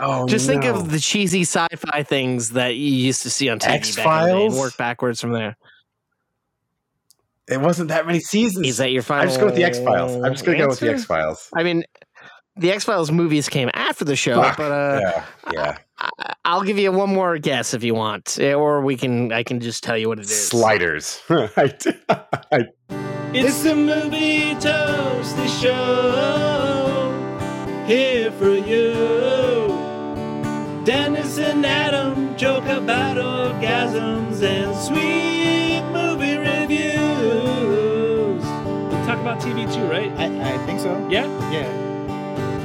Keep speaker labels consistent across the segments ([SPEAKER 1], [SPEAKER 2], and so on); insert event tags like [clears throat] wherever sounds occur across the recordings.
[SPEAKER 1] Oh,
[SPEAKER 2] Just think of the cheesy sci-fi things that you used to see on TV back in the day
[SPEAKER 1] X-Files?
[SPEAKER 2] and work backwards from there.
[SPEAKER 1] It wasn't that many seasons.
[SPEAKER 2] Is that your final?
[SPEAKER 1] I'm just going with the X Files. I'm just going to go with the? X Files.
[SPEAKER 2] I mean, the X Files movies came after the show,
[SPEAKER 1] Fuck.
[SPEAKER 2] but uh,
[SPEAKER 1] yeah, yeah.
[SPEAKER 2] I- I'll give you one more guess if you want, Eh, or we can. I can just tell you what it is.
[SPEAKER 1] Sliders. [laughs] I did- [laughs] I-
[SPEAKER 3] It's the movie toasty show here for you. Dennis and Adam joke about orgasms and sweet movie reviews. We talk about TV too, right?
[SPEAKER 4] I, I think so.
[SPEAKER 3] Yeah,
[SPEAKER 4] Yeah.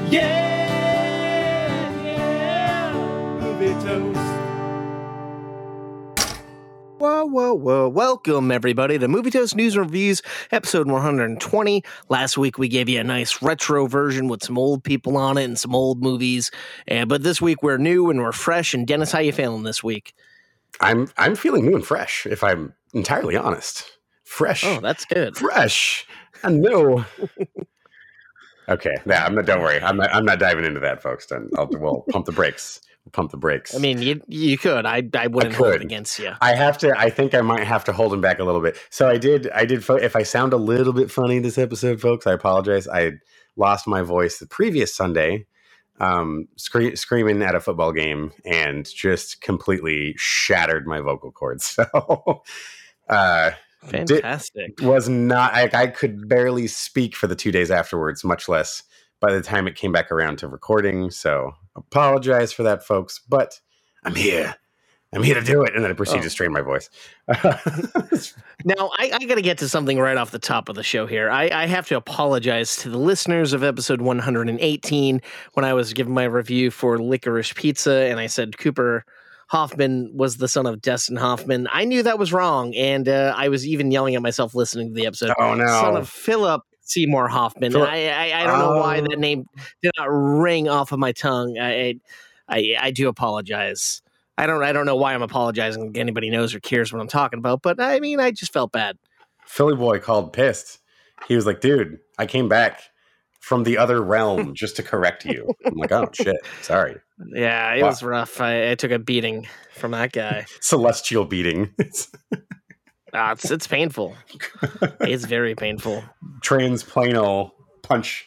[SPEAKER 3] yeah, yeah. Movie toast.
[SPEAKER 2] Whoa, whoa, whoa. Welcome, everybody, to Movie Toast News and Reviews, episode 120. Last week, we gave you a nice retro version with some old people on it and some old movies. Uh, but this week, we're new and we're fresh. And Dennis, how you feeling this week?
[SPEAKER 1] I'm I'm feeling new and fresh. If I'm entirely honest, fresh,
[SPEAKER 2] Oh, that's good.
[SPEAKER 1] fresh. I know. [laughs] okay, yeah. I'm not. Don't worry. I'm not. I'm not diving into that, folks. Don't. I'll, we'll pump the brakes. Pump the brakes.
[SPEAKER 2] I mean, you you could. I I wouldn't hold it
[SPEAKER 1] could.
[SPEAKER 2] against you.
[SPEAKER 1] I have to. I think I might have to hold him back a little bit. So I did. I did. If I sound a little bit funny this episode, folks, I apologize. I lost my voice the previous Sunday, um, screaming at a football game, and just completely shattered my vocal cords. [laughs] So, uh,
[SPEAKER 2] Fantastic.
[SPEAKER 1] was not. I, I could barely speak for the two days afterwards, much less by the time it came back around to recording. So, apologize for that, folks. But I'm here. I'm here to do it, and then I proceed
[SPEAKER 2] Oh.
[SPEAKER 1] to strain my voice. [laughs] [laughs]
[SPEAKER 2] Now, I, I got to get to something right off the top of the show here. I, I have to apologize to the listeners of episode 118 when I was giving my review for Licorice Pizza and I said Cooper Hoffman was the son of Dustin Hoffman. I knew that was wrong, and uh, I was even yelling at myself listening to the episode.
[SPEAKER 1] oh no!
[SPEAKER 2] Son of Philip Seymour Hoffman.
[SPEAKER 1] Phil-
[SPEAKER 2] I, I I don't know why
[SPEAKER 1] Oh.
[SPEAKER 2] that name did not ring off of my tongue. I, I I do apologize. I don't I don't know why I'm apologizing. Anybody knows or cares what I'm talking about, but I mean I just felt bad.
[SPEAKER 1] Philly boy called pissed. He was like, "Dude, I came back from the other realm [laughs] just to correct you." I'm like, "Oh shit, sorry."
[SPEAKER 2] Yeah, it
[SPEAKER 1] Wow.
[SPEAKER 2] was rough. I, I took a beating from that guy. [laughs]
[SPEAKER 1] Celestial beating. [laughs] It's
[SPEAKER 2] Ah, it's it's painful. [laughs] It's very painful.
[SPEAKER 1] transplanal punch.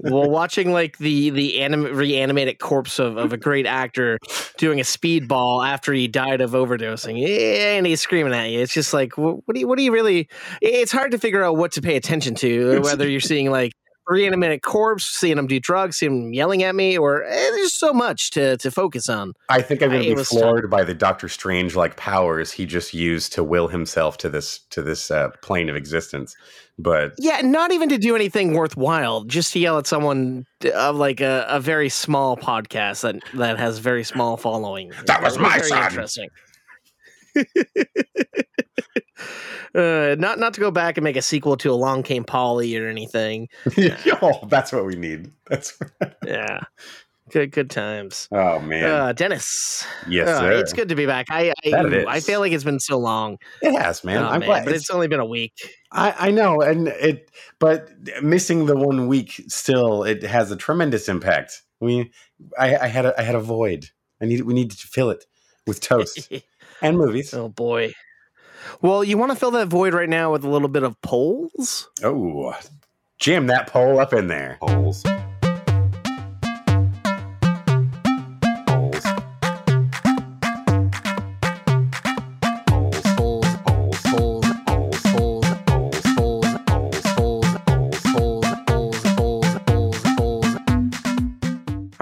[SPEAKER 2] well, watching like the the anim- reanimated corpse of, of a great actor doing a speedball after he died of overdosing, and he's screaming at you. It's just like, what, do you what do you really? It's hard to figure out what to pay attention to. Whether you're seeing like reanimated corpse, seeing him do drugs, seeing him yelling at me, or eh, there's so much to to focus on.
[SPEAKER 1] I think I'm going to be floored by the Doctor Strange like powers he just used to will himself to this to this uh, plane of existence. But
[SPEAKER 2] Yeah, not even to do anything worthwhile, just to yell at someone of like a, a very small podcast that that has very small following.
[SPEAKER 1] That was my son.
[SPEAKER 2] Interesting. [laughs] [laughs] uh, not not to go back and make a sequel to Along Came Polly or anything. [laughs]
[SPEAKER 1] oh, that's what we need. That's [laughs]
[SPEAKER 2] Yeah, good good times.
[SPEAKER 1] oh man,
[SPEAKER 2] Uh, Dennis,
[SPEAKER 1] yes,
[SPEAKER 2] uh,
[SPEAKER 1] sir.
[SPEAKER 2] it's good to be back. I I, I feel like it's been so long,
[SPEAKER 1] It has, man.
[SPEAKER 2] Oh,
[SPEAKER 1] I'm
[SPEAKER 2] man,
[SPEAKER 1] glad.
[SPEAKER 2] but
[SPEAKER 1] It's-
[SPEAKER 2] it's only been a week.
[SPEAKER 1] I, I know, and it, but missing the one week still, it has a tremendous impact. We, I, I had a, I had a void. I need, we needed to fill it with toast and movies.
[SPEAKER 2] oh boy. Well, you want to fill that void right now with a little bit of polls?
[SPEAKER 1] Oh, jam that pole up in there.
[SPEAKER 2] Polls.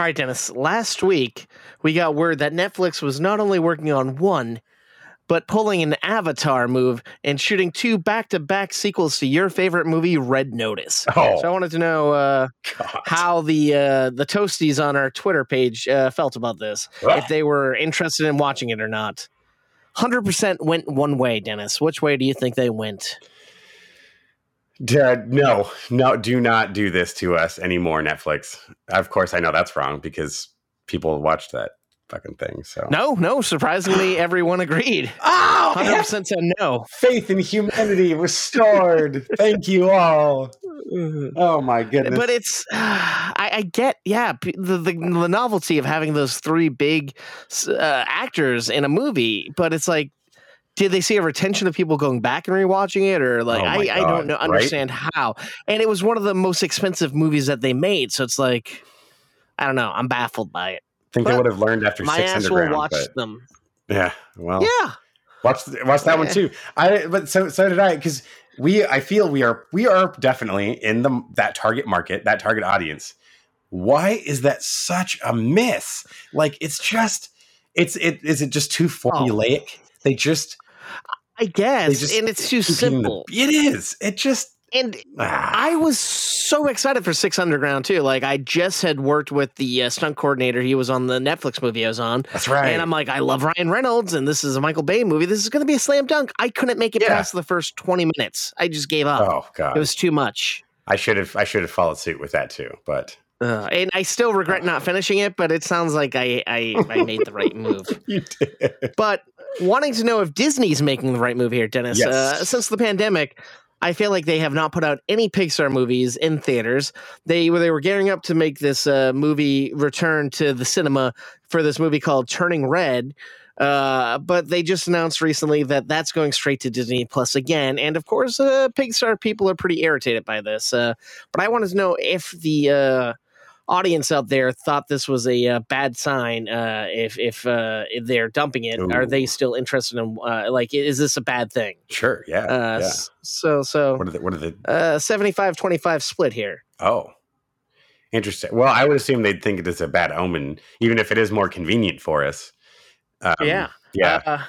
[SPEAKER 2] All right, Dennis. Last week, we got word that Netflix was not only working on one, but pulling an Avatar move and shooting two back-to-back sequels to your favorite movie, Red Notice.
[SPEAKER 1] Oh,
[SPEAKER 2] So I wanted to know uh, how the uh, the toasties on our Twitter page uh, felt about this if they were interested in watching it or not. 100% went one way, Dennis. Which way do you think they went?
[SPEAKER 1] Dad, no, no, do not do this to us anymore, Netflix. Of course, I know that's wrong because people watched that. Fucking thing. So
[SPEAKER 2] No, no. Surprisingly, everyone agreed. [laughs]
[SPEAKER 1] oh,
[SPEAKER 2] Hundred percent said no.
[SPEAKER 1] faith in humanity restored. Thank you all. Oh my goodness.
[SPEAKER 2] But it's, [sighs] I, I get, yeah, the, the the novelty of having those three big uh, actors in a movie. But it's like, did they see a retention of people going back and rewatching it, or like,
[SPEAKER 1] Oh
[SPEAKER 2] I,
[SPEAKER 1] my
[SPEAKER 2] I don't know,
[SPEAKER 1] right?
[SPEAKER 2] understand how. And it was one of the most expensive movies that they made, so it's like, I don't know, I'm baffled by it.
[SPEAKER 1] Think they
[SPEAKER 2] but
[SPEAKER 1] would have learned after
[SPEAKER 2] My
[SPEAKER 1] Six
[SPEAKER 2] ass will watch
[SPEAKER 1] but-
[SPEAKER 2] them.
[SPEAKER 1] yeah, well,
[SPEAKER 2] Yeah,
[SPEAKER 1] watch watch that one too. I but so so did I because we I feel we are we are definitely in the that target market that target audience. Why is that such a miss? Like it's just it's it is it just too
[SPEAKER 2] Oh.
[SPEAKER 1] formulaic? They just
[SPEAKER 2] I guess, and it's too
[SPEAKER 1] hitting the-
[SPEAKER 2] simple.
[SPEAKER 1] it is. It just
[SPEAKER 2] And
[SPEAKER 1] ah,
[SPEAKER 2] I was so excited for Six Underground too. Like I just had worked with the uh, stunt coordinator. He was on the Netflix movie I was on,
[SPEAKER 1] that's right.
[SPEAKER 2] and I'm like, I love Ryan Reynolds, and this is a Michael Bay movie. This is going to be a slam dunk. I couldn't make it
[SPEAKER 1] Yeah.
[SPEAKER 2] past the first 20 minutes. I just gave up.
[SPEAKER 1] oh god,
[SPEAKER 2] It was too much.
[SPEAKER 1] I should have I should have followed suit with that too. But
[SPEAKER 2] Uh, and I still regret not finishing it, but it sounds like I I, I made the right move. [laughs]
[SPEAKER 1] you did.
[SPEAKER 2] But wanting to know if Disney's making the right move here, Dennis.
[SPEAKER 1] Yes.
[SPEAKER 2] Uh, since the pandemic, I feel like they have not put out any Pixar movies in theaters. They they were gearing up to make this uh, movie return to the cinema for this movie called Turning Red. Uh, but they just announced recently that that's going straight to Disney Plus again, and of course, uh, Pixar people are pretty irritated by this. Uh, but I wanted to know if the uh, audience out there thought this was a uh, bad sign. Uh, if if, uh, if they're dumping it, are they still interested in? Uh, like, is this a bad thing?
[SPEAKER 1] Sure, yeah,
[SPEAKER 2] Uh,
[SPEAKER 1] yeah.
[SPEAKER 2] So so
[SPEAKER 1] What are the what are the
[SPEAKER 2] uh, 75-25 split here.
[SPEAKER 1] Oh, interesting. Well, I would assume they'd think it is a bad omen, even if it is more convenient for us. Um,
[SPEAKER 2] yeah,
[SPEAKER 1] yeah.
[SPEAKER 2] Uh,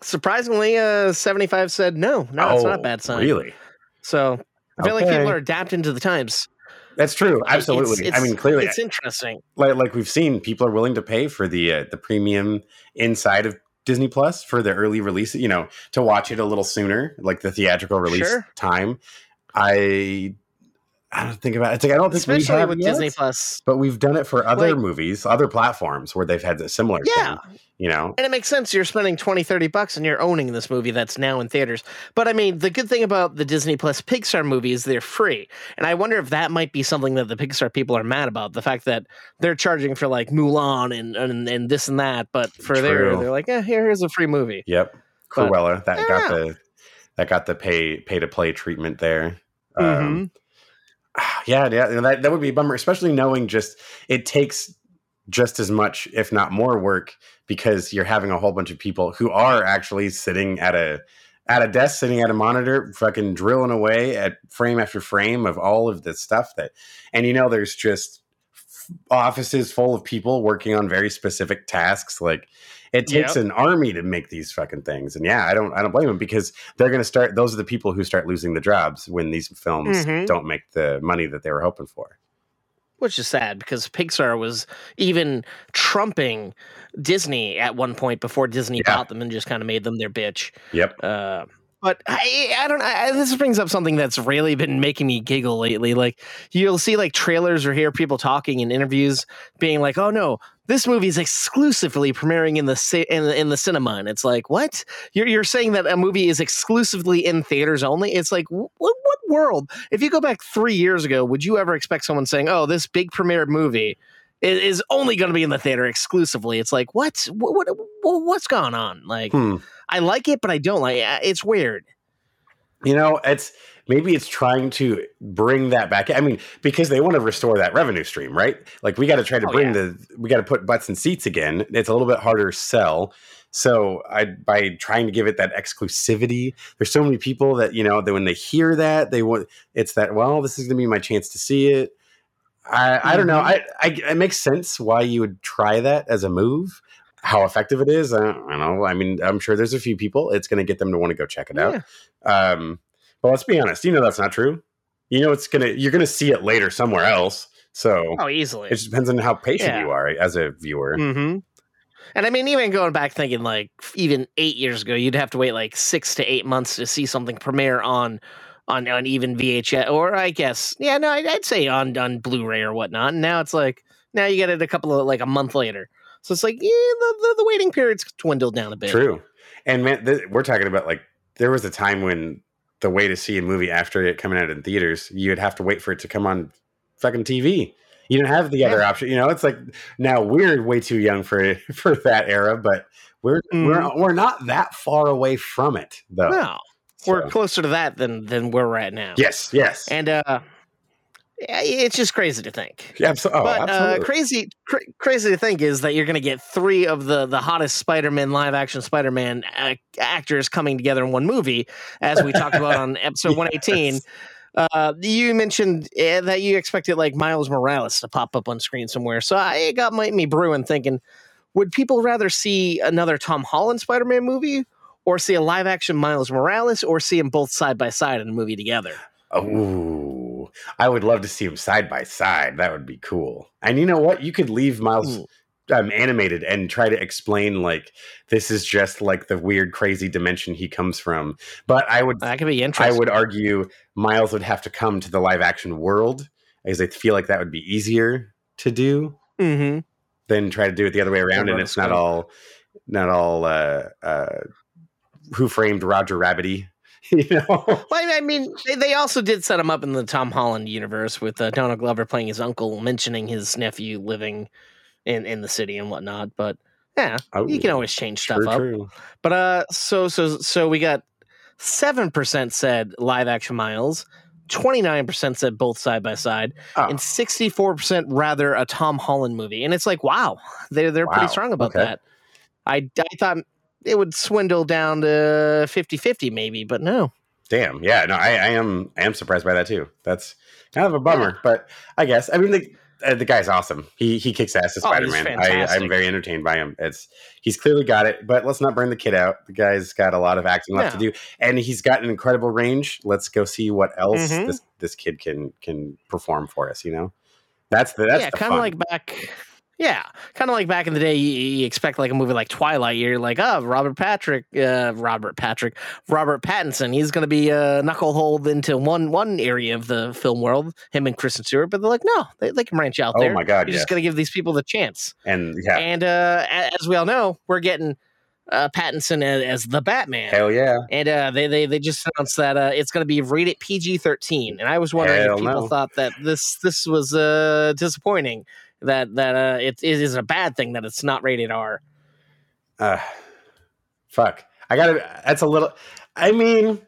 [SPEAKER 2] surprisingly, uh, seventy five said no, no, it's not a
[SPEAKER 1] Oh,
[SPEAKER 2] bad sign.
[SPEAKER 1] Really,
[SPEAKER 2] So I feel like people are adapting to the times.
[SPEAKER 1] That's true.
[SPEAKER 2] It's-
[SPEAKER 1] Absolutely. I mean, clearly,
[SPEAKER 2] it's interesting.
[SPEAKER 1] like like we've seen, people are willing to pay for the uh, the premium inside of Disney Plus for the early release. You know, to watch it a little sooner, like the theatrical release
[SPEAKER 2] Sure.
[SPEAKER 1] time. I I don't think about it. It's like I don't think we
[SPEAKER 2] Especially
[SPEAKER 1] have
[SPEAKER 2] with
[SPEAKER 1] yet,
[SPEAKER 2] Disney Plus.
[SPEAKER 1] but we've done it for other
[SPEAKER 2] Like-
[SPEAKER 1] movies, other platforms where they've had a similar
[SPEAKER 2] Yeah.
[SPEAKER 1] thing. You know,
[SPEAKER 2] And it makes sense. You're spending 20, 30 bucks and you're owning this movie that's now in theaters. But I mean, the good thing about the Disney Plus Pixar movies, they're free. And I wonder if that might be something that the Pixar people are mad about. The fact that they're charging for like Mulan and and, and this and that. But for their, they're like, eh, here, here's a free movie.
[SPEAKER 1] Yep,
[SPEAKER 2] But-
[SPEAKER 1] Cruella that got the that got the pay pay to play treatment there.
[SPEAKER 2] Mhm.
[SPEAKER 1] Um, [sighs] yeah, yeah, that that would be a bummer, especially knowing just it takes just as much, if not more, work because you're having a whole bunch of people who are actually sitting at a at a desk, sitting at a monitor, fucking drilling away at frame after frame of all of this stuff that, and you know, there's just offices full of people working on very specific tasks. Like it takes
[SPEAKER 2] Yep.
[SPEAKER 1] an army to make these fucking things, and yeah, I don't, I don't blame them because they're going to start. Those are the people who start losing the jobs when these films
[SPEAKER 2] Mhm.
[SPEAKER 1] don't make the money that they were hoping for.
[SPEAKER 2] Which is sad because Pixar was even trumping Disney at one point before Disney
[SPEAKER 1] Yeah.
[SPEAKER 2] bought them and just kind of made them their bitch.
[SPEAKER 1] Yep.
[SPEAKER 2] Uh, but I, I don't. I, this brings up something that's really been making me giggle lately. Like you'll see like trailers or hear people talking in interviews, being like, "Oh no, this movie is exclusively premiering in the in the, in the cinema," and it's like, "What? You're you're saying that a movie is exclusively in theaters only?" It's like, what what world? If you go back three years ago, would you ever expect someone saying, "Oh, this big premiered movie"? Is only going to be in the theater exclusively. It's like what? What? what what's going on? Like,
[SPEAKER 1] Hmm.
[SPEAKER 2] I like it, but I don't like it. It's weird.
[SPEAKER 1] You know, it's maybe it's trying to bring that back. I mean, because they want to restore that revenue stream, right? Like we got to try to
[SPEAKER 2] Oh,
[SPEAKER 1] bring
[SPEAKER 2] yeah.
[SPEAKER 1] the we got to put butts in seats again. It's a little bit harder to sell. So I by trying to give it that exclusivity, there's so many people that you know that when they hear that they want it's that well, this is gonna be my chance to see it. I, I don't know. I, I it makes sense why you would try that as a move. How effective it is, I don't, I don't know. I mean, I'm sure there's a few people. It's going to get them to want to go check it out. Um, but let's be honest. You know that's not true. You know it's gonna. You're gonna see it later somewhere else. So
[SPEAKER 2] Oh, easily.
[SPEAKER 1] it just depends on how patient
[SPEAKER 2] Yeah.
[SPEAKER 1] you are as a viewer.
[SPEAKER 2] hmm And I mean, even going back thinking like even eight years ago, you'd have to wait like six to eight months to see something premiere on on on even VHS or I guess yeah no I'd, I'd say on on Blu-ray or whatnot. And now it's like Now you get it a couple of like a month later. So it's like, yeah, the, the, the waiting period's dwindled down a bit.
[SPEAKER 1] True. And man, th- we're talking about like there was a time when the way to see a movie after it coming out in theaters, you'd have to wait for it to come on fucking TV. You didn't have the other option. You know, it's like now we're way too young for [laughs] for that era, but we're we're we're not that far away from it though.
[SPEAKER 2] Mm-hmm. We're closer to that than than where we're at now.
[SPEAKER 1] yes, yes.
[SPEAKER 2] and uh, it's just crazy to think.
[SPEAKER 1] yeah, abso- oh,
[SPEAKER 2] but uh,
[SPEAKER 1] absolutely.
[SPEAKER 2] crazy, cra- crazy to think is that you're going to get three of the the hottest Spider-Man live action Spider-Man uh, actors coming together in one movie, as we talked about on [laughs] episode 118. Uh, you mentioned uh, that you expected like Miles Morales to pop up on screen somewhere, so I it got my, me brewing, thinking, would people rather see another Tom Holland Spider-Man movie? Or see a live action Miles Morales, or see them both side by side in a movie together.
[SPEAKER 1] Oh, I would love to see them side by side. That would be cool. And you know what? You could leave Miles
[SPEAKER 2] Ooh.
[SPEAKER 1] um, animated and try to explain like this is just like the weird, crazy dimension he comes from. But I would,
[SPEAKER 2] That could be interesting I
[SPEAKER 1] would argue Miles would have to come to the live action world, as I feel like that would be easier to do
[SPEAKER 2] Mm-hmm.
[SPEAKER 1] than try to do it the other way around. And it's not all, not all. uh uh Who framed Roger Rabbity? [laughs] You know.
[SPEAKER 2] Well, I mean, they, they also did set him up in the Tom Holland universe with uh, Donald Glover playing his uncle, mentioning his nephew living in, in the city and whatnot. But yeah, you can
[SPEAKER 1] Oh,
[SPEAKER 2] always change stuff
[SPEAKER 1] True,
[SPEAKER 2] up.
[SPEAKER 1] true.
[SPEAKER 2] But uh, so so so we got seven percent said live action Miles, twenty nine percent said both side by side,
[SPEAKER 1] Oh.
[SPEAKER 2] and sixty four percent rather a Tom Holland movie. And it's like, wow, they're they're
[SPEAKER 1] Wow,
[SPEAKER 2] pretty strong about
[SPEAKER 1] okay.
[SPEAKER 2] that. I I thought it would swindle down to 50-50 maybe, but no.
[SPEAKER 1] Damn. Yeah. No, I, I am. I am surprised by that too. That's kind of a bummer, but I guess. I mean, the uh, the guy's awesome. He he kicks ass as
[SPEAKER 2] Oh,
[SPEAKER 1] Spider Man. I, i'm very entertained by him. It's he's clearly got it. But let's not burn the kid out. The guy's got a lot of acting left to do, and he's got an incredible range. Let's go see what else
[SPEAKER 2] Mhm.
[SPEAKER 1] this this kid can can perform for us. You know, that's the that's
[SPEAKER 2] yeah, kind of like back. Yeah, kind of like back in the day. You, you expect like a movie like Twilight. You're like, oh, Robert Patrick, uh, Robert Patrick, Robert Pattinson. He's going to be uh, knuckleholed into one one area of the film world. Him and Kristen Stewart. But they're like, no, they, they can branch out
[SPEAKER 1] oh
[SPEAKER 2] there.
[SPEAKER 1] my god,
[SPEAKER 2] You're
[SPEAKER 1] yes.
[SPEAKER 2] just going to give these people the chance.
[SPEAKER 1] and yeah,
[SPEAKER 2] And uh, as we all know, we're getting uh, Pattinson as, as the Batman.
[SPEAKER 1] hell yeah.
[SPEAKER 2] And uh, they, they they just announced that uh, it's going to be rated PG thirteen, and I was wondering
[SPEAKER 1] Hell
[SPEAKER 2] if people
[SPEAKER 1] no.
[SPEAKER 2] thought that this this was uh, disappointing. That that uh, it, it is a bad thing that it's not rated R.
[SPEAKER 1] Uh, fuck. I gotta. That's a little. I mean,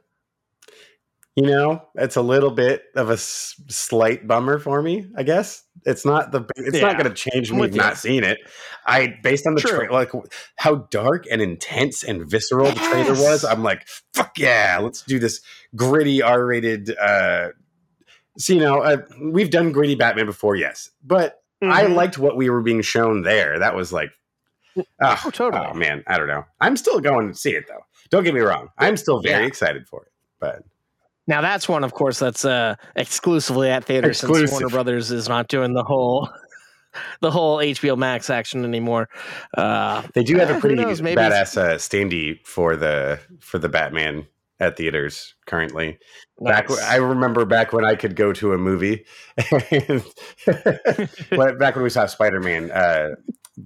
[SPEAKER 1] you know, it's a little bit of a s- slight bummer for me. I guess it's not the. It's
[SPEAKER 2] Yeah,
[SPEAKER 1] not going to change
[SPEAKER 2] I'm
[SPEAKER 1] me
[SPEAKER 2] with you.
[SPEAKER 1] not seeing it. I based on the
[SPEAKER 2] True.
[SPEAKER 1] tra- like how dark and intense and visceral the trailer was. I'm like, fuck yeah, let's do this gritty R-rated. uh So you know, uh, we've done gritty Batman before, yes, but I
[SPEAKER 2] Mhm.
[SPEAKER 1] liked what we were being shown there. That was like, ah,
[SPEAKER 2] Oh, totally.
[SPEAKER 1] oh man, I don't know. I'm still going to see it though. Don't get me wrong. I'm still very
[SPEAKER 2] Yeah.
[SPEAKER 1] excited for it. But
[SPEAKER 2] now that's one, of course, that's uh, exclusively at theaters since Warner Brothers is not doing the whole [laughs] the whole HBO Max action anymore. Uh,
[SPEAKER 1] they do have
[SPEAKER 2] eh,
[SPEAKER 1] a pretty
[SPEAKER 2] knows,
[SPEAKER 1] badass uh, standee for the for the Batman at theaters currently. Back. I remember back when I could go to a movie, [laughs] back when we saw Spider Man. Uh,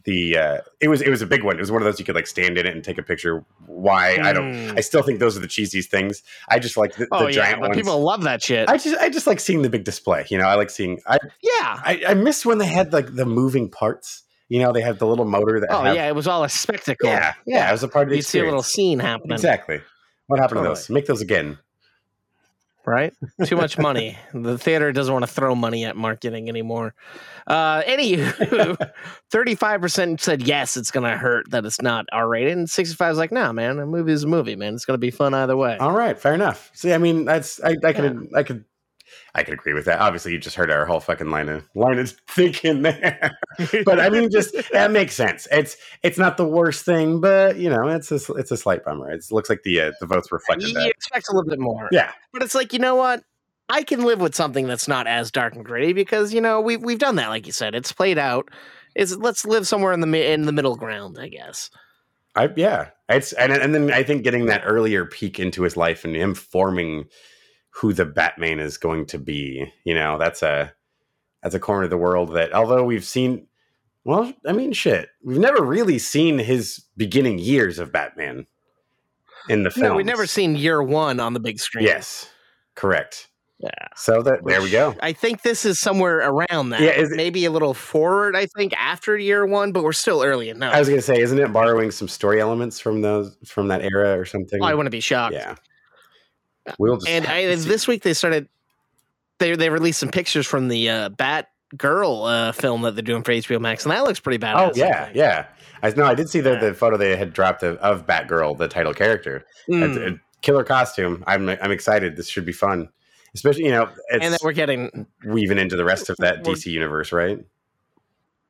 [SPEAKER 1] the uh, it was it was a big one. It was one of those you could like stand in it and take a picture. Why I don't.
[SPEAKER 2] Mm.
[SPEAKER 1] I still think those are the cheesiest things. I just like the, the
[SPEAKER 2] oh yeah,
[SPEAKER 1] giant
[SPEAKER 2] but
[SPEAKER 1] ones.
[SPEAKER 2] people love that shit.
[SPEAKER 1] I just I just like seeing the big display. You know, I like seeing. I
[SPEAKER 2] yeah.
[SPEAKER 1] I, I miss when they had like the moving parts. You know, they had the little motor that.
[SPEAKER 2] Oh yeah, it was all a spectacle.
[SPEAKER 1] yeah, yeah. It was a part of the
[SPEAKER 2] You'd see a little scene happening.
[SPEAKER 1] Exactly. What happened
[SPEAKER 2] Totally.
[SPEAKER 1] to those? Make those again.
[SPEAKER 2] right? Too much money. [laughs] The theater doesn't want to throw money at marketing anymore. Uh, anywho, [laughs] thirty-five percent said yes, it's gonna hurt that it's not R-rated, and sixty-five is like, no, man, a movie is a movie, man. It's gonna be fun either way.
[SPEAKER 1] All right, fair enough. See, I mean, that's I, I could I could I could agree with that. Obviously, you just heard our whole fucking line of line of [laughs] thinking there. but I mean, just that makes sense. It's it's not the worst thing, but you know, it's a it's a slight bummer. It looks like the uh, the votes reflected
[SPEAKER 2] you
[SPEAKER 1] that.
[SPEAKER 2] expect a little bit more,
[SPEAKER 1] Yeah,
[SPEAKER 2] but it's like, you know what? I can live with something that's not as dark and gritty because you know we've we've done that, like you said. It's played out. Is let's live somewhere in the in the middle ground, I guess.
[SPEAKER 1] I yeah. It's and and then I think getting that earlier peek into his life and him forming who the Batman is going to be, you know, that's a That's a corner of the world that, although we've seen, well, I mean, shit, we've never really seen his beginning years of Batman in the film.
[SPEAKER 2] No, we've never seen year one on the big screen.
[SPEAKER 1] Yes, correct.
[SPEAKER 2] Yeah.
[SPEAKER 1] So that there we go.
[SPEAKER 2] I think this is somewhere around that.
[SPEAKER 1] Yeah, is it-
[SPEAKER 2] maybe a little forward. I think after year one, but we're still early enough.
[SPEAKER 1] I was gonna say, isn't it borrowing some story elements from those from that era or something?
[SPEAKER 2] Oh, I wouldn't be shocked.
[SPEAKER 1] yeah. We'll just
[SPEAKER 2] And I, this week they started. They they released some pictures from the uh, Bat Girl uh, film that they're doing for HBO Max, and that looks pretty badass.
[SPEAKER 1] Oh yeah, yeah. I know. I did see the, the photo they had dropped of, of Batgirl, the title character.
[SPEAKER 2] Mm.
[SPEAKER 1] killer costume. I'm I'm excited. This should be fun, especially you know
[SPEAKER 2] and
[SPEAKER 1] it's
[SPEAKER 2] we're getting
[SPEAKER 1] weaving into the rest of that DC universe, right?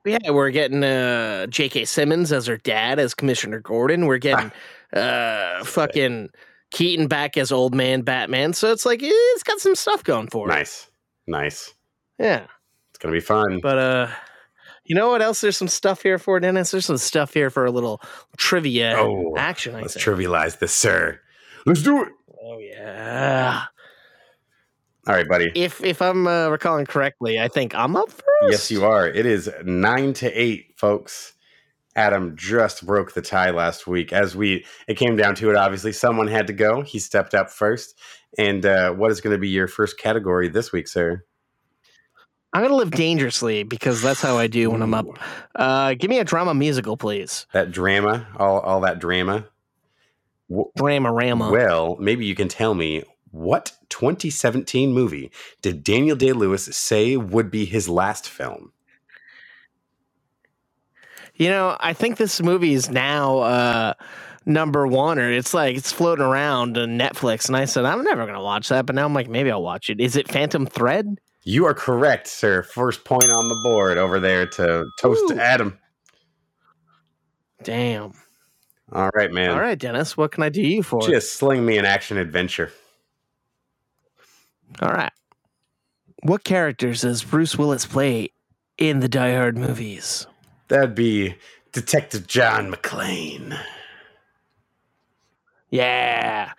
[SPEAKER 2] yeah we're getting uh, J.K. Simmons as her dad as Commissioner Gordon. We're getting [laughs] uh, fucking Keaton back as old man Batman. So it's like eh, it's got some stuff going for it.
[SPEAKER 1] Nice, nice.
[SPEAKER 2] Yeah.
[SPEAKER 1] It's gonna be fun.
[SPEAKER 2] But uh you know what else there's some stuff here for, Dennis? There's some stuff here for a little trivia
[SPEAKER 1] Oh,
[SPEAKER 2] action, I
[SPEAKER 1] Let's
[SPEAKER 2] think.
[SPEAKER 1] trivialize this, sir. Let's do it.
[SPEAKER 2] oh yeah.
[SPEAKER 1] All right, buddy.
[SPEAKER 2] If if I'm uh, recalling correctly, I think I'm up first.
[SPEAKER 1] Yes, you are. It is nine to eight, folks. Adam just broke the tie last week. As we it came down to it, obviously someone had to go. He stepped up first. And uh, what is going to be your first category this week, sir?
[SPEAKER 2] I'm gonna live dangerously because that's how I do when I'm up. Uh give me a drama musical, please.
[SPEAKER 1] That drama, all all that drama. W-
[SPEAKER 2] Drama Rama.
[SPEAKER 1] Well, maybe you can tell me what 2017 movie did Daniel Day Lewis say would be his last film?
[SPEAKER 2] You know, I think this movie is now uh number one or it's like it's floating around on Netflix and I said I'm never gonna watch that, but now I'm like maybe I'll watch it. Is it Phantom Thread?
[SPEAKER 1] You are correct, sir. First point on the board over there to toast
[SPEAKER 2] Ooh.
[SPEAKER 1] Adam.
[SPEAKER 2] Damn.
[SPEAKER 1] All right, man.
[SPEAKER 2] All right, Dennis, what can I do you for?
[SPEAKER 1] Just sling me an action adventure.
[SPEAKER 2] All right. What characters does Bruce Willis play in the Die Hard movies?
[SPEAKER 1] That'd be Detective John McClane.
[SPEAKER 2] Yeah.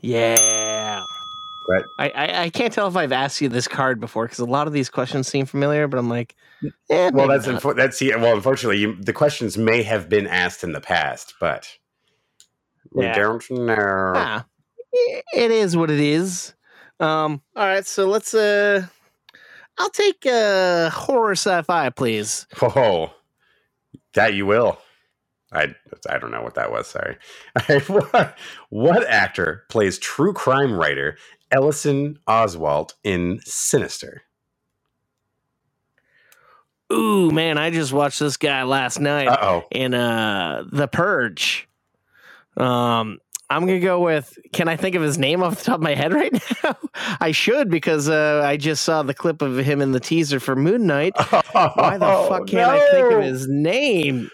[SPEAKER 2] Yeah.
[SPEAKER 1] Right.
[SPEAKER 2] I, I, I can't tell if I've asked you this card before because a lot of these questions seem familiar, but I'm like, eh,
[SPEAKER 1] Well, that's
[SPEAKER 2] not.
[SPEAKER 1] unfor- that's yeah, well. Unfortunately, you, the questions may have been asked in the past, but we
[SPEAKER 2] Yeah.
[SPEAKER 1] don't know.
[SPEAKER 2] Ah, it is what it is. Um, all right, so let's uh I'll take uh horror sci-fi, please.
[SPEAKER 1] Oh, that you will. I I don't know what that was. Sorry. what, [laughs] what actor plays true crime writer Ellison Oswalt in Sinister?
[SPEAKER 2] Ooh, man, I just watched this guy last night.
[SPEAKER 1] Uh oh.
[SPEAKER 2] in uh the purge um i'm gonna go with can i think of his name off the top of my head right [laughs] now i should because uh i just saw the clip of him in the teaser for moon knight why the [laughs] fuck can't i think of his name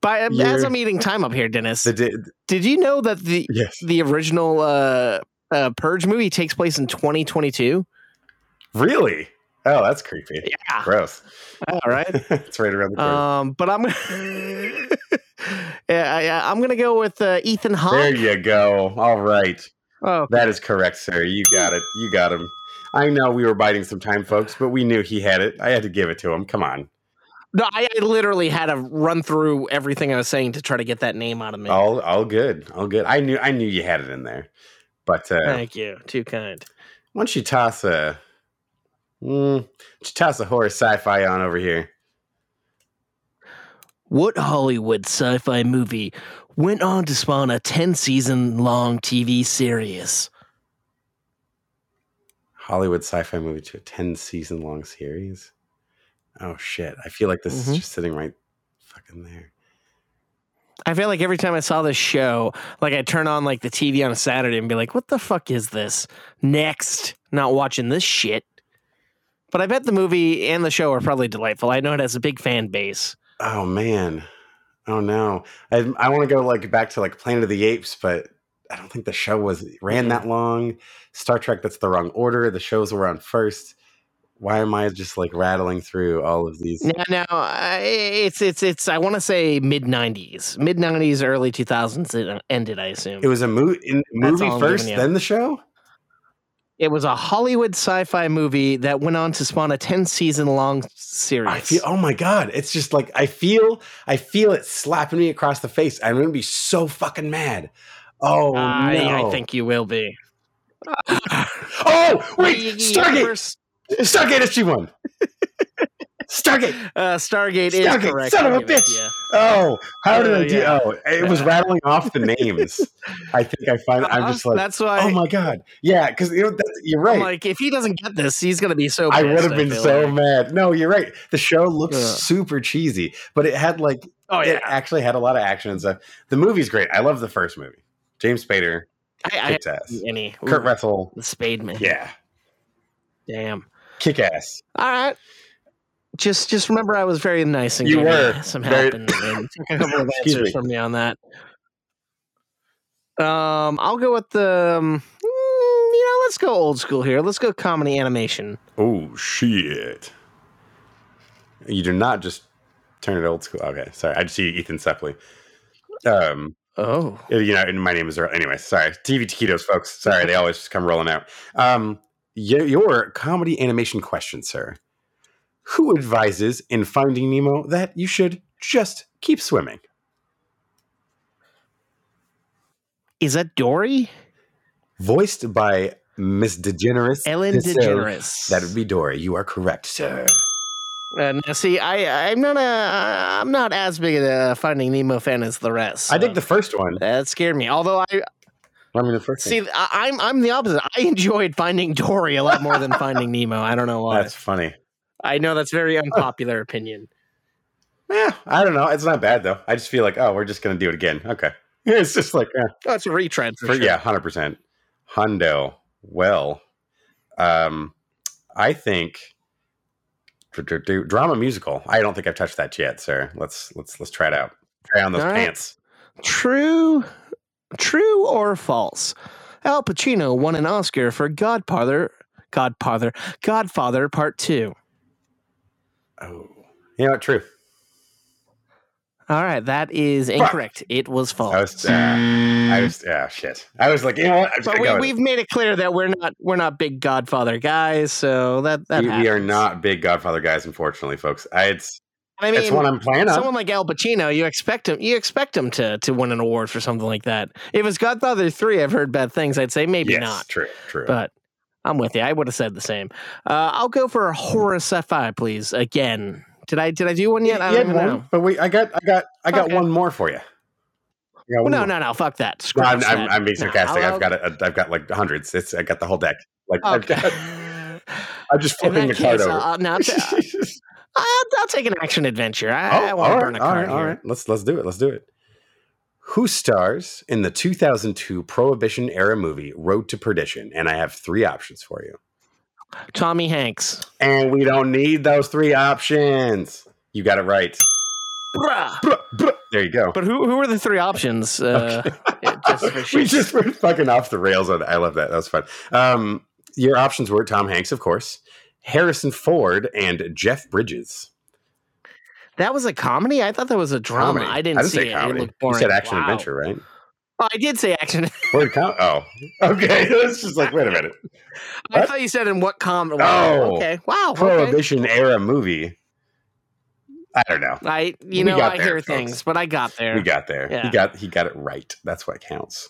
[SPEAKER 2] By, as
[SPEAKER 1] You're-
[SPEAKER 2] i'm eating time up here dennis
[SPEAKER 1] di-
[SPEAKER 2] did you know that the
[SPEAKER 1] yes.
[SPEAKER 2] the original uh, uh purge movie takes place in 2022
[SPEAKER 1] Really? Oh, that's creepy.
[SPEAKER 2] yeah
[SPEAKER 1] Gross.
[SPEAKER 2] all right [laughs]
[SPEAKER 1] it's right around the corner.
[SPEAKER 2] um but i'm yeah, yeah i'm gonna go with uh, ethan hawke
[SPEAKER 1] there you go. All right.
[SPEAKER 2] oh
[SPEAKER 1] That is correct, sir. You got it. You got him. I know we were biding some time, folks, but we knew he had it. I had to give it to him. Come on.
[SPEAKER 2] No, I, I literally had to run through everything I was saying to try to get that name out of me.
[SPEAKER 1] All all good. All good. I knew I knew you had it in there. But uh
[SPEAKER 2] Thank you. Too kind.
[SPEAKER 1] why don't you toss a mm, you toss a horror sci-fi on over here?
[SPEAKER 2] What Hollywood sci fi movie went on to spawn a 10 season long TV series?
[SPEAKER 1] Hollywood sci-fi movie to a 10 season long series. Oh shit. I feel like this
[SPEAKER 2] Mhm.
[SPEAKER 1] is just sitting right fucking there.
[SPEAKER 2] I feel like every time I saw this show, like I'd turn on like the TV on a Saturday and be like, what the fuck is this? Next. Not watching this shit. But I bet the movie and the show are probably delightful. I know it has a big fan base.
[SPEAKER 1] Oh man. Oh no. I I want to go like back to like Planet of the Apes, but I don't think the show was ran that long. Star Trek, that's the wrong order. The shows were on first. Why am I just like rattling through all of these?
[SPEAKER 2] No, now I- it's it's it's. I want to say mid '90s, mid '90s, early 2000s. It uh, ended, I assume.
[SPEAKER 1] It was a mo- in, movie first, then the show.
[SPEAKER 2] It was a Hollywood sci-fi movie that went on to spawn a 10 season long series.
[SPEAKER 1] I feel oh my god, it's just like I feel I feel it slapping me across the face. I'm gonna be so fucking mad. Oh
[SPEAKER 2] I,
[SPEAKER 1] no!
[SPEAKER 2] I think you will be. [sighs]
[SPEAKER 1] Oh wait, Stargate, Stargate SG One, [laughs] Stargate.
[SPEAKER 2] uh, Stargate, is correct.
[SPEAKER 1] son of a bitch.
[SPEAKER 2] to you.
[SPEAKER 1] Oh, how did
[SPEAKER 2] Oh,
[SPEAKER 1] I do?
[SPEAKER 2] yeah.
[SPEAKER 1] Oh, it was rattling off the [laughs] names. I think I find I'm
[SPEAKER 2] Uh,
[SPEAKER 1] just like,
[SPEAKER 2] that's why
[SPEAKER 1] oh my god, yeah, because you know that, you're right.
[SPEAKER 2] I'm like, if he doesn't get this, he's gonna be so.
[SPEAKER 1] I would have been so
[SPEAKER 2] like.
[SPEAKER 1] mad. No, you're right. The show looks
[SPEAKER 2] Ugh.
[SPEAKER 1] super cheesy, but it had like
[SPEAKER 2] Oh
[SPEAKER 1] it
[SPEAKER 2] yeah,
[SPEAKER 1] actually had a lot of action and stuff. The movie's great. I love the first movie. James Spader
[SPEAKER 2] I, I
[SPEAKER 1] ass.
[SPEAKER 2] any
[SPEAKER 1] Kurt Russell,
[SPEAKER 2] the Spade Man.
[SPEAKER 1] yeah,
[SPEAKER 2] Damn.
[SPEAKER 1] kick ass.
[SPEAKER 2] All right. Just just remember, I was very nice and
[SPEAKER 1] You
[SPEAKER 2] gave
[SPEAKER 1] were.
[SPEAKER 2] some
[SPEAKER 1] Very-
[SPEAKER 2] help and, and took a couple of [laughs] answers
[SPEAKER 1] me.
[SPEAKER 2] from me on that. Um, I'll go with the. Um, mm, you know, let's go old school here. Let's go comedy animation.
[SPEAKER 1] Oh shit! You do not just turn it old school. Okay, sorry. I just see Ethan Suplee. Um,
[SPEAKER 2] Oh,
[SPEAKER 1] you know, and my name is Earl. Anyway, sorry. TV taquitos, folks. Sorry, they always just come rolling out. Um, your, your comedy animation question, sir. Who advises in Finding Nemo that you should just keep swimming?
[SPEAKER 2] is that Dory?
[SPEAKER 1] Voiced by Miss DeGeneres.
[SPEAKER 2] Ellen. DeGeneres.
[SPEAKER 1] That would be Dory. You are correct, sir.
[SPEAKER 2] Uh, now, see, I I'm not a I'm not as big a Finding Nemo fan as the rest.
[SPEAKER 1] I think the first one.
[SPEAKER 2] that scared me. Although I
[SPEAKER 1] I mean, the first
[SPEAKER 2] see. I, I'm I'm the opposite. I [laughs] enjoyed Finding Dory a lot more than [laughs] Finding Nemo. I don't know why.
[SPEAKER 1] That's funny.
[SPEAKER 2] I know that's very [laughs] unpopular opinion.
[SPEAKER 1] Yeah, I don't know. It's not bad though. I just feel like, oh, we're just gonna do it again. Okay. [laughs] It's just like, eh.
[SPEAKER 2] Oh, it's a retread for,
[SPEAKER 1] For,
[SPEAKER 2] sure.
[SPEAKER 1] Yeah, hundred percent. Hundo. Well, um, I think dr- dr- dr- drama musical. I don't think I've touched that yet, sir. Let's let's let's try it out. Try on those
[SPEAKER 2] All right.
[SPEAKER 1] pants.
[SPEAKER 2] True, true or false? Al Pacino won an Oscar for Godfather, Godfather, Godfather Part Two.
[SPEAKER 1] Oh, you know what? True.
[SPEAKER 2] All right, that is incorrect. It was false.
[SPEAKER 1] I was. Uh, I was. Yeah, shit. I was like, you know what? I'm just
[SPEAKER 2] but we, we've made it clear that we're not we're not big Godfather guys, so that that
[SPEAKER 1] we, we are not big Godfather guys, unfortunately, folks. I, it's
[SPEAKER 2] I mean,
[SPEAKER 1] it's what I'm playing on.
[SPEAKER 2] someone like Al Pacino, you expect him you expect him to to win an award for something like that. If it's Godfather Three, I've heard bad things. I'd say maybe
[SPEAKER 1] yes,
[SPEAKER 2] not.
[SPEAKER 1] True. True.
[SPEAKER 2] But I'm with you. I would have said the same. Uh, I'll go for a horror sci-fi, please. Again, did I did I do one yet? I don't
[SPEAKER 1] had
[SPEAKER 2] even
[SPEAKER 1] one,
[SPEAKER 2] know.
[SPEAKER 1] but wait, I got, I got, I got
[SPEAKER 2] Okay.
[SPEAKER 1] one more for you. I
[SPEAKER 2] Well, no, no, no. Fuck that.
[SPEAKER 1] No, I'm, I'm. I'm being sarcastic.
[SPEAKER 2] I'll-
[SPEAKER 1] I've got a, I've got like hundreds. It's I got the whole deck. Like I've
[SPEAKER 2] Okay.
[SPEAKER 1] got, [laughs] I'm just flipping
[SPEAKER 2] that
[SPEAKER 1] the card over.
[SPEAKER 2] I'll, no, [laughs] I'll, I'll, take an action adventure. I, I
[SPEAKER 1] Oh,
[SPEAKER 2] want
[SPEAKER 1] all
[SPEAKER 2] to
[SPEAKER 1] right,
[SPEAKER 2] burn a card
[SPEAKER 1] right, all
[SPEAKER 2] here.
[SPEAKER 1] right. Let's let's do it. Let's do it. Who stars in the 2002 Prohibition era movie Road to Perdition? And I have three options for you.
[SPEAKER 2] Tommy Hanks.
[SPEAKER 1] And we don't need those three options. You got it right.
[SPEAKER 2] Bruh.
[SPEAKER 1] Bruh, bruh. There you go.
[SPEAKER 2] But who who are the three options? Uh, yeah, just [laughs]
[SPEAKER 1] we just went fucking off the rails on that. I love that. That was fun. Um, your options were Tom Hanks, of course, Harrison Ford, and Jeff Bridges.
[SPEAKER 2] That was a comedy. I thought that was a drama.
[SPEAKER 1] Comedy.
[SPEAKER 2] I didn't, see
[SPEAKER 1] say
[SPEAKER 2] it.
[SPEAKER 1] comedy.
[SPEAKER 2] It looked
[SPEAKER 1] You said action
[SPEAKER 2] Wow.
[SPEAKER 1] adventure, right?
[SPEAKER 2] Oh, I did say action. [laughs]
[SPEAKER 1] Word com- oh, okay. [laughs] It's just like, wait a minute.
[SPEAKER 2] I
[SPEAKER 1] What?
[SPEAKER 2] thought you said in what comedy.
[SPEAKER 1] Oh.
[SPEAKER 2] okay. Wow. Okay.
[SPEAKER 1] Prohibition era movie. I don't know.
[SPEAKER 2] I you
[SPEAKER 1] We
[SPEAKER 2] know I
[SPEAKER 1] there,
[SPEAKER 2] hear
[SPEAKER 1] folks.
[SPEAKER 2] things, but I got there.
[SPEAKER 1] We got there.
[SPEAKER 2] Yeah.
[SPEAKER 1] He got he got it right. That's what counts.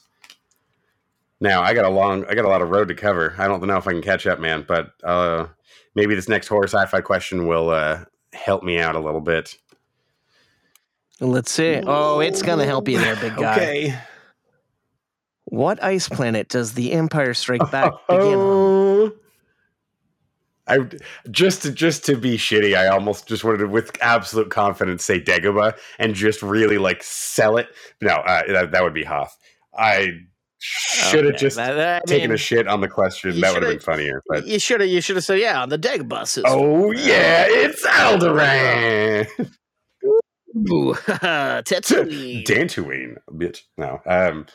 [SPEAKER 1] Now I got a long, I got a lot of road to cover. I don't know if I can catch up, man. But uh, maybe this next horror sci-fi question will uh, help me out a little bit.
[SPEAKER 2] Let's see. Oh, it's gonna help you there, big guy.
[SPEAKER 1] Okay.
[SPEAKER 2] What ice planet does the Empire Strike Back [laughs] begin on?
[SPEAKER 1] Oh. I just to just to be shitty, I almost just wanted to, with absolute confidence, say Dagobah and just really like sell it. No, uh, that, that would be Hoth. I should have
[SPEAKER 2] Okay,
[SPEAKER 1] just
[SPEAKER 2] that- that- I
[SPEAKER 1] taken a shit on the question. That would have been funnier. But
[SPEAKER 2] You should have. You should have said, "Yeah, on the Dagobah buses.
[SPEAKER 1] oh yeah, it's Alderaan,
[SPEAKER 2] Ooh, Tatooine. [laughs]
[SPEAKER 1] Dantooine, bitch. No, um,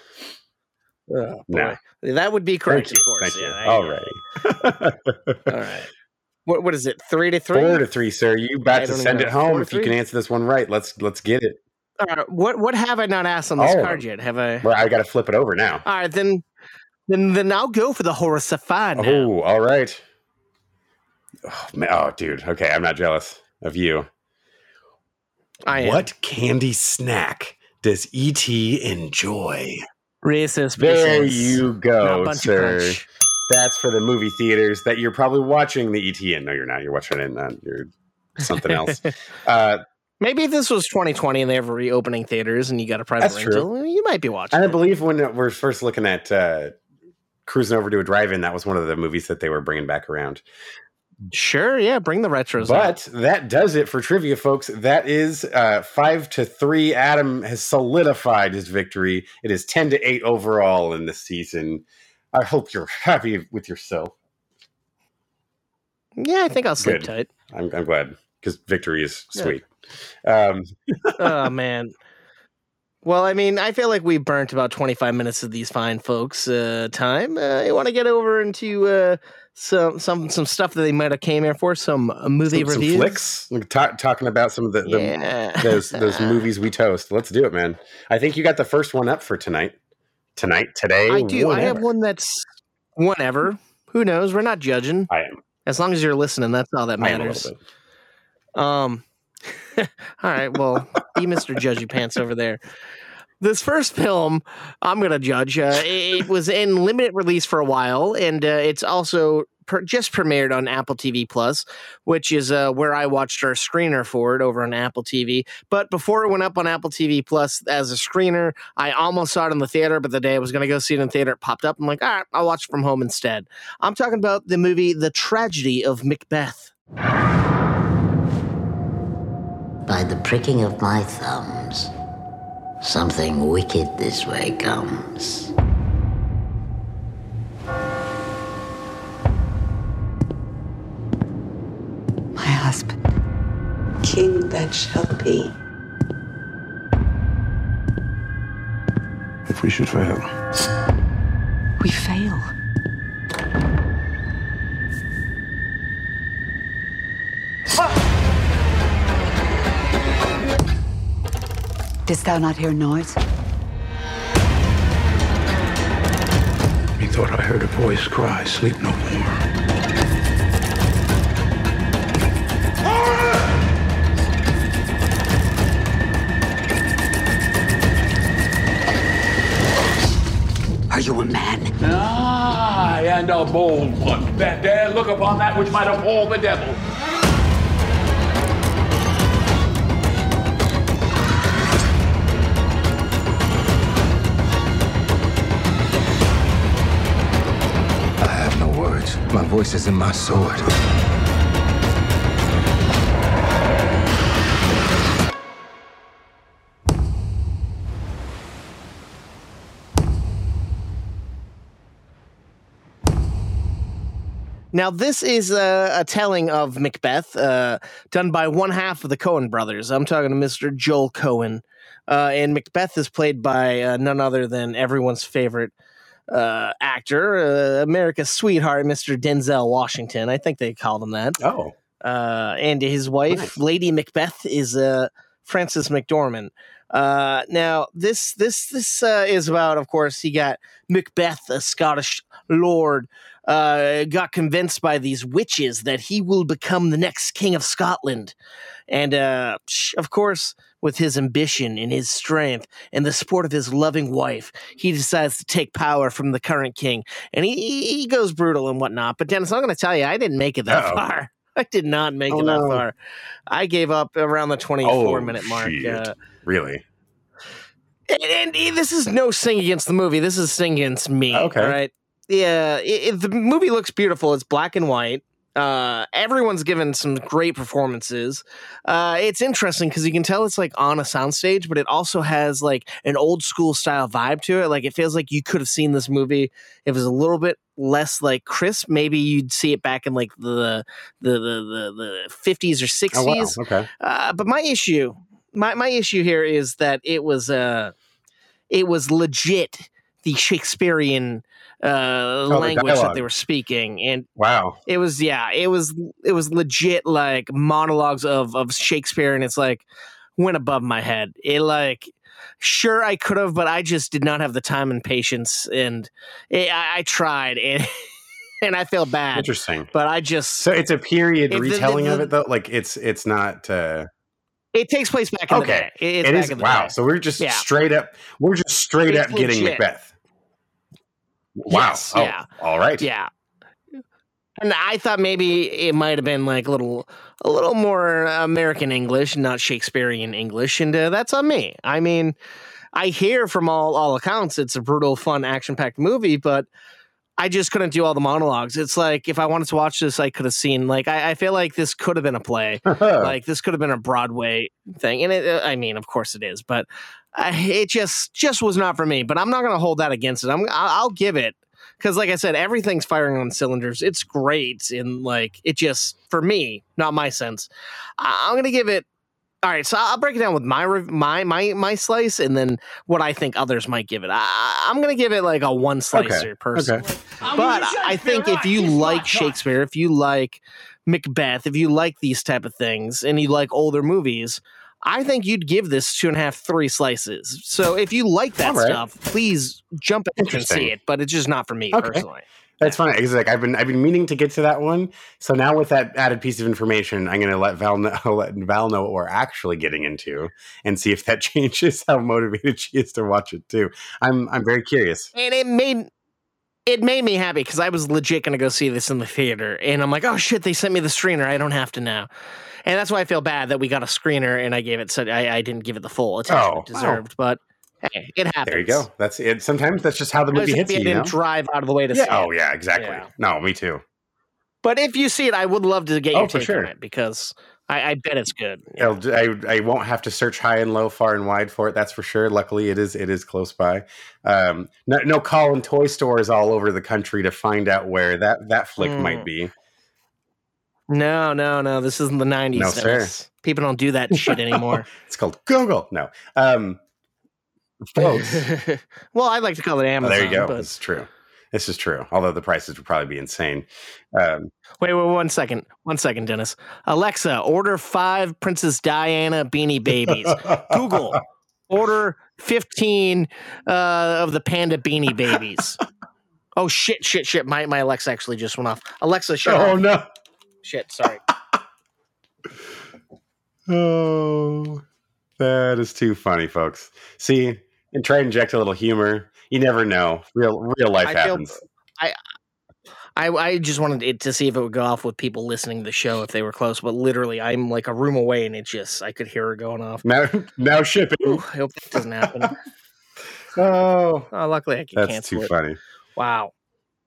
[SPEAKER 2] Oh,
[SPEAKER 1] no.
[SPEAKER 2] That would be correct,
[SPEAKER 1] Thank you,
[SPEAKER 2] of course.
[SPEAKER 1] thank you.
[SPEAKER 2] yeah,
[SPEAKER 1] All right.
[SPEAKER 2] All right. What what is it? Three to three.
[SPEAKER 1] Four to three, sir. You
[SPEAKER 2] I
[SPEAKER 1] about to send it home if you can answer this one right. Let's let's get it.
[SPEAKER 2] Right. What what have I not asked on this
[SPEAKER 1] of
[SPEAKER 2] card yet? Have I?
[SPEAKER 1] Well, I got to flip it over now.
[SPEAKER 2] All right, then Then then I'll go for the now.
[SPEAKER 1] Oh, all right. Oh, man. oh, dude. Okay, I'm not jealous of you.
[SPEAKER 2] I am.
[SPEAKER 1] What candy snack does ET enjoy?
[SPEAKER 2] Racist.
[SPEAKER 1] There you go, sir. That's for the movie theaters that you're probably watching the ET in. No, you're not. You're watching it in uh, you're something else. [laughs] uh,
[SPEAKER 2] Maybe this was 2020 and they have reopening theaters and you got a private
[SPEAKER 1] That's true.
[SPEAKER 2] rental, you might be watching.
[SPEAKER 1] and I
[SPEAKER 2] it.
[SPEAKER 1] believe when we're first looking at uh, cruising over to a drive-in, that was one of the movies that they were bringing back around.
[SPEAKER 2] Sure, yeah, bring the retros. out.
[SPEAKER 1] But that does it for trivia, folks. That is uh, five to three. Adam has solidified his victory. It is ten to eight overall in this season. I hope you're happy with yourself.
[SPEAKER 2] yeah, I think I'll sleep
[SPEAKER 1] Good.
[SPEAKER 2] tight.
[SPEAKER 1] I'm, I'm glad because victory is
[SPEAKER 2] Yeah.
[SPEAKER 1] sweet. Um, [laughs]
[SPEAKER 2] oh man. Well, I mean, I feel like we burnt about 25 minutes of these fine folks' uh, time. Uh, I want to get over into uh, some some some stuff that they might have came here for, some uh, movie
[SPEAKER 1] some, some
[SPEAKER 2] reviews.
[SPEAKER 1] flicks, like, ta- talking about some of the, the
[SPEAKER 2] yeah.
[SPEAKER 1] those those [laughs] movies we toast. Let's do it, man. I think you got the first one up for tonight. Tonight, today,
[SPEAKER 2] I do. I have one that's whenever. Who knows? We're not judging.
[SPEAKER 1] I am.
[SPEAKER 2] As long as you're listening, that's all that
[SPEAKER 1] I am a
[SPEAKER 2] matters. Um, [laughs] all right. Well, be Mr. Judgy Pants over there. This first film, I'm going to judge. Uh, it, it was in limited release for a while, and uh, it's also per, just premiered on Apple TV Plus, which is uh, where I watched our screener for it over on Apple TV. But before it went up on Apple TV Plus as a screener, I almost saw it in the theater, but the day I was going to go see it in the theater, it popped up. I'm like, all right, I'll watch it from home instead. I'm talking about the movie The Tragedy of Macbeth.
[SPEAKER 4] By the pricking of my thumbs, something wicked this way comes.
[SPEAKER 5] My husband.
[SPEAKER 6] king that shall be.
[SPEAKER 7] If we should fail,
[SPEAKER 5] We fail. Didst thou not hear noise?
[SPEAKER 7] methought I heard a voice cry, Sleep no more.
[SPEAKER 5] Are you a man?
[SPEAKER 8] Aye, and a bold one that dare look upon that which might appall the devil.
[SPEAKER 7] My voice is in my sword.
[SPEAKER 2] Now, this is a, a telling of Macbeth, uh, done by one half of the Coen brothers. I'm talking to Mr. Joel Coen. Uh, and Macbeth is played by uh, none other than everyone's favorite uh, actor, uh, America's sweetheart, Mr. Denzel Washington. I think they called him that.
[SPEAKER 1] Oh,
[SPEAKER 2] Uh, and his wife,
[SPEAKER 1] Nice.
[SPEAKER 2] Lady Macbeth, is uh, Frances McDormand. Uh, now, this this this uh, is about, of course, he got Macbeth, a Scottish lord, uh, got convinced by these witches that he will become the next king of Scotland, and uh, of course, with his ambition and his strength and the support of his loving wife, he decides to take power from the current king, and he he goes brutal and whatnot. But Dennis, I'm going to tell you, I didn't make it that
[SPEAKER 1] Uh-oh.
[SPEAKER 2] far. [laughs] I did not make
[SPEAKER 1] Oh,
[SPEAKER 2] it that
[SPEAKER 1] no.
[SPEAKER 2] far. I gave up around the 24
[SPEAKER 1] Oh,
[SPEAKER 2] minute mark. Uh,
[SPEAKER 1] really?
[SPEAKER 2] and, and this is no sing against the movie. This is sing against me.
[SPEAKER 1] Okay.
[SPEAKER 2] Right. Yeah. It, it- the movie looks beautiful. It's black and white. Uh, everyone's given some great performances. Uh, it's interesting because you can tell it's like on a soundstage, but it also has like an old school style vibe to it. Like it feels like you could have seen this movie if it was a little bit less like crisp. Maybe you'd see it back in like the the the the, 50s or 60s.
[SPEAKER 1] Oh wow. Okay.
[SPEAKER 2] Uh, but my issue, my my issue here is that it was uh, it was legit the Shakespearean uh,
[SPEAKER 1] the
[SPEAKER 2] language that they were speaking, and
[SPEAKER 1] Wow.
[SPEAKER 2] it was yeah, it was it was legit like monologues of of Shakespeare, and it's like. went above my head. It like sure I could have, but I just did not have the time and patience, and it, I, I tried [laughs] and. And I feel bad,
[SPEAKER 1] Interesting.
[SPEAKER 2] but I just
[SPEAKER 1] So it's a period
[SPEAKER 2] If the- the-
[SPEAKER 1] retelling of it though. Like it's it's not. uh
[SPEAKER 2] it takes place back in
[SPEAKER 1] Okay.
[SPEAKER 2] the day. It's
[SPEAKER 1] It
[SPEAKER 2] back
[SPEAKER 1] is
[SPEAKER 2] in the
[SPEAKER 1] wow.
[SPEAKER 2] day.
[SPEAKER 1] So we're just
[SPEAKER 2] Yeah.
[SPEAKER 1] straight up. We're just straight
[SPEAKER 2] It's
[SPEAKER 1] up getting. Macbeth. Wow.
[SPEAKER 2] Yes,
[SPEAKER 1] oh,
[SPEAKER 2] yeah.
[SPEAKER 1] All right.
[SPEAKER 2] Yeah. And I thought maybe it might have been like a little, a little more American English, not Shakespearean English, and uh, that's on me. I mean, I hear from all all accounts it's a brutal, fun, action packed movie, but I just couldn't do all the monologues. It's like if I wanted to watch this, I could have seen. Like I, I feel like this could have been a play. [laughs] like this could have been a Broadway thing, and it, uh, I mean, of course it is, but it just just was not for me. But I'm not going to hold that against it. I'm I'll, I'll give it because, like I said, everything's firing on cylinders. It's great, and like it just for me, not my sense. I, I'm going to give it. All right, so I'll break it down with my my my my slice, and then what I think others might give it. I, I'm going to give it like a one slicer personally. But I think if you like Shakespeare, if you like Macbeth, if you like these type of things, and you like older movies, I think you'd give this two and a half, three slices. So if you like that
[SPEAKER 1] right.
[SPEAKER 2] stuff, please jump in and see it. But it's just not for me
[SPEAKER 1] Okay.
[SPEAKER 2] personally.
[SPEAKER 1] That's funny. It's like I've been I've been meaning to get to that one. So now with that added piece of information, I'm going to let Val know, [laughs] let Val know what we're actually getting into, and see if that [laughs] changes how motivated she is to watch it too. I'm I'm very curious.
[SPEAKER 2] And it made it made me happy because I was legit going to go see this in the theater, and I'm like, oh shit, they sent me the screener. I don't have to now. And that's why I feel bad that we got a screener and I gave it. So I, I didn't give it the full attention
[SPEAKER 1] Oh,
[SPEAKER 2] it deserved. But hey, it happens.
[SPEAKER 1] There you go. That's it. Sometimes that's just how the movie hits you.
[SPEAKER 2] I didn't
[SPEAKER 1] know?
[SPEAKER 2] drive out of the way to
[SPEAKER 1] Yeah.
[SPEAKER 2] see oh, it.
[SPEAKER 1] Oh yeah, exactly.
[SPEAKER 2] Yeah.
[SPEAKER 1] No, me too.
[SPEAKER 2] But if you see it, I would love to get your
[SPEAKER 1] Oh, for
[SPEAKER 2] take
[SPEAKER 1] sure.
[SPEAKER 2] on it because I, I bet it's good. Yeah.
[SPEAKER 1] I I won't have to search high and low, far and wide for it. That's for sure. Luckily, it is it is close by. Um, no, no calling toy stores all over the country to find out where that that flick
[SPEAKER 2] Mm.
[SPEAKER 1] might be.
[SPEAKER 2] No, no, no. This isn't the '90s.
[SPEAKER 1] No, sir.
[SPEAKER 2] People don't do that shit anymore. [laughs]
[SPEAKER 1] It's called Google. No, um, folks. [laughs]
[SPEAKER 2] well, I'd like to call it
[SPEAKER 1] Oh,
[SPEAKER 2] Amazon.
[SPEAKER 1] there you go.
[SPEAKER 2] But
[SPEAKER 1] is true. This is true. Although the prices would probably be insane. Um,
[SPEAKER 2] wait, wait, one second, one second, Dennis. Alexa, order five Princess Diana beanie babies. [laughs] Google, order fifteen uh, of the panda beanie babies. Oh shit, shit, shit! My my Alexa actually just went off. Alexa, shut
[SPEAKER 1] oh no.
[SPEAKER 2] Shit, sorry. [laughs]
[SPEAKER 1] Oh, that is too funny, folks. See, and try to inject a little humor. You never know. Real real life
[SPEAKER 2] I feel-
[SPEAKER 1] happens.
[SPEAKER 2] I, I just wanted it to see if it would go off with people listening to the show if they were close, but literally I'm like a room away and it just I could hear her going off.
[SPEAKER 1] Now, now shipping.
[SPEAKER 2] Ooh, I hope that doesn't happen. [laughs]
[SPEAKER 1] Oh,
[SPEAKER 2] Oh, luckily I can
[SPEAKER 1] that's
[SPEAKER 2] cancel
[SPEAKER 1] too
[SPEAKER 2] it.
[SPEAKER 1] funny.
[SPEAKER 2] Wow.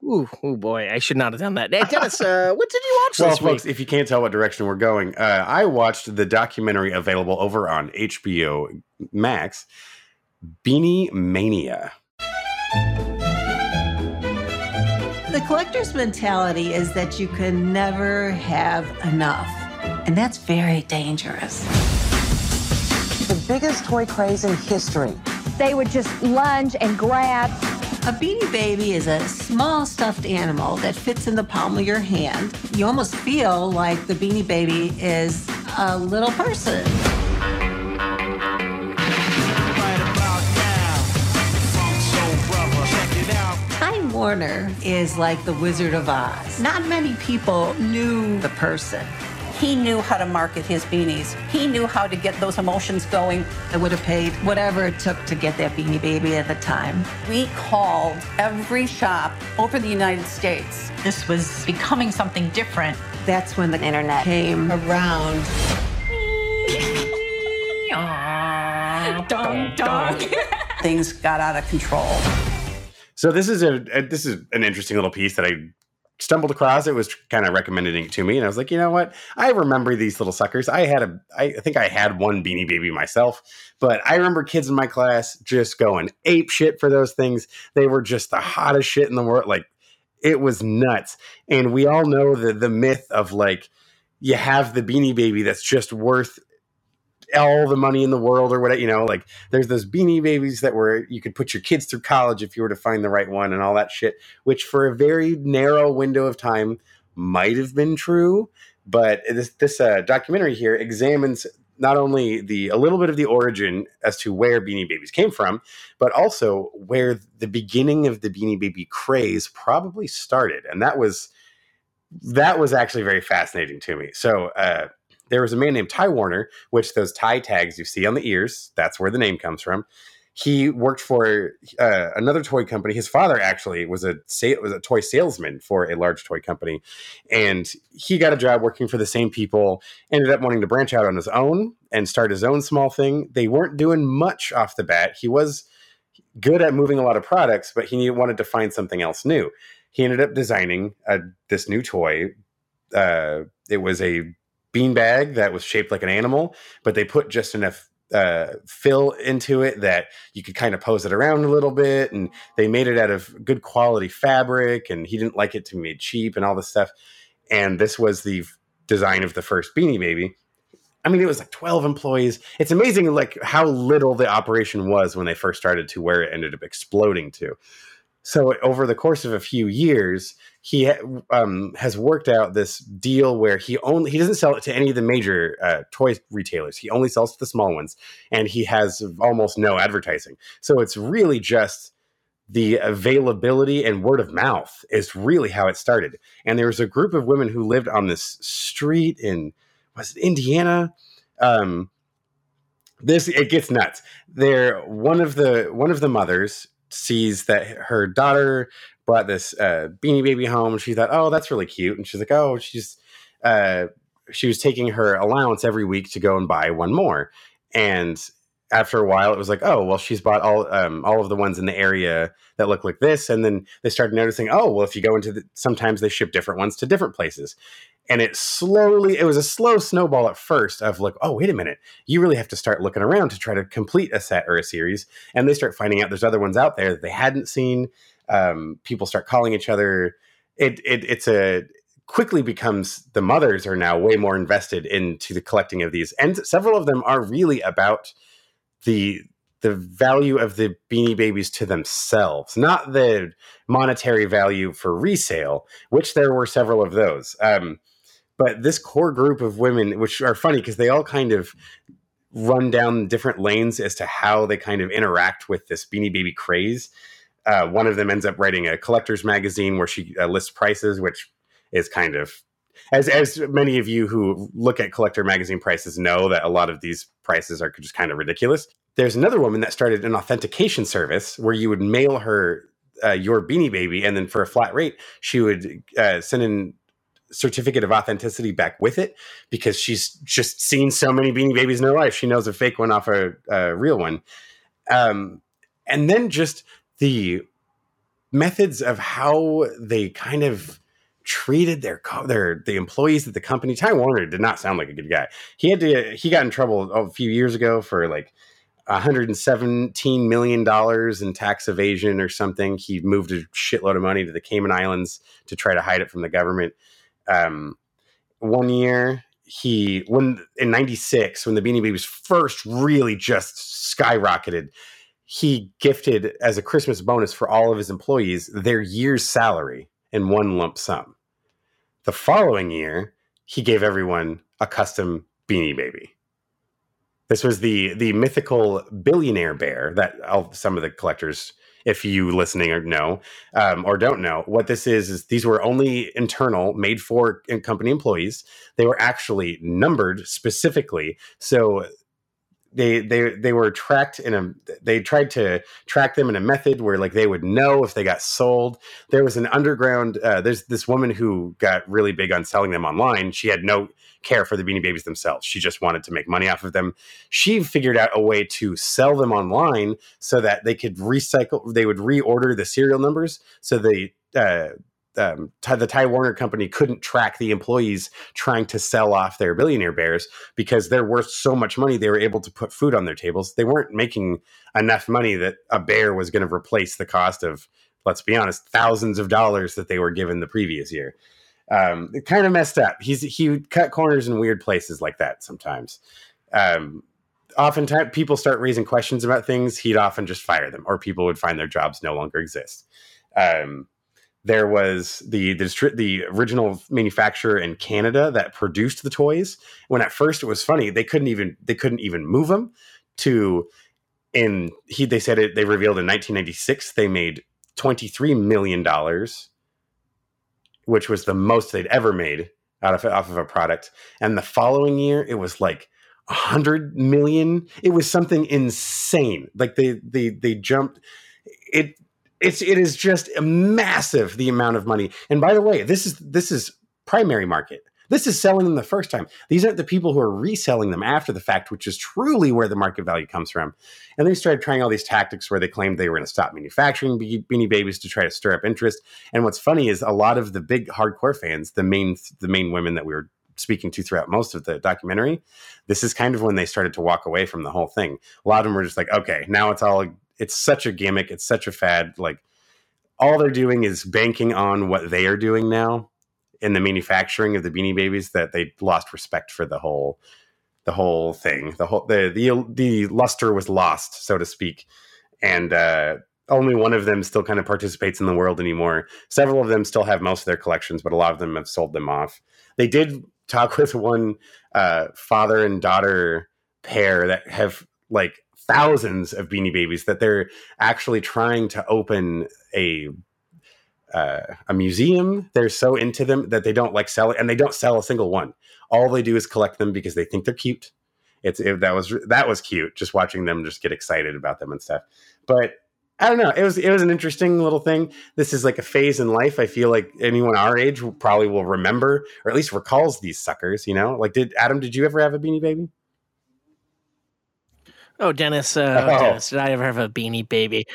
[SPEAKER 2] Ooh, oh boy, I should not have done that. Hey, Dennis, uh, [laughs] what did you watch
[SPEAKER 1] Well,
[SPEAKER 2] this
[SPEAKER 1] folks,
[SPEAKER 2] week?
[SPEAKER 1] if you can't tell what direction we're going, uh, I watched the documentary available over on HBO Max, Beanie Mania.
[SPEAKER 9] Collector's mentality is that you can never have enough. And that's very dangerous.
[SPEAKER 10] The biggest toy craze in history.
[SPEAKER 11] They would just lunge and grab.
[SPEAKER 9] A beanie baby is a small stuffed animal that fits in the palm of your hand. You almost feel like the beanie baby is a little person. Warner is like the Wizard of Oz. Not many people knew the person.
[SPEAKER 12] He knew how to market his beanies. He knew how to get those emotions going.
[SPEAKER 9] I would have paid whatever it took to get that beanie baby at the time.
[SPEAKER 12] We called every shop over the United States.
[SPEAKER 13] This was becoming something different.
[SPEAKER 9] That's when the internet came around.
[SPEAKER 13] Dong, dong.
[SPEAKER 12] Things got out of control.
[SPEAKER 1] So this is a, a this is an interesting little piece that I stumbled across. It was kind of recommending it to me, and I was like, you know what? I remember these little suckers. I had a, I think I had one Beanie Baby myself, but I remember kids in my class just going ape shit for those things. They were just the hottest shit in the world. Like it was nuts. And we all know the the myth of like you have the Beanie Baby that's just worth all the money in the world or whatever you know like there's those beanie babies that were you could put your kids through college if you were to find the right one and all that shit which for a very narrow window of time might have been true but this this uh, documentary here examines not only the a little bit of the origin as to where Beanie Babies came from, but also where the beginning of the Beanie Baby craze probably started, and that was that was actually very fascinating to me. So uh, there was a man named Ty Warner, which those tie tags you see on the ears, that's where the name comes from. He worked for uh, another toy company. His father actually was a was a toy salesman for a large toy company, and he got a job working for the same people. Ended up wanting to branch out on his own and start his own small thing. They weren't doing much off the bat. He was good at moving a lot of products, but he wanted to find something else new. He ended up designing a, this new toy. Uh, it was a beanbag that was shaped like an animal, but they put just enough uh, fill into it that you could kind of pose it around a little bit. And they made it out of good quality fabric, and he didn't like it to be made cheap and all this stuff. And this was the design of the first Beanie Baby. I mean, it was like 12 employees. It's amazing, like how little the operation was when they first started to where it ended up exploding to. So over the course of a few years, he um, has worked out this deal where he only he doesn't sell it to any of the major uh, toy retailers. He only sells to the small ones, and he has almost no advertising. So it's really just the availability and word of mouth is really how it started. And there was a group of women who lived on this street in was it Indiana. Um, this it gets nuts. They're one of the one of the mothers sees that her daughter brought this uh, beanie baby home. She thought, oh, that's really cute. And she's like, oh, she's, uh, she was taking her allowance every week to go and buy one more. And after a while, it was like, oh, well, she's bought all um, all of the ones in the area that look like this, and then they started noticing, oh, well, if you go into the, sometimes they ship different ones to different places, and it slowly, it was a slow snowball at first of like, oh, wait a minute, you really have to start looking around to try to complete a set or a series, and they start finding out there's other ones out there that they hadn't seen. Um, people start calling each other. It, it it's a quickly becomes the mothers are now way more invested into the collecting of these, and several of them are really about the the value of the beanie babies to themselves, not the monetary value for resale, which there were several of those. Um, but this core group of women, which are funny because they all kind of run down different lanes as to how they kind of interact with this beanie baby craze. Uh, one of them ends up writing a collector's magazine where she uh, lists prices, which is kind of as as many of you who look at collector magazine prices know that a lot of these prices are just kind of ridiculous. There's another woman that started an authentication service where you would mail her uh, your beanie baby, and then for a flat rate, she would uh, send in certificate of authenticity back with it because she's just seen so many beanie babies in her life. She knows a fake one off a, a real one. Um, and then just the methods of how they kind of treated their co- their the employees at the company. Ty Warner did not sound like a good guy. He had to he got in trouble a few years ago for like 117 million dollars in tax evasion or something. He moved a shitload of money to the Cayman Islands to try to hide it from the government. Um, one year he when in 96 when the Beanie Babies first really just skyrocketed he gifted as a Christmas bonus for all of his employees their year's salary in one lump sum. The following year, he gave everyone a custom beanie baby. This was the the mythical billionaire bear that some of the collectors, if you listening or know um, or don't know, what this is is these were only internal, made for company employees. They were actually numbered specifically, so they they they were tracked in a they tried to track them in a method where like they would know if they got sold. There was an underground uh, there's this woman who got really big on selling them online. She had no care for the beanie babies themselves. She just wanted to make money off of them. She figured out a way to sell them online so that they could recycle they would reorder the serial numbers so they uh, um, the Ty Warner company couldn't track the employees trying to sell off their billionaire bears because they're worth so much money. They were able to put food on their tables. They weren't making enough money that a bear was going to replace the cost of, let's be honest, thousands of dollars that they were given the previous year. Um, it kind of messed up. He's he cut corners in weird places like that sometimes. Um, oftentimes, people start raising questions about things. He'd often just fire them, or people would find their jobs no longer exist. Um, there was the the, the original manufacturer in Canada that produced the toys. When at first it was funny, they couldn't even they couldn't even move them to. In he, they said it. They revealed in 1996 they made 23 million dollars, which was the most they'd ever made out of off of a product. And the following year, it was like hundred million. It was something insane. Like they they they jumped. It it's it is just massive the amount of money. And by the way, this is this is primary market. This is selling them the first time. These aren't the people who are reselling them after the fact, which is truly where the market value comes from. And they started trying all these tactics where they claimed they were going to stop manufacturing Be- Beanie Babies to try to stir up interest. And what's funny is a lot of the big hardcore fans, the main the main women that we were speaking to throughout most of the documentary, this is kind of when they started to walk away from the whole thing. A lot of them were just like, okay, now it's all it's such a gimmick, it's such a fad. Like all they're doing is banking on what they are doing now in the manufacturing of the Beanie Babies that they lost respect for the whole the whole thing. The whole the the the luster was lost, so to speak, and uh, only one of them still kind of participates in the world anymore. Several of them still have most of their collections, but a lot of them have sold them off. They did talk [laughs] with one uh, father and daughter pair that have like thousands of Beanie Babies that they're actually trying to open a uh, a museum. They're so into them that they don't like sell it, and they don't sell a single one. All they do is collect them because they think they're cute. It's it, that was that was cute. Just watching them just get excited about them and stuff. But I don't know. It was it was an interesting little thing. This is like a phase in life. I feel like anyone our age probably will remember or at least recalls these suckers. You know, like did Adam? Did you ever have a Beanie Baby?
[SPEAKER 2] Oh, Dennis, uh, [laughs]
[SPEAKER 1] Oh.
[SPEAKER 2] Dennis, did I ever have a beanie baby?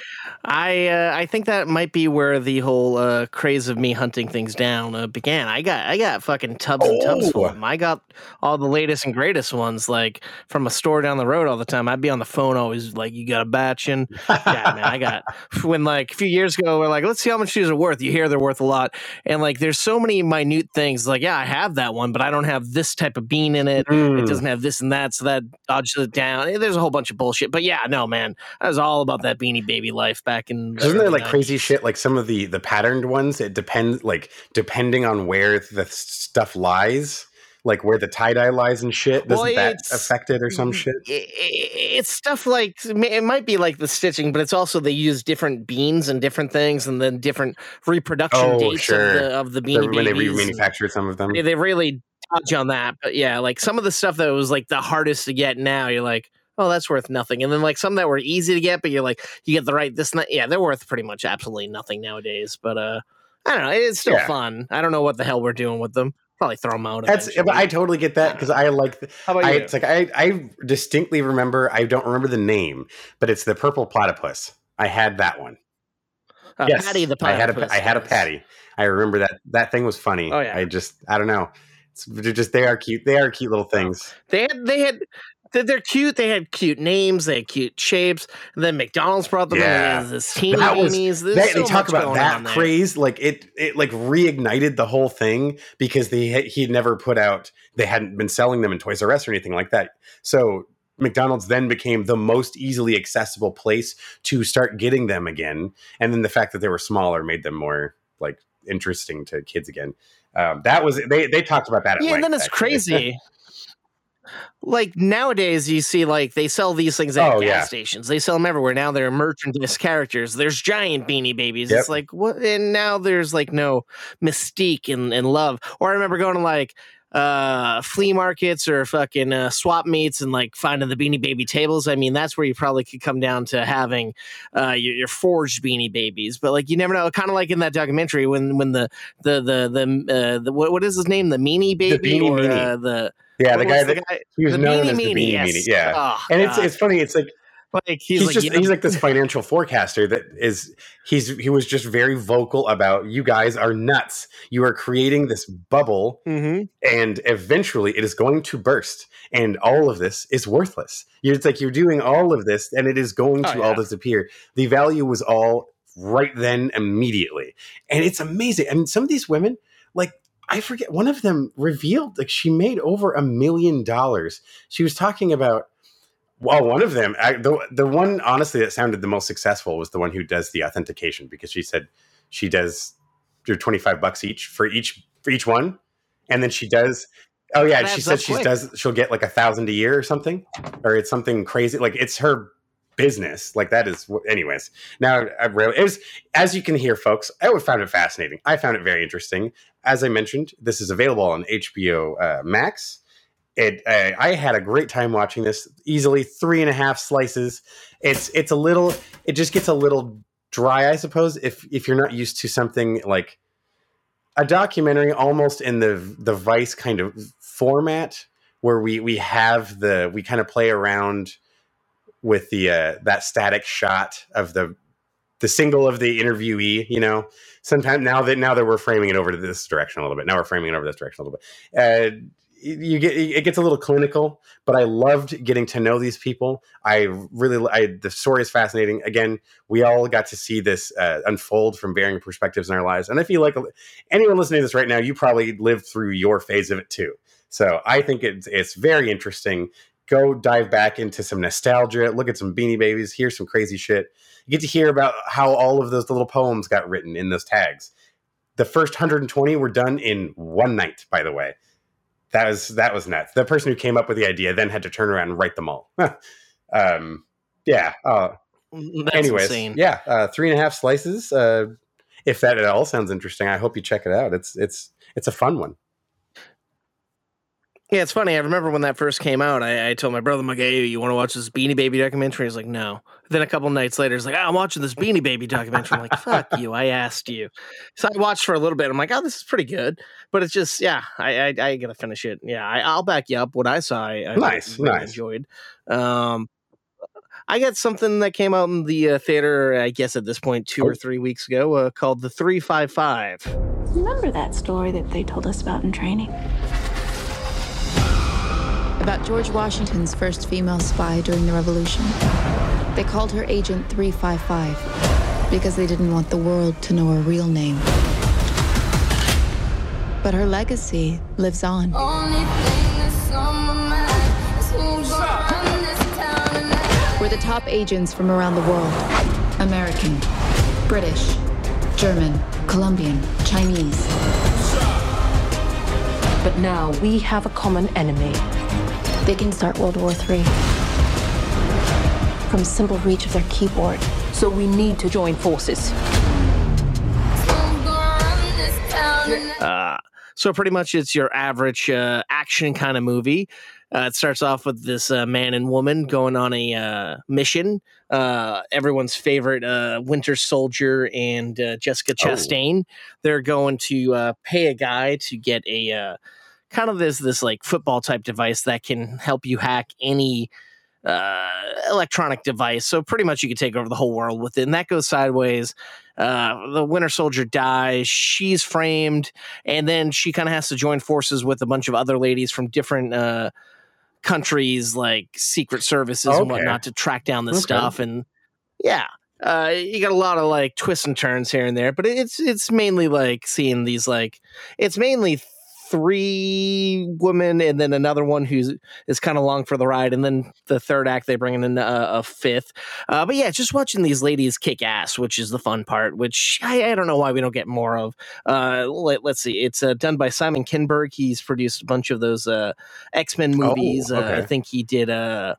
[SPEAKER 2] I uh, I think that might be where the whole uh, craze of me hunting things down uh, began. I got I got fucking tubs and tubs full
[SPEAKER 1] Oh.
[SPEAKER 2] of them. I got all the latest and greatest ones, like from a store down the road all the time. I'd be on the phone always, like, "You got a batch in?" yeah, man, I got. [laughs] When like a few years ago, we're like, "Let's see how much these are worth." You hear they're worth a lot, and like, there's so many minute things. Like, yeah, I have that one, but I don't have this type of bean in it. It
[SPEAKER 1] Mm.
[SPEAKER 2] doesn't have this and that, so that dodges it down. Eh, There's a whole bunch of bullshit. But yeah, no, man, I was all about that beanie baby life back in.
[SPEAKER 1] Isn't there like crazy shit? Like some of the the patterned ones, it depends. Like depending on where the stuff lies, like where the tie dye lies and shit. Doesn't
[SPEAKER 2] Well,
[SPEAKER 1] that affect it or some shit?
[SPEAKER 2] it's stuff like it might be like the stitching, but it's also they use different beans and different things, and then different reproduction
[SPEAKER 1] Oh,
[SPEAKER 2] dates
[SPEAKER 1] sure.
[SPEAKER 2] of the of the
[SPEAKER 1] The-
[SPEAKER 2] beanie
[SPEAKER 1] when they remanufactured some of them.
[SPEAKER 2] They, they really touch on that, but yeah, like some of the stuff that was like the hardest to get now, you're like, oh, that's worth nothing, and then like some that were easy to get, but you're like, you get the right this, and yeah, they're worth pretty much absolutely nothing nowadays. But uh, I don't know, it's still
[SPEAKER 1] Yeah.
[SPEAKER 2] fun. I don't know what the hell we're doing with them. Probably throw them out.
[SPEAKER 1] That's
[SPEAKER 2] eventually.
[SPEAKER 1] I totally get that because I like. The,
[SPEAKER 2] How about
[SPEAKER 1] I,
[SPEAKER 2] you?
[SPEAKER 1] It's like I I distinctly remember. I don't remember the name, but it's the purple platypus. I had that one.
[SPEAKER 2] Uh,
[SPEAKER 1] yes,
[SPEAKER 2] Patty the
[SPEAKER 1] I had a had a patty. I remember that that thing was funny.
[SPEAKER 2] Oh, yeah.
[SPEAKER 1] I just I don't know. It's they're just they are cute. They are cute little things.
[SPEAKER 2] They had they had they- they're cute. They had cute names. They had cute shapes. And then McDonald's brought them
[SPEAKER 1] Yeah.
[SPEAKER 2] in this teeny
[SPEAKER 1] That was.
[SPEAKER 2] There's
[SPEAKER 1] that,
[SPEAKER 2] so
[SPEAKER 1] they talk about that
[SPEAKER 2] there.
[SPEAKER 1] craze like it it like reignited the whole thing because they he had never put out they hadn't been selling them in Toys R Us or anything like that. So McDonald's then became the most easily accessible place to start getting them again, and then the fact that they were smaller made them more like interesting to kids again. Um, that was they they talked about that. At
[SPEAKER 2] Yeah, and
[SPEAKER 1] length,
[SPEAKER 2] then it's
[SPEAKER 1] actually.
[SPEAKER 2] crazy. [laughs] like nowadays, you see like they sell these things at
[SPEAKER 1] Oh,
[SPEAKER 2] gas
[SPEAKER 1] yeah.
[SPEAKER 2] stations. They sell them everywhere now. They're merchandise characters. There's giant beanie babies.
[SPEAKER 1] Yep.
[SPEAKER 2] It's like what? And now there's like no mystique and, and love. Or I remember going to like uh flea markets or fucking uh, swap meets and like finding the beanie baby tables i mean that's where you probably could come down to having uh your, your forged beanie babies but like you never know kind of like in that documentary when when the the the the, uh, the what, what is his name the meanie baby
[SPEAKER 1] Beanie
[SPEAKER 2] or
[SPEAKER 1] Meanie.
[SPEAKER 2] Uh, the
[SPEAKER 1] Yeah, the guy
[SPEAKER 2] was
[SPEAKER 1] that he was
[SPEAKER 2] the
[SPEAKER 1] known
[SPEAKER 2] Beanie
[SPEAKER 1] as the
[SPEAKER 2] Meanie.
[SPEAKER 1] Meanie. Yeah,
[SPEAKER 2] Oh,
[SPEAKER 1] and it's
[SPEAKER 2] God.
[SPEAKER 1] it's funny. It's like
[SPEAKER 2] like
[SPEAKER 1] he's,
[SPEAKER 2] he's, like
[SPEAKER 1] just
[SPEAKER 2] you know-
[SPEAKER 1] he's like this [laughs] financial forecaster that is he's he was just very vocal about you guys are nuts you are creating this bubble
[SPEAKER 2] Mhm.
[SPEAKER 1] and eventually it is going to burst and all of this is worthless it's like you're doing all of this and it is going
[SPEAKER 2] Oh,
[SPEAKER 1] to all disappear the value was all right then immediately and it's amazing i mean some of these women like I forget one of them revealed like she made over a million dollars. She was talking about well, one of them, I, the the one honestly that sounded the most successful was the one who does the authentication because she said she does or twenty five bucks each for each for each one, and then she does. Oh yeah, she said she does. She'll get like a thousand a year or something, or it's something crazy. Like it's her business. Like that is. Anyways, now I really it was as you can hear, folks. I found it fascinating. I found it very interesting. As I mentioned, this is available on HBO uh, Max. It. Uh, I had a great time watching this. Easily three and a half slices. It's. It's a little. It just gets a little dry, I suppose. If if you're not used to something like a documentary almost in the the vice kind of format where we we have the we kind of play around with the uh that static shot of the the single of the interviewee you know? Sometimes now that now that we're framing it over to this direction a little bit now we're framing it over this direction a little bit. Uh you get it gets a little clinical but i loved getting to know these people. I really i the story is fascinating. Again we all got to see this uh, unfold from varying perspectives in our lives and i feel like anyone listening to this right now you probably lived through your phase of it too. So i think it's it's very interesting go dive back into some nostalgia look at some beanie babies hear some crazy shit. You get to hear about how all of those little poems got written in those tags. The first 120 were done in one night by the way. That was that was nuts. The person who came up with the idea then had to turn around and write them all. [laughs] Um yeah uh
[SPEAKER 2] That's
[SPEAKER 1] anyways
[SPEAKER 2] insane.
[SPEAKER 1] yeah uh three and a half slices uh if that at all sounds interesting i hope you check it out. It's it's it's a fun one
[SPEAKER 2] Yeah, it's funny. I remember when that first came out, I, I told my brother, I'm like, hey, you want to watch this Beanie Baby documentary? He's like, no. Then a couple nights later, he's like, "Ah, I'm watching this Beanie Baby documentary. I'm like, [laughs] fuck you. I asked you. So I watched for a little bit. I'm like, oh, this is pretty good. But it's just, yeah, I I, I got to finish it. Yeah, I, I'll back you up. What I saw, I, I
[SPEAKER 1] Nice,
[SPEAKER 2] really
[SPEAKER 1] nice.
[SPEAKER 2] enjoyed. Um, I got something that came out in the uh, theater, I guess at this point, two
[SPEAKER 1] Oh.
[SPEAKER 2] or three weeks ago, uh, called The 355.
[SPEAKER 14] Remember that story that they told us about in training?
[SPEAKER 15] About George Washington's first female spy during the Revolution. They called her Agent 355 because they didn't want the world to know her real name. But her legacy lives on. We're the top agents from around the world American, British, German, Colombian, Chinese.
[SPEAKER 16] But now we have a common enemy. They can start World War III from simple reach of their keyboard. So we need to join forces.
[SPEAKER 2] Uh, so pretty much it's your average uh, action kind of movie. Uh, it starts off with this uh, man and woman going on a uh, mission. Uh, everyone's favorite uh, Winter Soldier and uh, Jessica
[SPEAKER 1] Oh.
[SPEAKER 2] Chastain. They're going to uh, pay a guy to get a uh, kind of this this like football type device that can help you hack any uh, electronic device. So pretty much you can take over the whole world with it. And that goes sideways. Uh, the Winter Soldier dies. She's framed, and then she kind of has to join forces with a bunch of other ladies from different uh, countries, like secret services and whatnot, to track down this
[SPEAKER 1] Okay.
[SPEAKER 2] stuff. And yeah. Uh, you got a lot of like twists and turns here and there, but it's it's mainly like seeing these like it's mainly three women and then another one who's is kind of long for the ride, and then the third act they bring in a, a fifth. Uh, but yeah, just watching these ladies kick ass, which is the fun part. Which I, I don't know why we don't get more of. Uh, let, us see, it's uh, done by Simon Kinberg. He's produced a bunch of those uh, X Men movies. uh, I think he did uh,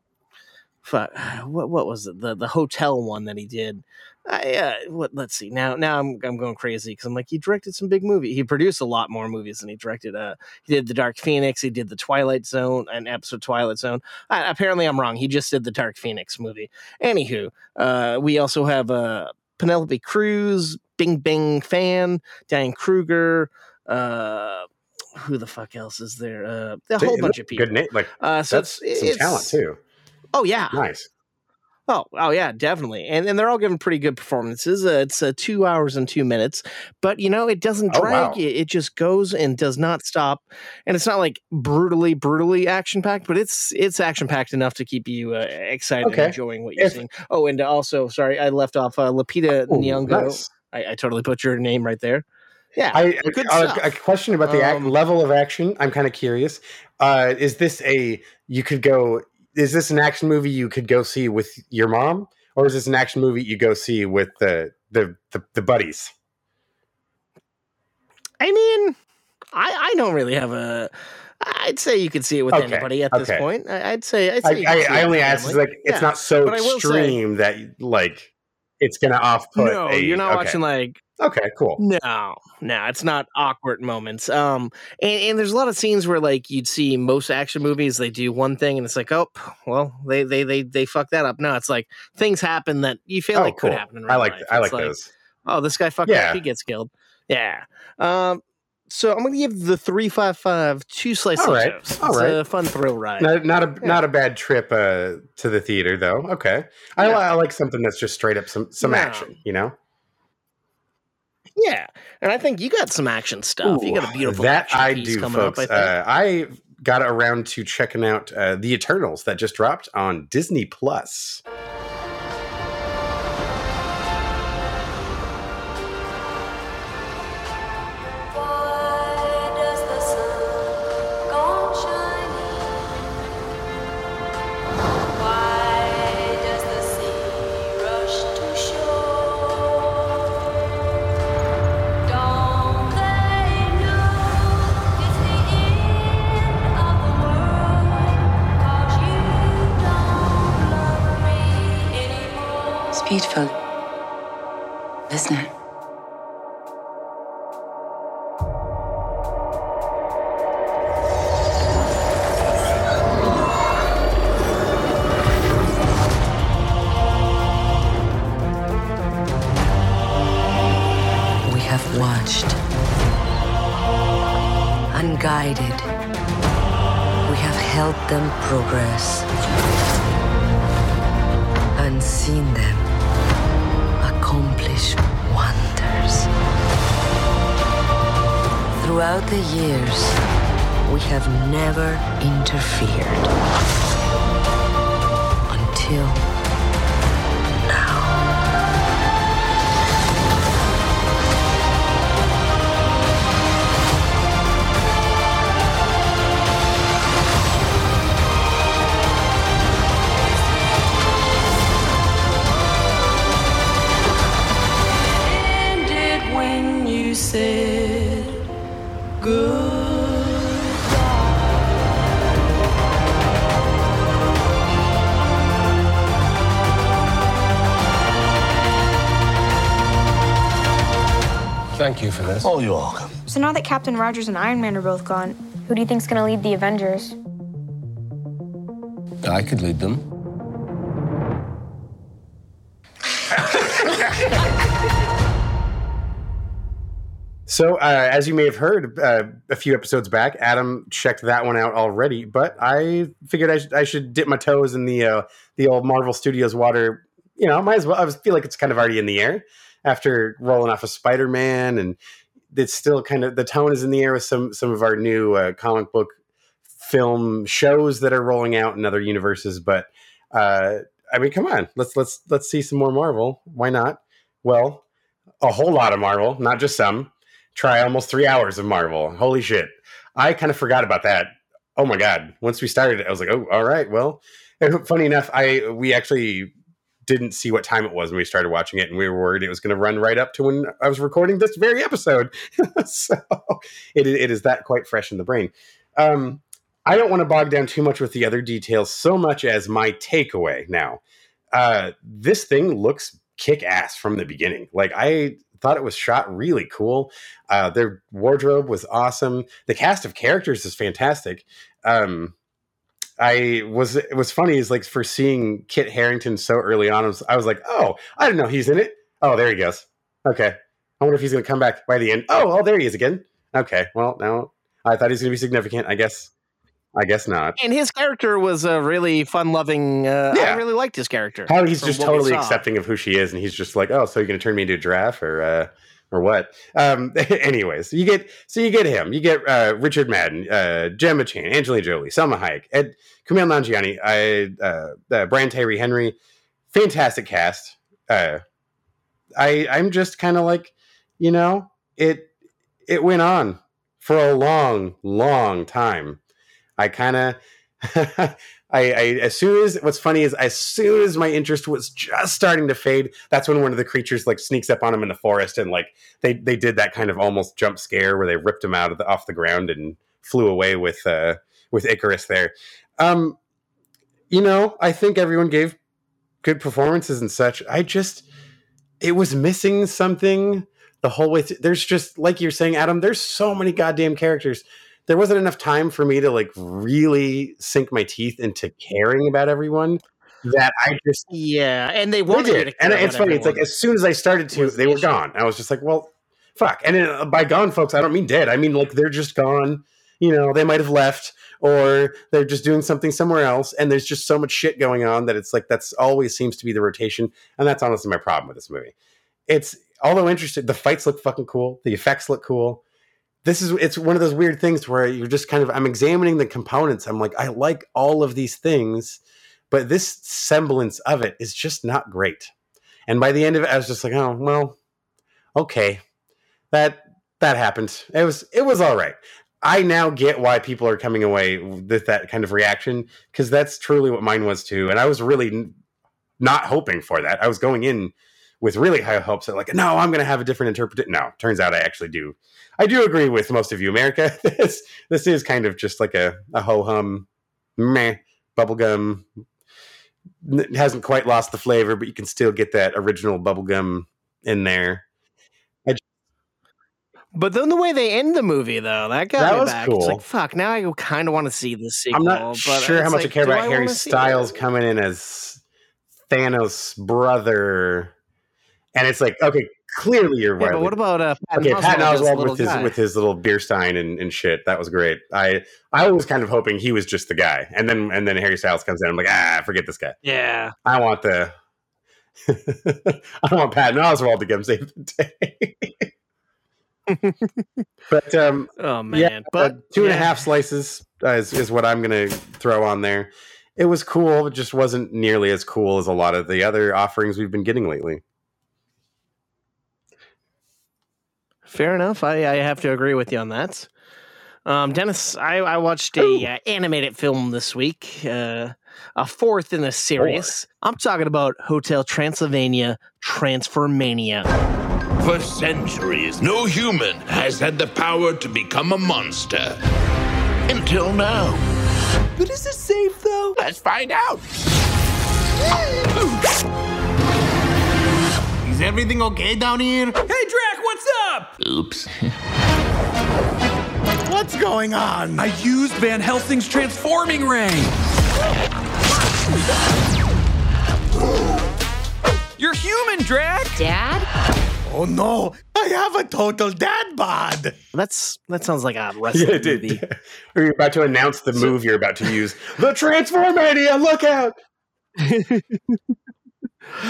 [SPEAKER 2] fuck, what what was it? The the hotel one that he did. I, uh, what? Let's see. Now, now I'm I'm going crazy because I'm like he directed some big movie. He produced a lot more movies than he directed. Uh, he did the Dark Phoenix. He did the Twilight Zone, an episode of Twilight Zone. Apparently, I'm wrong. He just did the Dark Phoenix movie. Anywho, uh, we also have uh, Penelope Cruz, Bing Bing Fan, Diane Kruger. Uh, who the fuck else is there? Uh, a whole bunch of people.
[SPEAKER 1] good name like
[SPEAKER 2] Uh, so
[SPEAKER 1] that's
[SPEAKER 2] it's-
[SPEAKER 1] some
[SPEAKER 2] it's-
[SPEAKER 1] talent too
[SPEAKER 2] Oh yeah,
[SPEAKER 1] nice
[SPEAKER 2] Oh, oh yeah, definitely, and and they're all giving pretty good performances. Uh, it's uh, two hours and two minutes, but you know it doesn't
[SPEAKER 1] Oh,
[SPEAKER 2] drag.
[SPEAKER 1] wow.
[SPEAKER 2] It, it just goes and does not stop, and it's not like brutally, brutally action packed, but it's it's action packed enough to keep you uh, excited
[SPEAKER 1] Okay.
[SPEAKER 2] and enjoying what you're
[SPEAKER 1] If-
[SPEAKER 2] seeing. Oh, and also, sorry, I left off uh, Lupita
[SPEAKER 1] Ooh,
[SPEAKER 2] Nyong'o.
[SPEAKER 1] nice.
[SPEAKER 2] I, I totally put your name right there. Yeah,
[SPEAKER 1] I,
[SPEAKER 2] good
[SPEAKER 1] a,
[SPEAKER 2] stuff.
[SPEAKER 1] a question about the
[SPEAKER 2] Um,
[SPEAKER 1] level of action. I'm kind of curious. Uh, is this a you could go? Is this an action movie you could go see with your mom, or is this an action movie you go see with the the the, the buddies?
[SPEAKER 2] I mean, I I don't really have a. I'd say you could see it with
[SPEAKER 1] Okay,
[SPEAKER 2] anybody at this point. I, I'd say. I'd say
[SPEAKER 1] I,
[SPEAKER 2] see
[SPEAKER 1] I, I only
[SPEAKER 2] family.
[SPEAKER 1] like, it's not so
[SPEAKER 2] will say-
[SPEAKER 1] extreme that like it's gonna off put.
[SPEAKER 2] No,
[SPEAKER 1] a,
[SPEAKER 2] you're not
[SPEAKER 1] okay.
[SPEAKER 2] watching like
[SPEAKER 1] Okay, cool.
[SPEAKER 2] No, no, it's not awkward moments. Um, and, and there's a lot of scenes where like you'd see most action movies, they do one thing and it's like, oh, well, they they they they fuck that up. No, it's like things happen that you feel
[SPEAKER 1] Oh,
[SPEAKER 2] like could happen in
[SPEAKER 1] I like
[SPEAKER 2] life.
[SPEAKER 1] I like those.
[SPEAKER 2] Oh, this guy fucked
[SPEAKER 1] Yeah.
[SPEAKER 2] up. He gets killed. Yeah. Um. So I'm gonna give the three five five two slices.
[SPEAKER 1] All right,
[SPEAKER 2] It's
[SPEAKER 1] all right.
[SPEAKER 2] a fun thrill ride.
[SPEAKER 1] Not, not a not a bad trip uh, to the theater though. Okay, I, li- I like something that's just straight up some some
[SPEAKER 2] No.
[SPEAKER 1] action. You know,
[SPEAKER 2] Yeah, and I think you got some action stuff. you got a beautiful
[SPEAKER 1] that
[SPEAKER 2] action
[SPEAKER 1] I
[SPEAKER 2] piece
[SPEAKER 1] do,
[SPEAKER 2] coming
[SPEAKER 1] folks.
[SPEAKER 2] up. I think.
[SPEAKER 1] uh, I got around to checking out uh, the Eternals that just dropped on Disney Plus.
[SPEAKER 17] So now that Captain Rogers and Iron Man are both gone, who do you think's gonna lead the Avengers?
[SPEAKER 18] I could lead them.
[SPEAKER 1] So, uh, as you may have heard uh, a few episodes back, Adam checked that one out already. But I figured I should, I should dip my toes in the uh, the old Marvel Studios water. You know, might as well. I feel like it's kind of already in the air after rolling off of Spider Man, and it's still kind of the tone is in the air with some some of our new uh, comic book film shows that are rolling out in other universes. But uh, I mean, come on, let's let's let's see some more Marvel. Why not? Well, a whole lot of Marvel, not just some. Try almost three hours of Marvel. Holy shit! I kind of forgot about that. Oh my god! Once we started, I was like, oh, all right. Well, funny enough, I we actually didn't see what time it was when we started watching it, and we were worried it was going to run right up to when I was recording this very episode. [laughs] so it, it is that quite fresh in the brain. Um, I don't want to bog down too much with the other details so much as my takeaway now. Uh, this thing looks kick ass from the beginning. Like I thought it was shot really cool. Uh, their wardrobe was awesome. The cast of characters is fantastic. Um, I was it was funny is like for seeing Kit Harington so early on. I was, I was like, oh, I didn't know he's in it. Oh, there he goes. Okay, I wonder if he's going to come back by the end. Oh, oh, there he is again. Okay, well now I thought he's going to be significant. I guess, I guess not.
[SPEAKER 2] And his character was a really fun-loving. Uh, I really liked his character.
[SPEAKER 1] How he's just totally accepting of who she is, and he's just like, "Oh, so you're going to turn me into a giraffe, or uh, or what?" Um, [laughs] anyways, you get so you get him, you get uh, Richard Madden, uh, Gemma Chan, Angelina Jolie, Salma Hayek, Ed Kumail Nanjiani, I, uh, uh, Brian Tyree Henry, fantastic cast. Uh, I I'm just kind of like, you know, it it went on for a long, long time. I kind of [laughs] I, I as soon as what's funny is as soon as my interest was just starting to fade, that's when one of the creatures like sneaks up on him in the forest and like they they did that kind of almost jump scare where they ripped him out of the off the ground and flew away with uh with Ikaris there. Um you know, I think everyone gave good performances and such. I just it was missing something the whole way through. There's just like you're saying, Adam, there's so many goddamn characters there wasn't enough time for me to like really sink my teeth into caring about everyone that I just
[SPEAKER 2] yeah, and they wanted
[SPEAKER 1] they did. and it's funny. It's like as soon as I started to, they were
[SPEAKER 2] issue.
[SPEAKER 1] gone. I was just like, well, fuck. And uh, by gone, folks, I don't mean dead. I mean like they're just gone. You know, they might have left or they're just doing something somewhere else. And there's just so much shit going on that it's like that's always seems to be the rotation. And that's honestly my problem with this movie. It's although interesting, the fights look fucking cool. The effects look cool this is it's one of those weird things where you're just kind of I'm examining the components. I'm like, I like all of these things, but this semblance of it is just not great. And by the end of it, I was just like, oh well, okay, that that happened. It was it was all right. I now get why people are coming away with that kind of reaction because that's truly what mine was too. And I was really not hoping for that. I was going in with really high hopes that like, no, I'm going to have a different interpretation. No, turns out I actually do. I do agree with most of you, America. [laughs] this this is kind of just like a, a ho hum, meh, bubblegum. It hasn't quite lost the flavor, but you can still get that original bubblegum in there. I j-
[SPEAKER 2] But then the way they end the movie, though, that got
[SPEAKER 1] That
[SPEAKER 2] me
[SPEAKER 1] was
[SPEAKER 2] back.
[SPEAKER 1] cool.
[SPEAKER 2] It's like, fuck, now I kind of want to see this sequel.
[SPEAKER 1] I'm not sure how much
[SPEAKER 2] like,
[SPEAKER 1] I care about Harry Styles coming in as Thanos' brother, and it's like, okay, clearly you're
[SPEAKER 2] Yeah,
[SPEAKER 1] right.
[SPEAKER 2] but what about uh, Patton
[SPEAKER 1] okay, Patton
[SPEAKER 2] Oswalt
[SPEAKER 1] Oswald with his
[SPEAKER 2] guy?
[SPEAKER 1] with his little beer stein and, and shit. That was great. I I was kind of hoping he was just the guy, and then and then Harry Styles comes in. I'm like, ah, forget this guy.
[SPEAKER 2] Yeah.
[SPEAKER 1] I want the [laughs] I want Patton Oswalt to come save the day. [laughs] but um,
[SPEAKER 2] Oh man,
[SPEAKER 1] yeah,
[SPEAKER 2] but
[SPEAKER 1] uh, two and a half slices uh, is, is what I'm going to throw on there. It was cool. It just wasn't nearly as cool as a lot of the other offerings we've been getting lately.
[SPEAKER 2] Fair enough. I, I have to agree with you on that. Um, Dennis, I, I watched a uh, animated film this week, uh, a fourth in the series. I'm talking about Hotel Transylvania Transformania.
[SPEAKER 8] For centuries, no human has had the power to become a monster. Until now. But is it safe, though? Let's find out. [laughs]
[SPEAKER 19] Is everything okay down here?
[SPEAKER 20] Hey, Drac, what's up?
[SPEAKER 8] Oops. [laughs]
[SPEAKER 20] What's going on? I used Van Helsing's transforming ray. You're human, Drac.
[SPEAKER 16] Dad?
[SPEAKER 20] Oh no, I have a total dad bod.
[SPEAKER 2] That's that sounds like a [laughs] wrestling
[SPEAKER 1] Yeah, it did.
[SPEAKER 2] movie.
[SPEAKER 1] Are you about to announce the move you're about to use? The Transformania, look out! [laughs]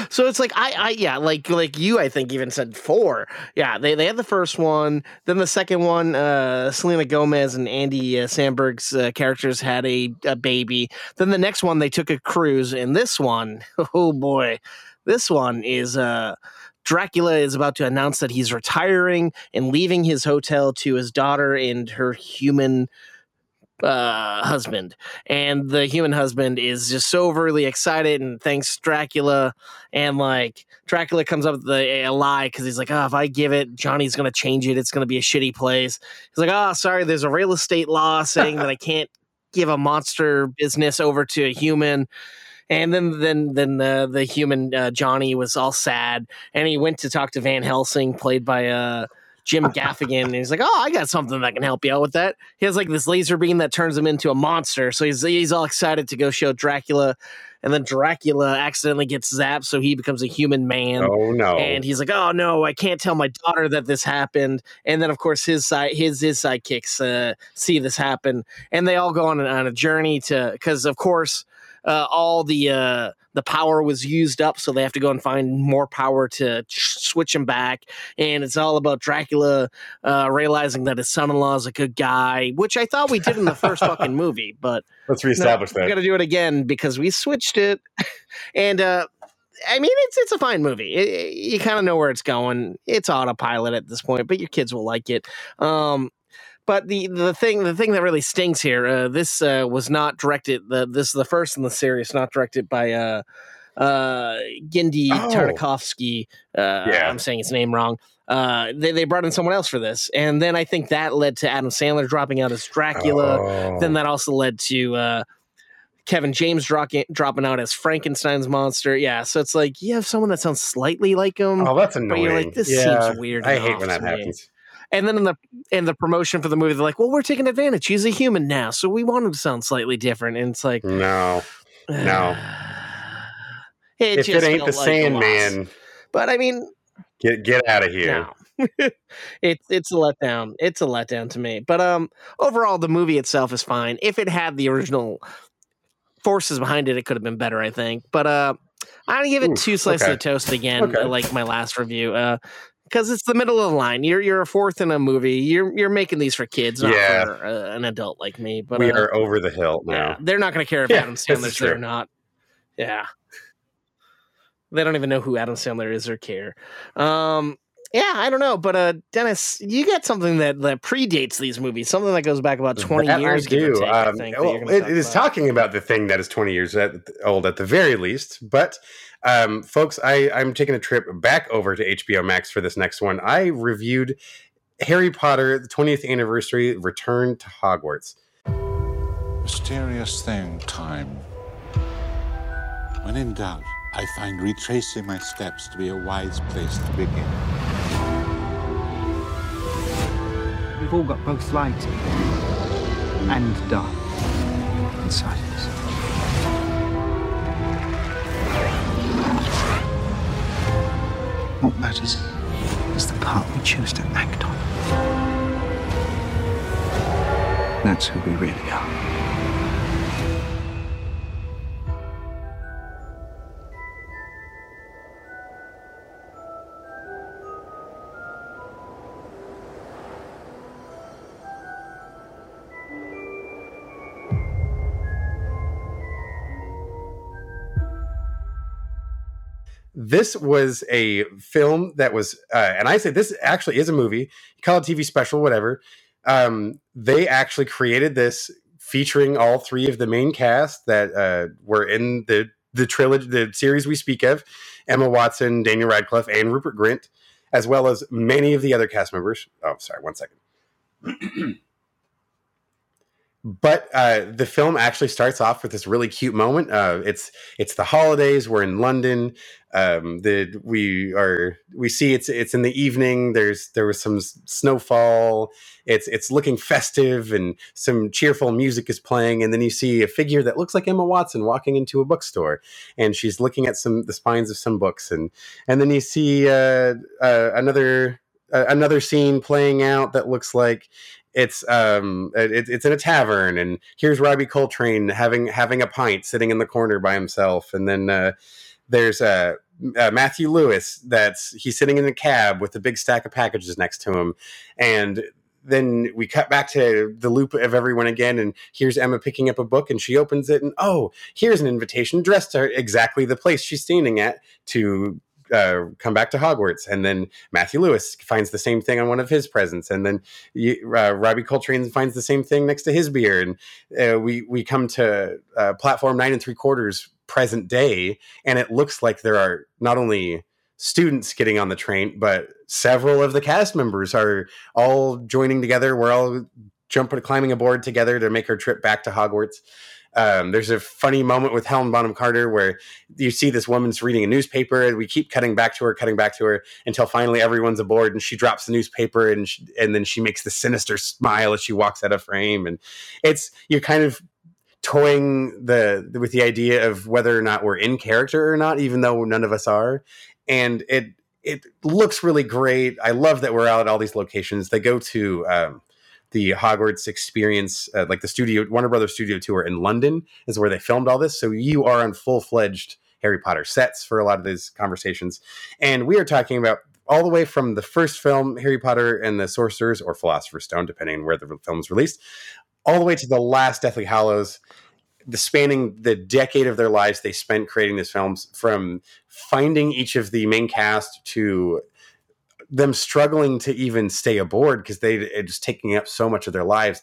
[SPEAKER 2] So it's like I, I yeah, like like you, I think even said four. Yeah, they they had the first one, then the second one. Uh, Selena Gomez and Andy uh, Samberg's uh, characters had a, a baby. Then the next one, they took a cruise, and this one, [laughs] oh boy, this one is uh. Dracula is about to announce that he's retiring and leaving his hotel to his daughter and her human uh, husband. And the human husband is just so overly excited and thanks Dracula. And like Dracula comes up with the, a lie because he's like, oh, if I give it, Johnny's to change it. It's to be a shitty place. He's like, oh, sorry, there's a real estate law saying that I [laughs] can't give a monster business over to a human. And then, then, then uh, the human uh, Johnny was all sad, and he went to talk to Van Helsing, played by uh, Jim [laughs] Gaffigan, and he's like, "Oh, I got something that can help you out with that." He has like this laser beam that turns him into a monster, so he's he's all excited to go show Dracula, and then Dracula accidentally gets zapped, so he becomes a human man.
[SPEAKER 1] Oh no!
[SPEAKER 2] And he's like, "Oh no, I can't tell my daughter that this happened." And then, of course, his side his his sidekicks uh, see this happen, and they all go on, on a journey to because, of course, uh, all the uh, the power was used up, so they have to go and find more power to ch- switch him back. And it's all about Dracula uh, realizing that his son-in-law is a good guy, which I thought we did in the first fucking [laughs] movie, but
[SPEAKER 1] Let's reestablish
[SPEAKER 2] we
[SPEAKER 1] that.
[SPEAKER 2] We got to do it again because we switched it, [laughs] and uh, I mean it's it's a fine movie. It- it- you kind of know where it's going. It's autopilot at this point, but your kids will like it. Um, but the the thing the thing that really stings here, uh, this uh, was not directed. The, this is the first in the series, not directed by uh, uh, Genndy
[SPEAKER 1] Oh.
[SPEAKER 2] Tartakovsky. Uh,
[SPEAKER 1] Yeah.
[SPEAKER 2] I'm saying his name wrong. Uh, they they brought in someone else for this, and then I think that led to Adam Sandler dropping out as Dracula.
[SPEAKER 1] Oh.
[SPEAKER 2] Then that also led to uh, Kevin James dropping dropping out as Frankenstein's monster. Yeah, so it's like you have someone that sounds slightly like him.
[SPEAKER 1] Oh, that's annoying.
[SPEAKER 2] But you're like, this
[SPEAKER 1] Yeah,
[SPEAKER 2] seems weird.
[SPEAKER 1] I hate when that happens.
[SPEAKER 2] And then in the in the promotion for the movie, they're like, "Well, we're taking advantage. He's a human now, so we want him to sound slightly different." And it's like,
[SPEAKER 1] No, no. [sighs]
[SPEAKER 2] it
[SPEAKER 1] if
[SPEAKER 2] just
[SPEAKER 1] it ain't the
[SPEAKER 2] like a.
[SPEAKER 1] Sandman,
[SPEAKER 2] But I mean,
[SPEAKER 1] get get out of here.
[SPEAKER 2] no. [laughs] it's it's a letdown. It's a letdown to me. But um, overall, the movie itself is fine. If it had the original forces behind it, it could have been better, I think. But uh, I'm gonna give it
[SPEAKER 1] Oof,
[SPEAKER 2] two slices
[SPEAKER 1] okay.
[SPEAKER 2] of toast again,
[SPEAKER 1] Okay.
[SPEAKER 2] like my last review. Uh, because it's the middle of the line. You're you're a fourth in a movie. You're you're making these for kids, not
[SPEAKER 1] Yeah.
[SPEAKER 2] for uh, an adult like me. But
[SPEAKER 1] we
[SPEAKER 2] uh,
[SPEAKER 1] are over the hill now.
[SPEAKER 2] yeah, they're not going to care if
[SPEAKER 1] Yeah,
[SPEAKER 2] Adam Sandler's there or not. Yeah, they don't even know who Adam Sandler is or care. Um, yeah, I don't know, but uh, Dennis, you got something that that predates these movies, something that goes back about twenty
[SPEAKER 1] That
[SPEAKER 2] years.
[SPEAKER 1] I do.
[SPEAKER 2] take, I
[SPEAKER 1] Um,
[SPEAKER 2] think,
[SPEAKER 1] well, it- it is
[SPEAKER 2] about.
[SPEAKER 1] talking about the thing that is 20 years old at the very least. But, um, folks, I, I'm taking a trip back over to HBO Max for this next one. I reviewed Harry Potter, the 20th anniversary, Return to Hogwarts.
[SPEAKER 21] Mysterious thing, time. When in doubt, I find retracing my steps to be a wise place to begin.
[SPEAKER 22] We've all got both light and dark inside us. What matters is the part we choose to act on. That's who we really are.
[SPEAKER 1] This was a film that was, uh, and I say this actually is a movie. Call it TV special, whatever. Um, they actually created this featuring all three of the main cast that uh, were in the the trilogy, the series we speak of: Emma Watson, Daniel Radcliffe, and Rupert Grint, as well as many of the other cast members. Oh, sorry, one second. [clears throat] but uh, the film actually starts off with this really cute moment. Uh, it's it's the holidays. We're in London. Um, the we are we see it's it's in the evening. There's there was some snowfall. It's it's looking festive and some cheerful music is playing. And then you see a figure that looks like Emma Watson walking into a bookstore, and she's looking at some the spines of some books. And and then you see uh, uh, another uh, another scene playing out that looks like it's um it, it's in a tavern and here's Robbie Coltrane having having a pint sitting in the corner by himself and then uh there's uh, uh Matthew Lewis that's he's sitting in a cab with a big stack of packages next to him and then we cut back to the loop of everyone again and here's Emma picking up a book and she opens it and oh here's an invitation dressed to exactly the place she's standing at to uh, come back to Hogwarts, and then Matthew Lewis finds the same thing on one of his presents, and then uh, Robbie Coltrane finds the same thing next to his beer, and uh, we we come to uh, platform nine and three quarters present day, and it looks like there are not only students getting on the train, but several of the cast members are all joining together. We're all jumping, climbing aboard together to make our trip back to Hogwarts. Um, there's a funny moment with Helena Bonham Carter where you see this woman's reading a newspaper, and we keep cutting back to her, cutting back to her until finally everyone's aboard, and she drops the newspaper, and she, and then she makes the sinister smile as she walks out of frame, and it's you're kind of toying the with the idea of whether or not we're in character or not, even though none of us are, and it it looks really great. I love that we're out at all these locations. They go to um, the Hogwarts experience, uh, like the studio Warner Brothers studio tour in London is where they filmed all this. So you are on full fledged Harry Potter sets for a lot of these conversations, and we are talking about all the way from the first film, Harry Potter and the Sorcerers or Philosopher's Stone, depending on where the film is released, all the way to the last Deathly Hallows. The spanning the decade of their lives they spent creating these films, from finding each of the main cast to them struggling to even stay aboard because they it was taking up so much of their lives.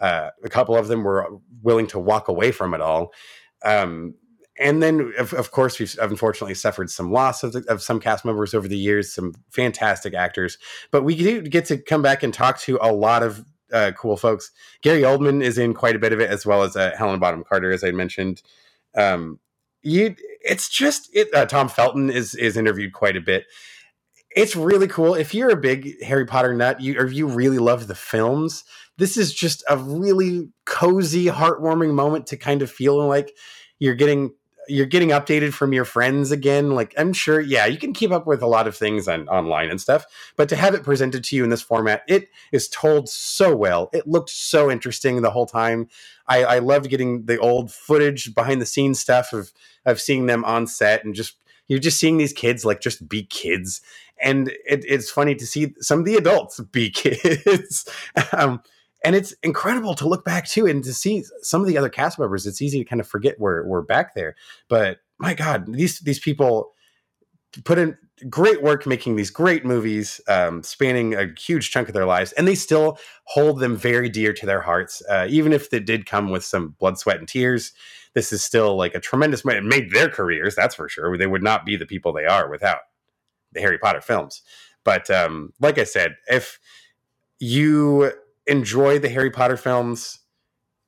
[SPEAKER 1] Uh, a couple of them were willing to walk away from it all. Um, and then, of, of, course, we've unfortunately suffered some loss of, the, of, some cast members over the years, some fantastic actors. But we do get to come back and talk to a lot of uh, cool folks. Gary Oldman is in quite a bit of it, as well as uh, Helena Bonham Carter, as I mentioned. Um, you, it's just it, uh, Tom Felton is is interviewed quite a bit. It's really cool. If you're a big Harry Potter nut, you or you really love the films, this is just a really cozy, heartwarming moment to kind of feel like you're getting you're getting updated from your friends again. Like I'm sure, yeah, you can keep up with a lot of things on online and stuff, but to have it presented to you in this format, it is told so well. It looked so interesting the whole time. I, I loved getting the old footage, behind the scenes stuff of of seeing them on set and just you're just seeing these kids like just be kids, and it, it's funny to see some of the adults be [laughs] kids. um, and it's incredible to look back to and to see some of the other cast members. It's easy to kind of forget we're we're back there, but my God, these these people put in great work making these great movies, um, spanning a huge chunk of their lives, and they still hold them very dear to their hearts, uh, even if it did come with some blood, sweat, and tears. This is still like a tremendous. It made their careers, that's for sure. They would not be the people they are without the Harry Potter films. But um, like I said, if you enjoy the Harry Potter films,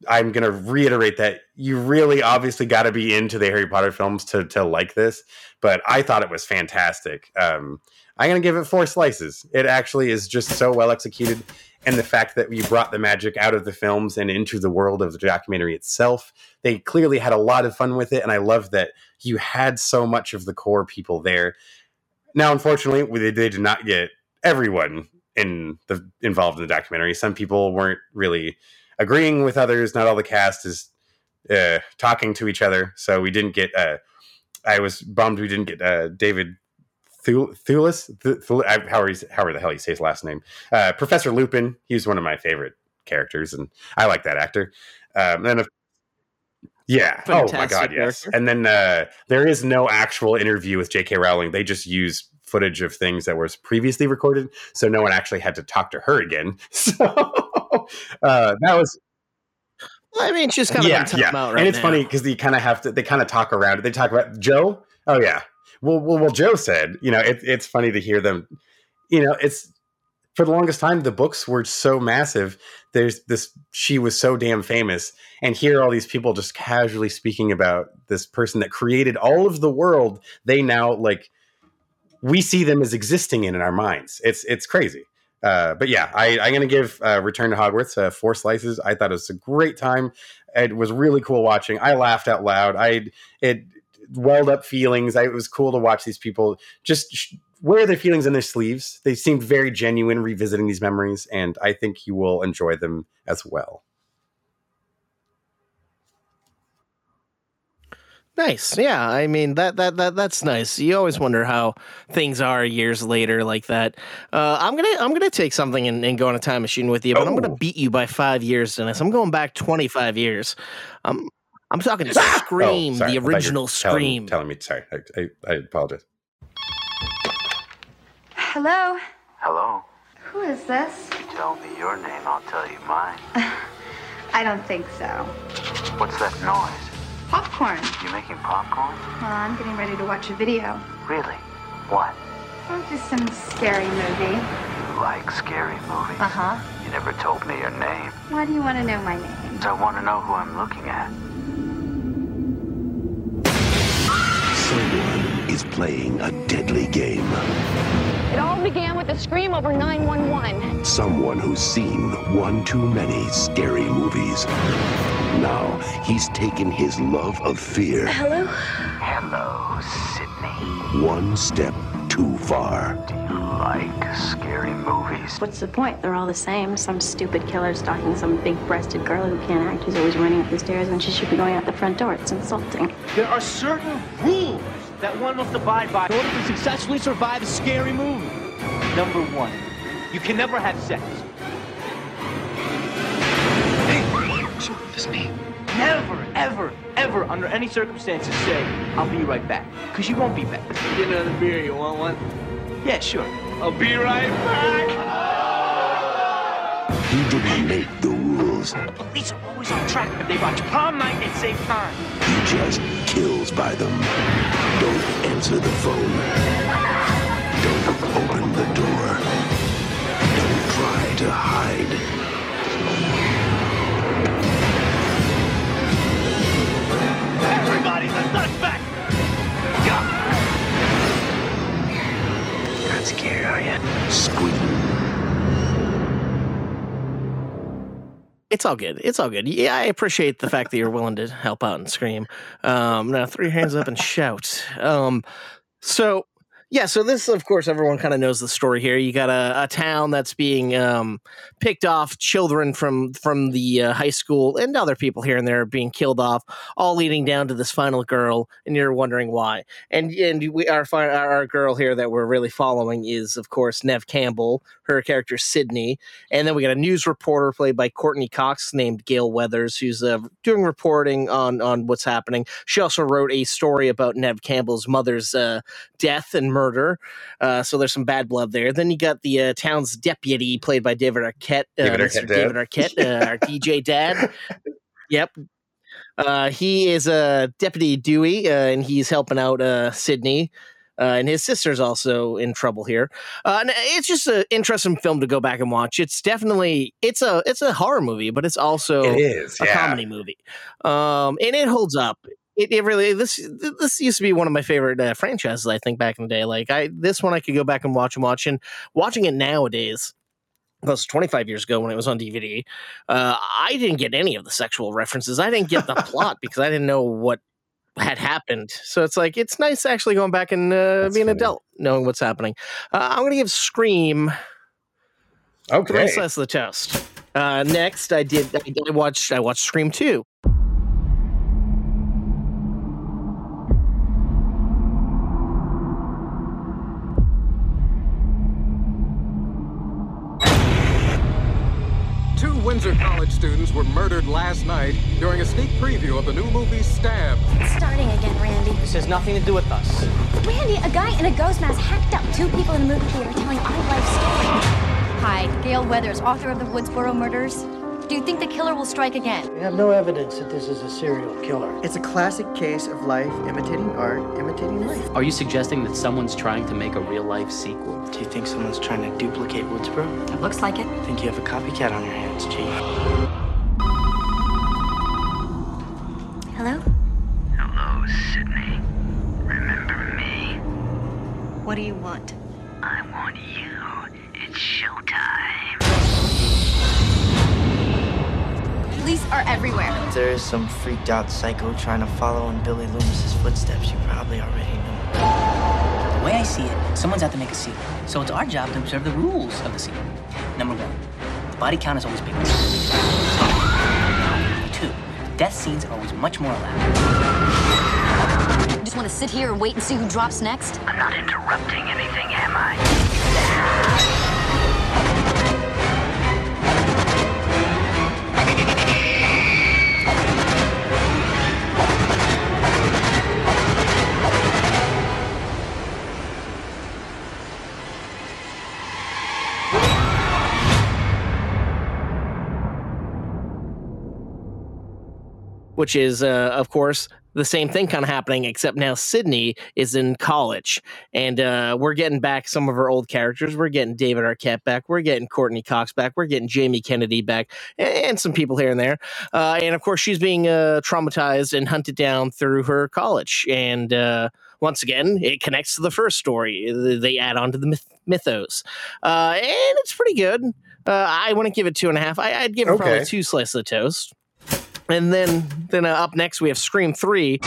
[SPEAKER 1] I'm going to reiterate that you really obviously got to be into the Harry Potter films to to like this. But I thought it was fantastic. Um, I'm going to give it four slices. It actually is just so well executed, and the fact that you brought the magic out of the films and into the world of the documentary itself, they clearly had a lot of fun with it, and I love that you had so much of the core people there. Now, unfortunately, they, they did not get everyone in the involved in the documentary. Some people weren't really agreeing with others. Not all the cast is uh, talking to each other, so we didn't get. Uh, I was bummed we didn't get uh, David Thewlis. Thul- how, are how the hell you say his last name? Uh, Professor Lupin. He's one of my favorite characters, and I like that actor. Um, and if, yeah, Fantastic oh my god, yes. And then uh, there is no actual interview with J.K. Rowling. They just use footage of things that was previously recorded, so no one actually had to talk to her again. [laughs] So uh, that was.
[SPEAKER 2] I mean, she's kind of yeah, yeah. Right
[SPEAKER 1] and it's
[SPEAKER 2] now.
[SPEAKER 1] funny because they kind of have to. They kind of talk around it. They talk about Jo. Oh yeah. Well, well, well. Jo said, you know, it, it's funny to hear them. You know, it's for the longest time the books were so massive. There's this. She was so damn famous, and here all these people just casually speaking about this person that created all of the world. They now like we see them as existing in, in our minds. It's it's crazy. Uh, but yeah, I, am going to give uh, Return to Hogwarts uh, four slices. I thought it was a great time. It was really cool watching. I laughed out loud. I it welled up feelings. I, it was cool to watch these people just sh- wear their feelings in their sleeves. They seemed very genuine revisiting these memories, and I think you will enjoy them as well.
[SPEAKER 2] Nice. Yeah. I mean that that that that's nice. You always wonder how things are years later like that. Uh, I'm gonna I'm gonna take something and, and, go on a time machine with you, but oh. I'm gonna oh. beat you by five years, Dennis. I'm going back 25 years. I'm I'm talking to ah! [laughs] Scream, oh, the original Scream.
[SPEAKER 1] Telling, telling me, sorry, I, I, I apologize.
[SPEAKER 17] Hello.
[SPEAKER 23] Hello.
[SPEAKER 17] Who is this?
[SPEAKER 23] You tell me your name, I'll tell you mine. [laughs]
[SPEAKER 17] I don't think so.
[SPEAKER 23] What's that noise?
[SPEAKER 17] Popcorn.
[SPEAKER 23] You making popcorn?
[SPEAKER 17] Well, I'm getting ready to watch a video.
[SPEAKER 23] Really? What?
[SPEAKER 17] Oh, just some scary movie.
[SPEAKER 23] You like scary movies?
[SPEAKER 17] Uh-huh.
[SPEAKER 23] You never told me your name.
[SPEAKER 17] Why do you want to know my name?
[SPEAKER 23] I want to know who I'm looking at.
[SPEAKER 24] Someone is playing a deadly game.
[SPEAKER 25] It all began with a scream over 911.
[SPEAKER 24] Someone who's seen one too many scary movies. Now, he's taken his love of fear.
[SPEAKER 25] Hello?
[SPEAKER 23] Hello, Sidney.
[SPEAKER 24] One step too far.
[SPEAKER 23] Do you like scary movies?
[SPEAKER 25] What's the point? They're all the same. Some stupid killer stalking some big-breasted girl who can't act who's always running up the stairs when she should be going out the front door. It's insulting.
[SPEAKER 26] There are certain rules that one must abide by in order to successfully survive a scary movie. Number one, you can never have sex. Hey, this me. Never, ever, ever, under any circumstances, say, I'll be right back. Because you won't be back.
[SPEAKER 27] Get another beer. You want one?
[SPEAKER 26] Yeah, sure. I'll be right back.
[SPEAKER 24] He didn't make the rules.
[SPEAKER 26] Police are always on track. If they watch prom night, they save time.
[SPEAKER 24] He just kills by them. Don't answer the phone. Don't open the door. Don't try to hide.
[SPEAKER 26] Everybody's a suspect.
[SPEAKER 2] It's all good. It's all good. Yeah, I appreciate the fact that you're willing to help out and scream. Um, now, throw your hands up and shout. Um, so, yeah, so this, of course, everyone kind of knows the story here. You got a, a town that's being um, picked off, children from from the uh, high school and other people here and there are being killed off, all leading down to this final girl, and you're wondering why. And and we our our, our girl here that we're really following is, of course, Neve Campbell. Her character Sidney, and then we got a news reporter played by Courteney Cox named Gale Weathers, who's uh, doing reporting on on what's happening. She also wrote a story about Neve Campbell's mother's uh, death and murder. Uh, so there's some bad blood there. Then you got the uh, town's deputy, played by David Arquette. Uh,
[SPEAKER 1] David Arquette,
[SPEAKER 2] David Arquette, uh, our DJ dad. [laughs] Yep. Uh, he is a deputy Dewey, uh, and he's helping out uh, Sidney. Uh, and his sister's also in trouble here. Uh, and it's just an interesting film to go back and watch. It's definitely it's a it's a horror movie, but it's also
[SPEAKER 1] It is,
[SPEAKER 2] a
[SPEAKER 1] yeah.
[SPEAKER 2] comedy movie, um, and it holds up. It, it really this this used to be one of my favorite uh, franchises. I think back in the day, like I this one I could go back and watch and watch. And watching it nowadays, well, it's 25 years ago when it was on DVD. Uh, I didn't get any of the sexual references. I didn't get the [laughs] plot because I didn't know what had happened. So it's like it's nice actually going back and uh, being an adult, knowing what's happening. Uh, I'm going to give Scream
[SPEAKER 1] Okay.
[SPEAKER 2] three slices of the toast. Uh, next, I did I, I watched I watched Scream. Two
[SPEAKER 28] College students were murdered last night during a sneak preview of the new movie Stab.
[SPEAKER 17] It's starting again, Randy.
[SPEAKER 26] This has nothing to do with us.
[SPEAKER 17] Randy, a guy in a ghost mask hacked up two people in a movie theater telling our life story.
[SPEAKER 25] Hi, Gale Weathers, author of the Woodsboro murders. Do you think the killer will strike again?
[SPEAKER 29] We have no evidence that this is a serial killer.
[SPEAKER 30] It's a classic case of life imitating art, imitating life.
[SPEAKER 31] Are you suggesting that someone's trying to make a real life sequel?
[SPEAKER 30] Do you think someone's trying to duplicate Woodsboro?
[SPEAKER 25] It looks like it.
[SPEAKER 30] I think you have a copycat on your hands, Chief.
[SPEAKER 25] Hello?
[SPEAKER 23] Hello, Sidney. Remember me?
[SPEAKER 25] What do you want?
[SPEAKER 23] I want you. It's showtime.
[SPEAKER 25] Police are everywhere.
[SPEAKER 30] If there is some freaked out psycho trying to follow in Billy Loomis's footsteps, you probably already know.
[SPEAKER 27] The way I see it, someone's out to make a scene. So it's our job to observe the rules of the scene. Number one, the body count is always bigger. Number two, death scenes are always much more elaborate.
[SPEAKER 25] You just want to sit here and wait and see who drops next?
[SPEAKER 23] I'm not interrupting anything, am I?
[SPEAKER 2] Which is, uh, of course, the same thing kind of happening, except now Sidney is in college, and uh, we're getting back some of our old characters. We're getting David Arquette back. We're getting Courteney Cox back. We're getting Jamie Kennedy back, and, and some people here and there. Uh, and of course, she's being uh, traumatized and hunted down through her college. And uh, once again, it connects to the first story. They add on to the myth- mythos, uh, and it's pretty good. Uh, I wouldn't give it two and a half. I, I'd give it probably two slices of toast. And then then uh, up next we have Scream
[SPEAKER 16] 3.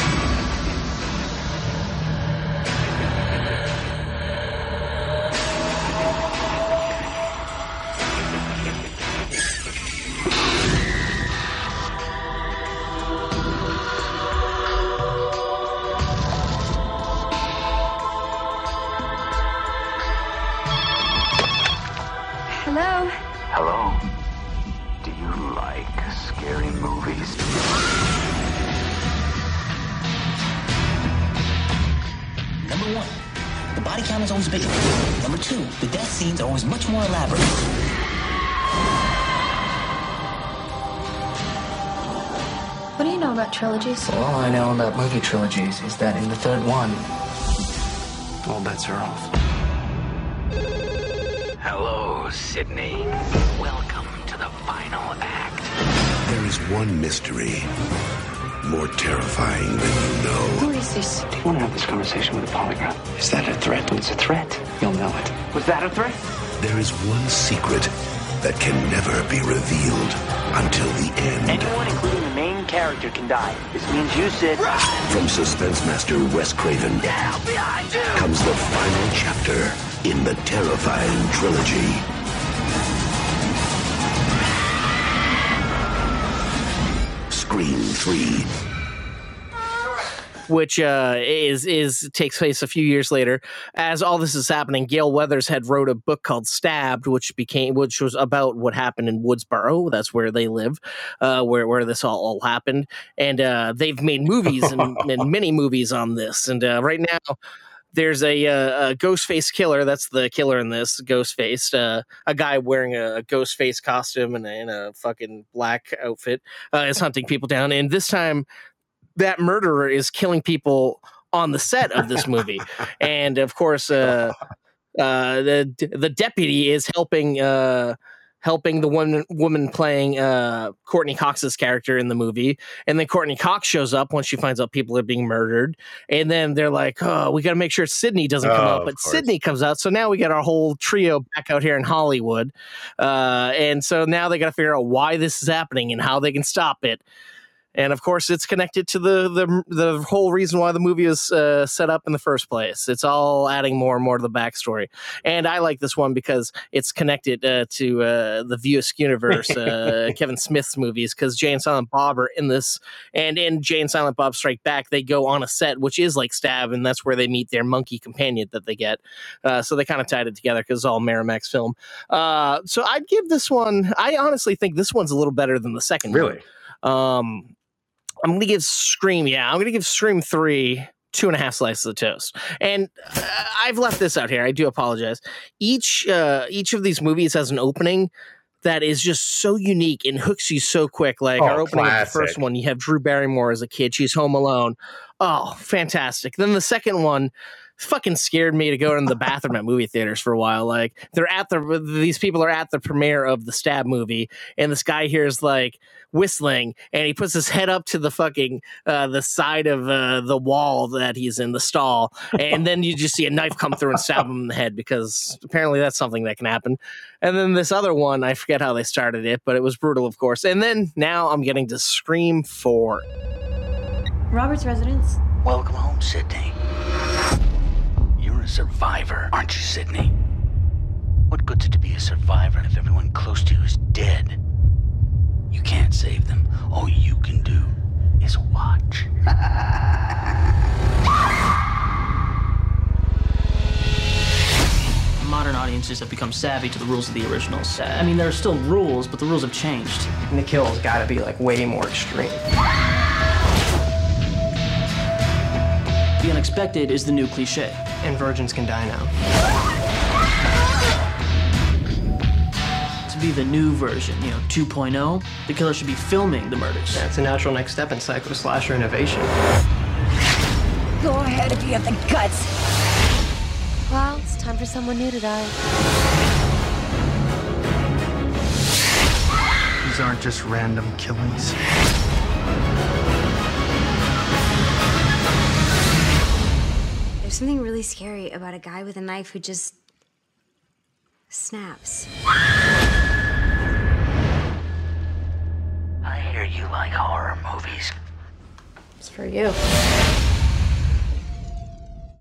[SPEAKER 16] Trilogies
[SPEAKER 22] is that in the third one, all bets are off.
[SPEAKER 23] Hello, Sidney. Welcome to the final act.
[SPEAKER 24] There is one mystery more terrifying than you know.
[SPEAKER 16] Who is this?
[SPEAKER 22] Do you want to have this conversation with a polygraph? Is that a threat? When it's a threat, you'll know it.
[SPEAKER 26] Was that a threat?
[SPEAKER 24] There is one secret that can never be revealed until the end.
[SPEAKER 26] Anyone, including the main character, can die. This means you, Sid.
[SPEAKER 24] From suspense master Wes Craven comes the final chapter in the terrifying trilogy. Scream 3.
[SPEAKER 2] Which uh, is is takes place a few years later. As all this is happening, Gale Weathers had wrote a book called Stabbed, which became which was about what happened in Woodsboro. That's where they live, uh, where where this all, all happened, and uh, they've made movies and, [laughs] and many movies on this. And uh, right now. There's a, uh, a ghost face killer. That's the killer in this ghost face. Uh, a guy wearing a, ghost face costume and a, and a fucking black outfit uh, is hunting people down. And this time, that murderer is killing people on the set of this movie, [laughs] and of course, uh, uh, the the deputy is helping uh, helping the woman woman playing uh, Courteney Cox's character in the movie, and then Courteney Cox shows up when she finds out people are being murdered, and then they're like, "Oh, we got to make sure Sidney doesn't come
[SPEAKER 1] Oh,
[SPEAKER 2] out," but. Sidney comes out, so now we got our whole trio back out here in Hollywood, uh, and so now they got to figure out why this is happening and how they can stop it and of course it's connected to the the, the whole reason why the movie is uh, set up in the first place. It's all adding more and more to the backstory. And i like this one because it's connected uh, to uh, the view universe uh, [laughs] kevin smith's movies because jay and silent bob are in this. And in jay and silent bob strike back they go on a set which is like stab and that's where they meet their monkey companion that they get. Uh, so they kind of tied it together because it's all Miramax film. Uh, so i'd give this one i honestly think this one's a little better than the second one.
[SPEAKER 1] Really?
[SPEAKER 2] um I'm gonna give Scream. Yeah, I'm gonna give Scream three two and a half slices of toast. And uh, I've left this out here. I do apologize. Each uh, each of these movies has an opening that is just so unique and hooks you so quick. Like
[SPEAKER 1] Oh,
[SPEAKER 2] our opening of the first one, you have Drew Barrymore as a kid. She's home alone. Oh, fantastic. Then the second one fucking scared me to go in the bathroom at movie theaters for a while. Like they're at the these people are at the premiere of the stab movie, and this guy here is like whistling, and he puts his head up to the fucking uh, the side of uh, the wall that he's in the stall, and then you just see a knife come through and stab him in the head because apparently that's something that can happen. And then this other one, I forget how they started it, but it was brutal, of course. And then now I'm getting to Scream Four.
[SPEAKER 17] Robert's residence.
[SPEAKER 23] Welcome home, Sidney. You're a survivor, aren't you, Sidney? What good's it to be a survivor if everyone close to you is dead? You can't save them. All you can do is watch.
[SPEAKER 31] Modern audiences have become savvy to the rules of the originals. I mean, there are still rules, but the rules have changed.
[SPEAKER 29] And the kill's gotta be like way more extreme.
[SPEAKER 31] The unexpected is the new cliche.
[SPEAKER 29] And virgins can die now.
[SPEAKER 31] Be the new version, you know, 2.0, the killer should be filming the murders.
[SPEAKER 29] That's a natural next step in psycho slasher innovation.
[SPEAKER 16] Go ahead if you have the guts. Well, it's time for someone new to die.
[SPEAKER 22] These aren't just random killings.
[SPEAKER 32] There's something really scary about a guy with a knife who just snaps.
[SPEAKER 23] I hear you like horror movies.
[SPEAKER 16] It's for you.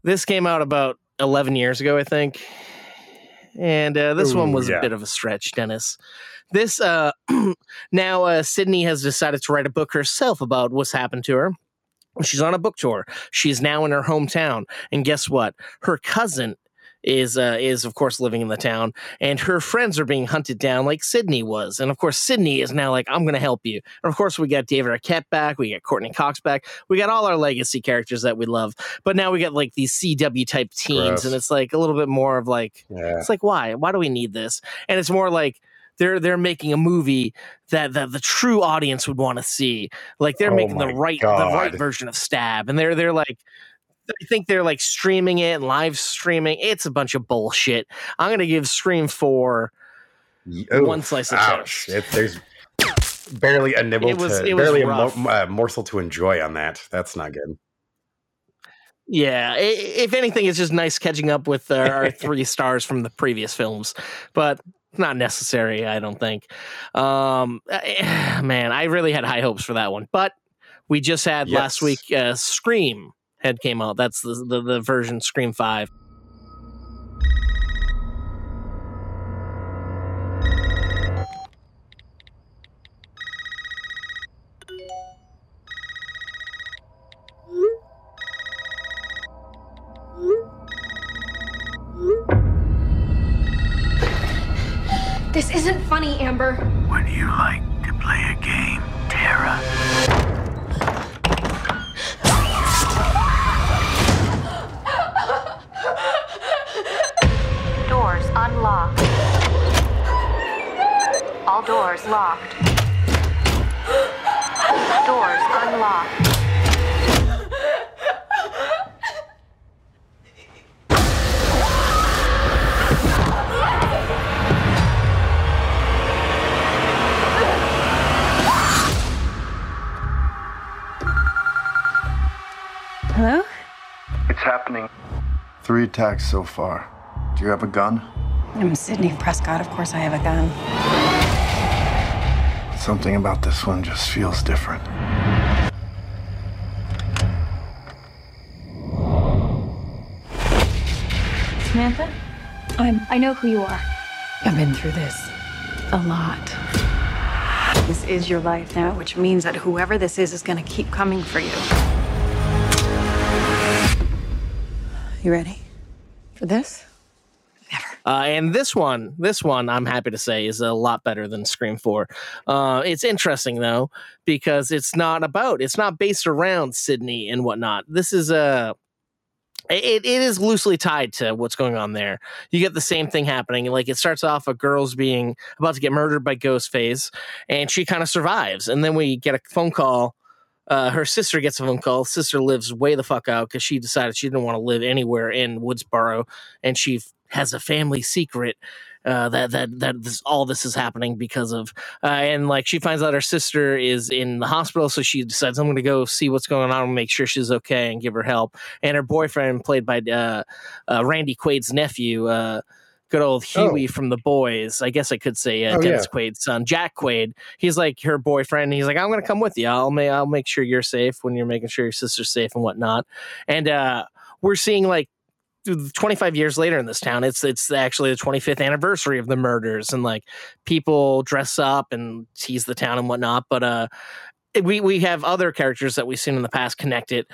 [SPEAKER 2] This came out about 11 years ago, I think. And uh, this one was
[SPEAKER 1] yeah.
[SPEAKER 2] a bit of a stretch, Dennis. This uh, [clears throat] now uh, Sidney has decided to write a book herself about what's happened to her. She's on a book tour. She's now in her hometown, and guess what? Her cousin is uh, is of course living in the town, and her friends are being hunted down like Sidney was, and of course Sidney is now like I'm going to help you. And of course we got David Arquette back, we got Courteney Cox back, we got all our legacy characters that we love, but now we got like these CW type teens,
[SPEAKER 1] Gross.
[SPEAKER 2] and it's like a little bit more of like
[SPEAKER 1] Yeah.
[SPEAKER 2] it's like why why do we need this? And it's more like they're they're making a movie that, that the true audience would want to see. Like they're
[SPEAKER 1] Oh
[SPEAKER 2] making the right the right version of Stab, and they're they're like. I think they're like streaming it and live streaming. It's a bunch of bullshit. I'm gonna give Scream Four
[SPEAKER 1] Oh,
[SPEAKER 2] one slice of
[SPEAKER 1] ouch. It, there's barely a nibble
[SPEAKER 2] It was-
[SPEAKER 1] to barely a mo- uh, morsel to enjoy on that. That's not good.
[SPEAKER 2] Yeah, if anything, it's just nice catching up with our [laughs] three stars from the previous films, but not necessary, I don't think. Um, [sighs] man, I really had high hopes for that one, but we just had last week uh, Scream had came out. That's the, the the version Scream Five.
[SPEAKER 33] Attacks so far. Do you have a gun?
[SPEAKER 34] I'm Sidney Prescott. Of course, I have a gun.
[SPEAKER 33] Something about this one just feels different.
[SPEAKER 34] Samantha?
[SPEAKER 17] I'm. I know who you are.
[SPEAKER 34] I've been through this a lot. This is your life now, which means that whoever this is is going to keep coming for you. You ready for this?
[SPEAKER 2] Uh, and this one, this one, I'm happy to say, is a lot better than Scream Four. Uh, it's interesting though because it's not about, it's not based around Sidney and whatnot. This is a, it, it is loosely tied to what's going on there. You get the same thing happening. Like it starts off a girl's being about to get murdered by Ghostface, and she kind of survives, and then we get a phone call. Uh, her sister gets a phone call. Sister lives way the fuck out because she decided she didn't want to live anywhere in Woodsboro, and she f- has a family secret uh, that that that this, all this is happening because of. Uh, and like she finds out her sister is in the hospital, so she decides I'm going to go see what's going on and make sure she's okay and give her help. And her boyfriend, played by uh, uh, Randy Quaid's nephew. Good old Hughie from the boys. I guess I could say uh,
[SPEAKER 1] Oh,
[SPEAKER 2] Dennis
[SPEAKER 1] yeah.
[SPEAKER 2] Quaid's son, Jack Quaid. He's like her boyfriend. He's like, I'm going to come with you. I'll make I'll make sure you're safe when you're making sure your sister's safe and whatnot. And uh, we're seeing like 25 years later in this town it's it's actually the 25th anniversary of the murders and like people dress up and tease the town and whatnot but uh we we have other characters that we've seen in the past connected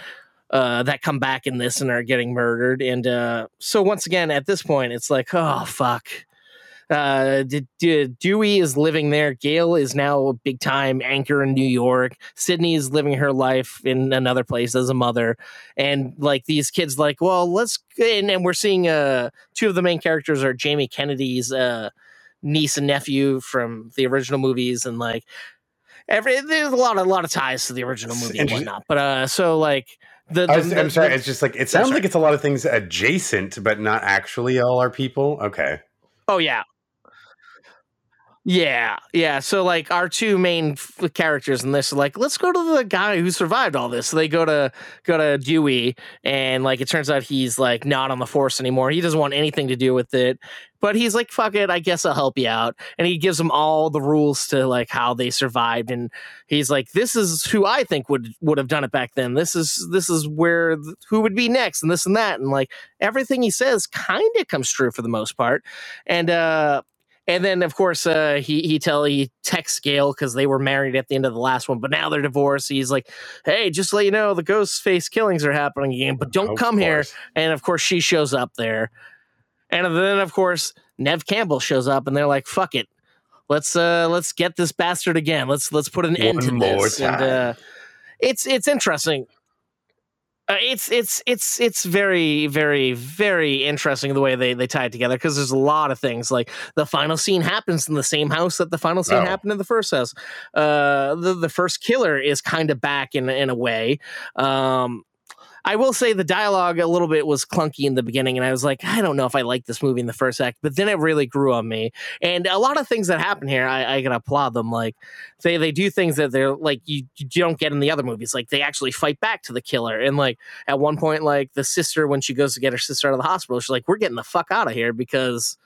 [SPEAKER 2] uh that come back in this and are getting murdered and uh so once again at this point it's like oh fuck uh, D- D- Dewey is living there. Gale is now a big time anchor in New York. Sidney is living her life in another place as a mother. And like these kids, like, well, let's, and, and we're seeing uh, two of the main characters are Jamie Kennedy's uh, niece and nephew from the original movies. And like, every, there's a lot, a lot of ties to the original movie and whatnot. But uh, so like, the,
[SPEAKER 1] I was,
[SPEAKER 2] the-
[SPEAKER 1] I'm sorry.
[SPEAKER 2] the-
[SPEAKER 1] It's just like it sounds like it's a lot of things adjacent, but not actually all our people. Okay.
[SPEAKER 2] Oh yeah. Yeah, yeah. So like our two main f- characters in this, are like, let's go to the guy who survived all this. So they go to go to Dewey, and like it turns out he's like not on the force anymore. He doesn't want anything to do with it. But he's like, fuck it, I guess I'll help you out. And he gives them all the rules to like how they survived. And he's like, this is who I think would would have done it back then. This is this is where th- who would be next, and this and that. And like everything he says kind of comes true for the most part. And uh and then, of course, uh, he he tell he texts Gale because they were married at the end of the last one, but now they're divorced. He's like, "Hey, just to let you know, the ghost face killings are happening again, but don't
[SPEAKER 1] Of
[SPEAKER 2] come here." And of course, she shows up there, And then of course Neve Campbell shows up, and they're like, "Fuck it, let's uh let's get this bastard again. Let's let's put an end to
[SPEAKER 1] more
[SPEAKER 2] this." And uh, it's it's interesting. Uh, it's it's it's it's very very very interesting the way they they tie it together because there's a lot of things like the final scene happens in the same house that the final scene
[SPEAKER 1] Oh.
[SPEAKER 2] happened in the first house. Uh, the the first killer is kind of back in in a way. Um, I will say the dialogue a little bit was clunky in the beginning, and I was like, I don't know if I like this movie in the first act, but then it really grew on me. And a lot of things that happen here, I, I gotta applaud them. Like they they do things that they're like you, you don't get in the other movies. Like they actually fight back to the killer, and like at one point, like the sister when she goes to get her sister out of the hospital, she's like, "We're getting the fuck out of here because."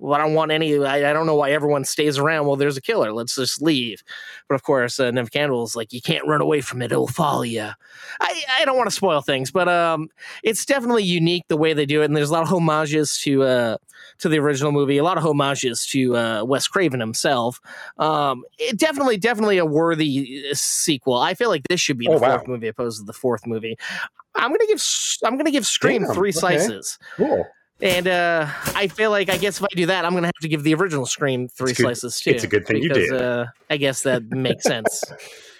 [SPEAKER 2] Well, I don't want any. I, I don't know why everyone stays around. Well, there's a killer. Let's just leave. But of course, uh, Neve Campbell's like, you can't run away from it. It'll follow you. I, I don't want to spoil things, but um, it's definitely unique the way they do it. And there's a lot of homages to uh, to the original movie, a lot of homages to uh, Wes Craven himself. Um, it definitely, definitely a worthy uh, sequel. I feel like this should be the
[SPEAKER 1] Oh, wow.
[SPEAKER 2] fourth movie opposed to the fourth movie. I'm gonna give I'm gonna give Scream
[SPEAKER 1] Damn,
[SPEAKER 2] three
[SPEAKER 1] okay.
[SPEAKER 2] slices.
[SPEAKER 1] Cool.
[SPEAKER 2] And uh, I feel like I guess if I do that, I'm gonna have to give the original Scream three
[SPEAKER 1] It's good-
[SPEAKER 2] slices too.
[SPEAKER 1] it's a good thing you
[SPEAKER 2] because,
[SPEAKER 1] did.
[SPEAKER 2] Uh, I guess that makes sense.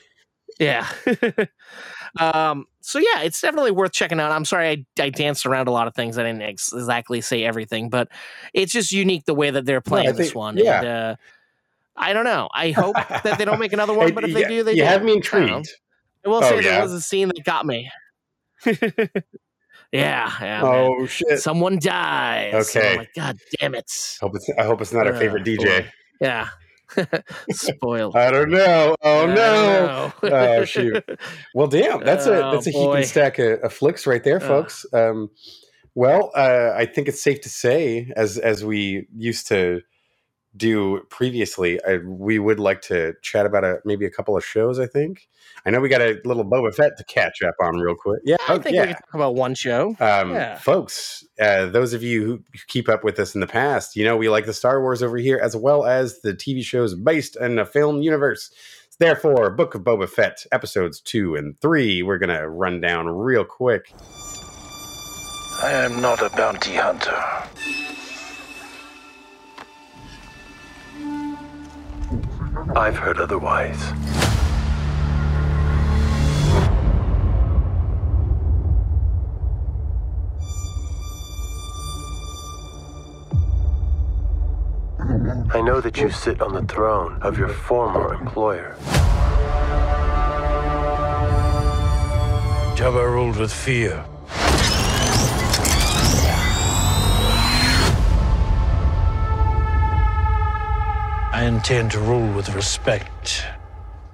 [SPEAKER 2] [laughs] yeah. [laughs] um. So yeah, it's definitely worth checking out. I'm sorry I, I danced around a lot of things. I didn't ex- exactly say everything, but it's just unique the way that they're playing
[SPEAKER 1] I
[SPEAKER 2] this one.
[SPEAKER 1] yeah.
[SPEAKER 2] And, uh, I don't know. I hope that they don't make another one, [laughs] but if
[SPEAKER 1] you
[SPEAKER 2] they do, they
[SPEAKER 1] you
[SPEAKER 2] do.
[SPEAKER 1] have me
[SPEAKER 2] I
[SPEAKER 1] intrigued.
[SPEAKER 2] I will
[SPEAKER 1] Oh,
[SPEAKER 2] say there was a scene that got me. Yeah, yeah. man.
[SPEAKER 1] Oh shit!
[SPEAKER 2] Someone dies.
[SPEAKER 1] Okay.
[SPEAKER 2] I'm like, God damn it.
[SPEAKER 1] Hope it's, I hope it's not our
[SPEAKER 2] Uh,
[SPEAKER 1] favorite DJ.
[SPEAKER 2] Yeah. [laughs] Spoiled.
[SPEAKER 1] I don't know. Oh no!
[SPEAKER 2] know.
[SPEAKER 1] oh [laughs] shoot! Well, damn, that's a
[SPEAKER 2] Oh,
[SPEAKER 1] that's a heap and stack of, of flicks right there, folks. Um, well, uh, I think it's safe to say, as as we used to do previously, I, we would like to chat about a maybe a couple of shows. I think I know we got a little Boba Fett to catch up on real quick. Yeah,
[SPEAKER 2] I think
[SPEAKER 1] yeah.
[SPEAKER 2] we can talk about one show.
[SPEAKER 1] Um,
[SPEAKER 2] Yeah.
[SPEAKER 1] Folks, uh, those of you who keep up with us in the past, you know we like the Star Wars over here as well as the TV shows based in a film universe. Therefore, Book of Boba Fett episodes two and three, we're going to run down real quick.
[SPEAKER 24] I am not a bounty hunter. I've heard otherwise. I know that you sit on the throne of your former employer. Jabba ruled with fear. I intend to rule with respect.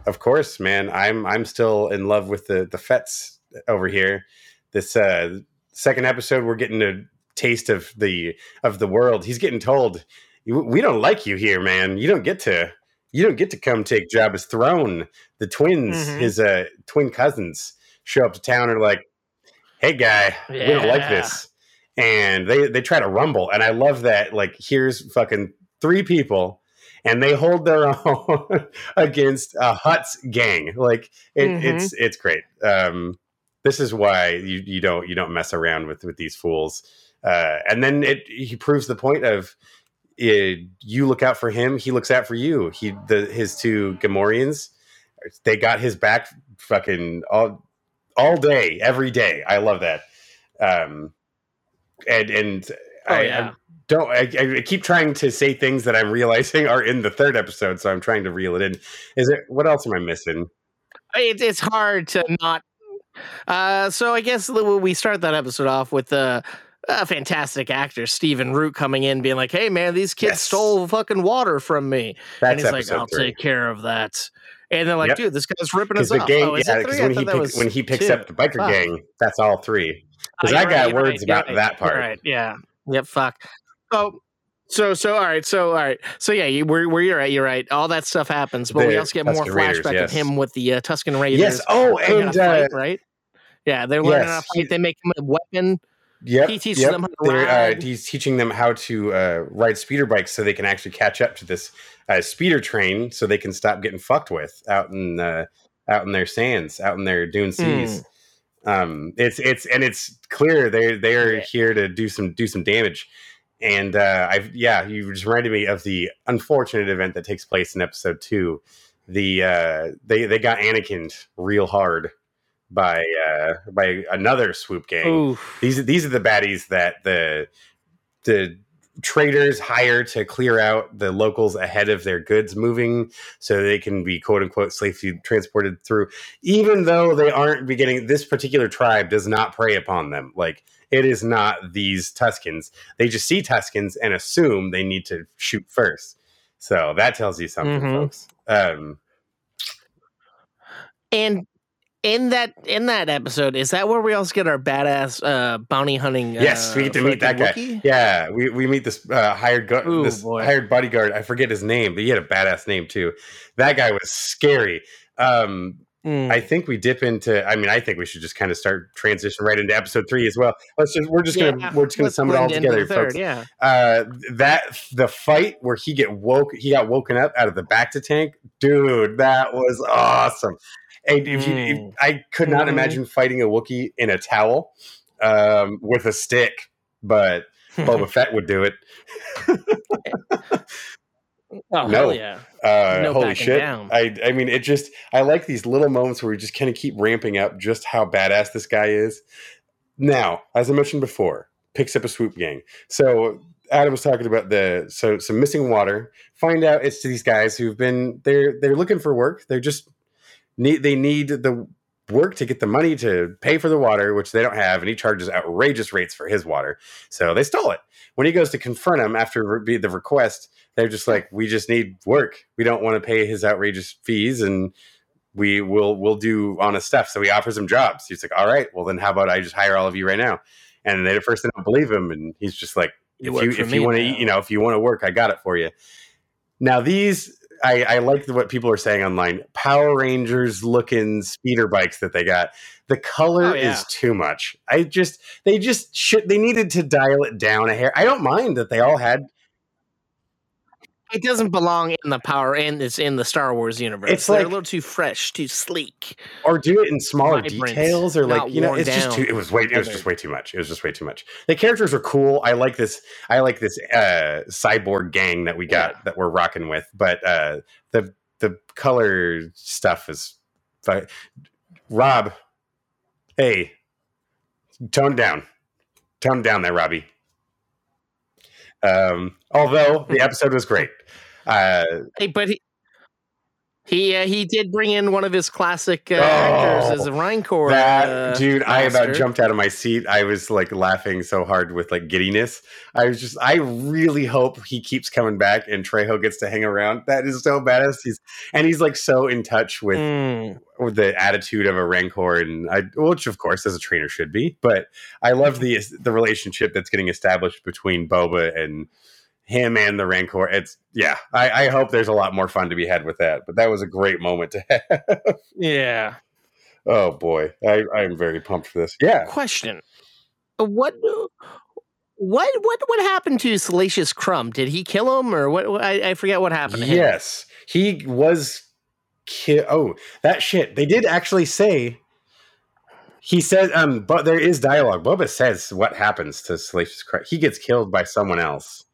[SPEAKER 1] Of course, man, I'm I'm still in love with the the Fets over here. This uh, second episode, we're getting a taste of the of the world. He's getting told, "We don't like you here, man. You don't get to you don't get to come take Jabba's throne." The twins,
[SPEAKER 2] Mhm.
[SPEAKER 1] his uh, twin cousins, show up to town and are like, "Hey, guy, we don't like this." And they they try to rumble, and I love that. Like, here's fucking three people and they hold their [laughs] own against a Hutt's gang. Like it,
[SPEAKER 2] Mhm.
[SPEAKER 1] it's it's great. Um, this is why you, you don't you don't mess around with with these fools. Uh, and then it he proves the point of uh, you look out for him, he looks out for you. He the his two Gamorreans, they got his back fucking all all day, every day. I love that. Um, and and
[SPEAKER 2] Oh,
[SPEAKER 1] I,
[SPEAKER 2] yeah.
[SPEAKER 1] I don't I, I keep trying to say things that I'm realizing are in the third episode, so I'm trying to reel it in. Is it what else am I missing?
[SPEAKER 2] it, it's hard to not. Uh, so I guess we start that episode off with uh, a fantastic actor Stephen Root coming in, being like, "Hey man, these kids
[SPEAKER 1] Yes.
[SPEAKER 2] stole fucking water from me,"
[SPEAKER 1] That's and
[SPEAKER 2] he's like, "I'll
[SPEAKER 1] three.
[SPEAKER 2] take care of that." And they're like,
[SPEAKER 1] Yep.
[SPEAKER 2] "Dude, this guy's ripping us
[SPEAKER 1] the
[SPEAKER 2] off."
[SPEAKER 1] gang,
[SPEAKER 2] oh,
[SPEAKER 1] yeah, because when pick, when he picks
[SPEAKER 2] two.
[SPEAKER 1] up the biker
[SPEAKER 2] Fuck.
[SPEAKER 1] gang, that's all three.
[SPEAKER 2] Oh,
[SPEAKER 1] Because
[SPEAKER 2] you're
[SPEAKER 1] I got
[SPEAKER 2] you're
[SPEAKER 1] words
[SPEAKER 2] right,
[SPEAKER 1] about
[SPEAKER 2] right,
[SPEAKER 1] that part.
[SPEAKER 2] Right. Yeah. Yep. Fuck. So. So so all right so all right so yeah you where, where you're at you're right all that stuff happens but we also get more
[SPEAKER 1] Raiders,
[SPEAKER 2] flashback
[SPEAKER 1] yes.
[SPEAKER 2] of him with the uh, Tusken Raiders
[SPEAKER 1] Yes. Oh, and
[SPEAKER 2] how
[SPEAKER 1] uh,
[SPEAKER 2] fight, right yeah they're learning how
[SPEAKER 1] yes,
[SPEAKER 2] to fight they make him a weapon
[SPEAKER 1] yeah
[SPEAKER 2] He teaches
[SPEAKER 1] yep.
[SPEAKER 2] them how to ride.
[SPEAKER 1] Uh, he's teaching them how to uh, ride speeder bikes so they can actually catch up to this uh, speeder train, so they can stop getting fucked with out in uh, out in their sands, out in their dune seas. Um, it's it's and it's clear they they are here to do some do some damage. And uh, I've yeah, you just reminded me of the unfortunate event that takes place in episode two. The uh, they they got Anakin real hard by uh, by another swoop gang.
[SPEAKER 2] Oof.
[SPEAKER 1] These these are the baddies that the the traders hire to clear out the locals ahead of their goods moving so they can be quote unquote safely transported through even though they aren't beginning this particular tribe does not prey upon them. Like it is not these tuskens. They just see tuskens and assume they need to shoot first. So that tells you something
[SPEAKER 2] Mhm.
[SPEAKER 1] folks. Um
[SPEAKER 2] And in that in that episode, is that where we also get our badass uh, bounty hunting?
[SPEAKER 1] Yes,
[SPEAKER 2] uh,
[SPEAKER 1] we get to meet that guy. Yeah, we, we meet this uh, hired gu-
[SPEAKER 2] Ooh,
[SPEAKER 1] this
[SPEAKER 2] boy.
[SPEAKER 1] hired bodyguard. I forget his name, but he had a badass name too. That guy was scary. Um,
[SPEAKER 2] Mm.
[SPEAKER 1] I think we dip into. I mean, I think we should just kind of start transition right into episode three as well. Let's just we're just gonna we're just gonna sum it all together,
[SPEAKER 2] third,
[SPEAKER 1] folks.
[SPEAKER 2] yeah.
[SPEAKER 1] Uh, that the fight where he get woke, he got woken up out of the bacta tank, dude. That was awesome. And if you, if,
[SPEAKER 2] Mm.
[SPEAKER 1] I could not
[SPEAKER 2] Mhm.
[SPEAKER 1] imagine fighting a Wookiee in a towel um, with a stick, but Boba [laughs] Fett would do it.
[SPEAKER 2] Oh
[SPEAKER 1] no,
[SPEAKER 2] hell yeah!
[SPEAKER 1] Uh,
[SPEAKER 2] No
[SPEAKER 1] holy shit!
[SPEAKER 2] down.
[SPEAKER 1] I I mean, it just I like these little moments where we just kind of keep ramping up just how badass this guy is. Now, as I mentioned before, picks up a swoop gang. So Adam was talking about the so some missing water. Find out it's these guys who've been they're they're looking for work. They're just need they need the work to get the money to pay for the water, which they don't have, and he charges outrageous rates for his water. So they stole it. When he goes to confront him after re- the request, they're just like, "We just need work. We don't want to pay his outrageous fees, and we will we'll do honest stuff." So he offers him jobs. He's like, "All right, well then, how about I just hire all of you right now?" And they at first they don't believe him, and he's just like, "If you if you want to you know, if you want to work, I got it for you." Now these I, I like what people are saying online. Power Rangers looking speeder bikes that they got. The color
[SPEAKER 2] Oh, yeah.
[SPEAKER 1] is too much. I just they just should they needed to dial it down a hair. I don't mind that they all had
[SPEAKER 2] It doesn't belong in the power and it's in the Star Wars universe.
[SPEAKER 1] It's
[SPEAKER 2] They're
[SPEAKER 1] like-
[SPEAKER 2] a little too fresh, too sleek.
[SPEAKER 1] or do it in smaller
[SPEAKER 2] Vibrant,
[SPEAKER 1] details or like you know it's just too it was way it was just way too much it was just way too much. The characters are cool. I like this i like this uh cyborg gang that we got that we're rocking with but uh the the color stuff is fi- rob hey tone down. Tone down there robbie um although the episode was great. Uh
[SPEAKER 2] Hey, but he he uh, he did bring in one of his classic uh, actors as a Rancor.
[SPEAKER 1] Oh, That
[SPEAKER 2] uh,
[SPEAKER 1] dude, I about jumped out of my seat. I was like laughing so hard with like giddiness. I was just, I really hope he keeps coming back and Trejo gets to hang around. That is so badass. He's and he's like so in touch with
[SPEAKER 2] Mm.
[SPEAKER 1] with the attitude of a Rancor, and I, which of course as a trainer should be. But I love the the relationship that's getting established between Boba and him and the Rancor. It's yeah. I, I hope there's a lot more fun to be had with that. But that was a great moment to [laughs] have.
[SPEAKER 2] Yeah.
[SPEAKER 1] Oh boy, I, I am very pumped for this. Yeah,
[SPEAKER 2] Question: What what what what happened to Salacious Crumb? Did he kill him, or what? I, I forget what happened. To him.
[SPEAKER 1] yes, he was. Ki- oh, that shit! They did actually say. He said, um, but there is dialogue. Boba says what happens to Salacious Crumb. He gets killed by someone else,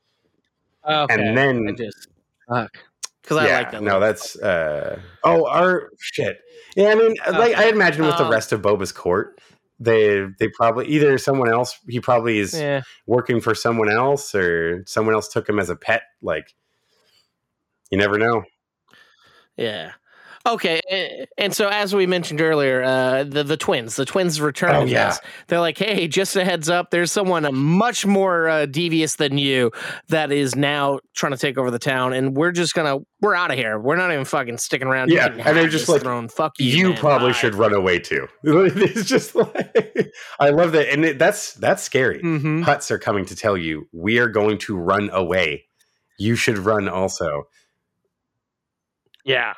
[SPEAKER 2] Okay.
[SPEAKER 1] and then
[SPEAKER 2] I just fuck because I
[SPEAKER 1] yeah,
[SPEAKER 2] like that.
[SPEAKER 1] no, that's uh oh, our shit. Yeah, I mean, like I imagine with the
[SPEAKER 2] Um,
[SPEAKER 1] rest of Boba's court, they they probably either someone else. He probably is
[SPEAKER 2] Yeah.
[SPEAKER 1] working for someone else, or someone else took him as a pet. Like, you never know.
[SPEAKER 2] Yeah. Okay, and so as we mentioned earlier, uh, the the twins, the twins return.
[SPEAKER 1] Oh,
[SPEAKER 2] to
[SPEAKER 1] yeah.
[SPEAKER 2] this. They're like, "Hey, just a heads up, there's someone uh, much more uh, devious than you that is now trying to take over the town, and we're just gonna we're out of here. We're not even fucking sticking around. You
[SPEAKER 1] Yeah,
[SPEAKER 2] can
[SPEAKER 1] and they're just
[SPEAKER 2] this
[SPEAKER 1] like,
[SPEAKER 2] throne. Fuck you.
[SPEAKER 1] You
[SPEAKER 2] man.
[SPEAKER 1] probably
[SPEAKER 2] Bye."
[SPEAKER 1] should run away too. [laughs] it's just like I love that, and it, that's that's scary.
[SPEAKER 2] Mm-hmm.
[SPEAKER 1] Hutts are coming to tell you we are going to run away. You should run also.
[SPEAKER 2] Yeah.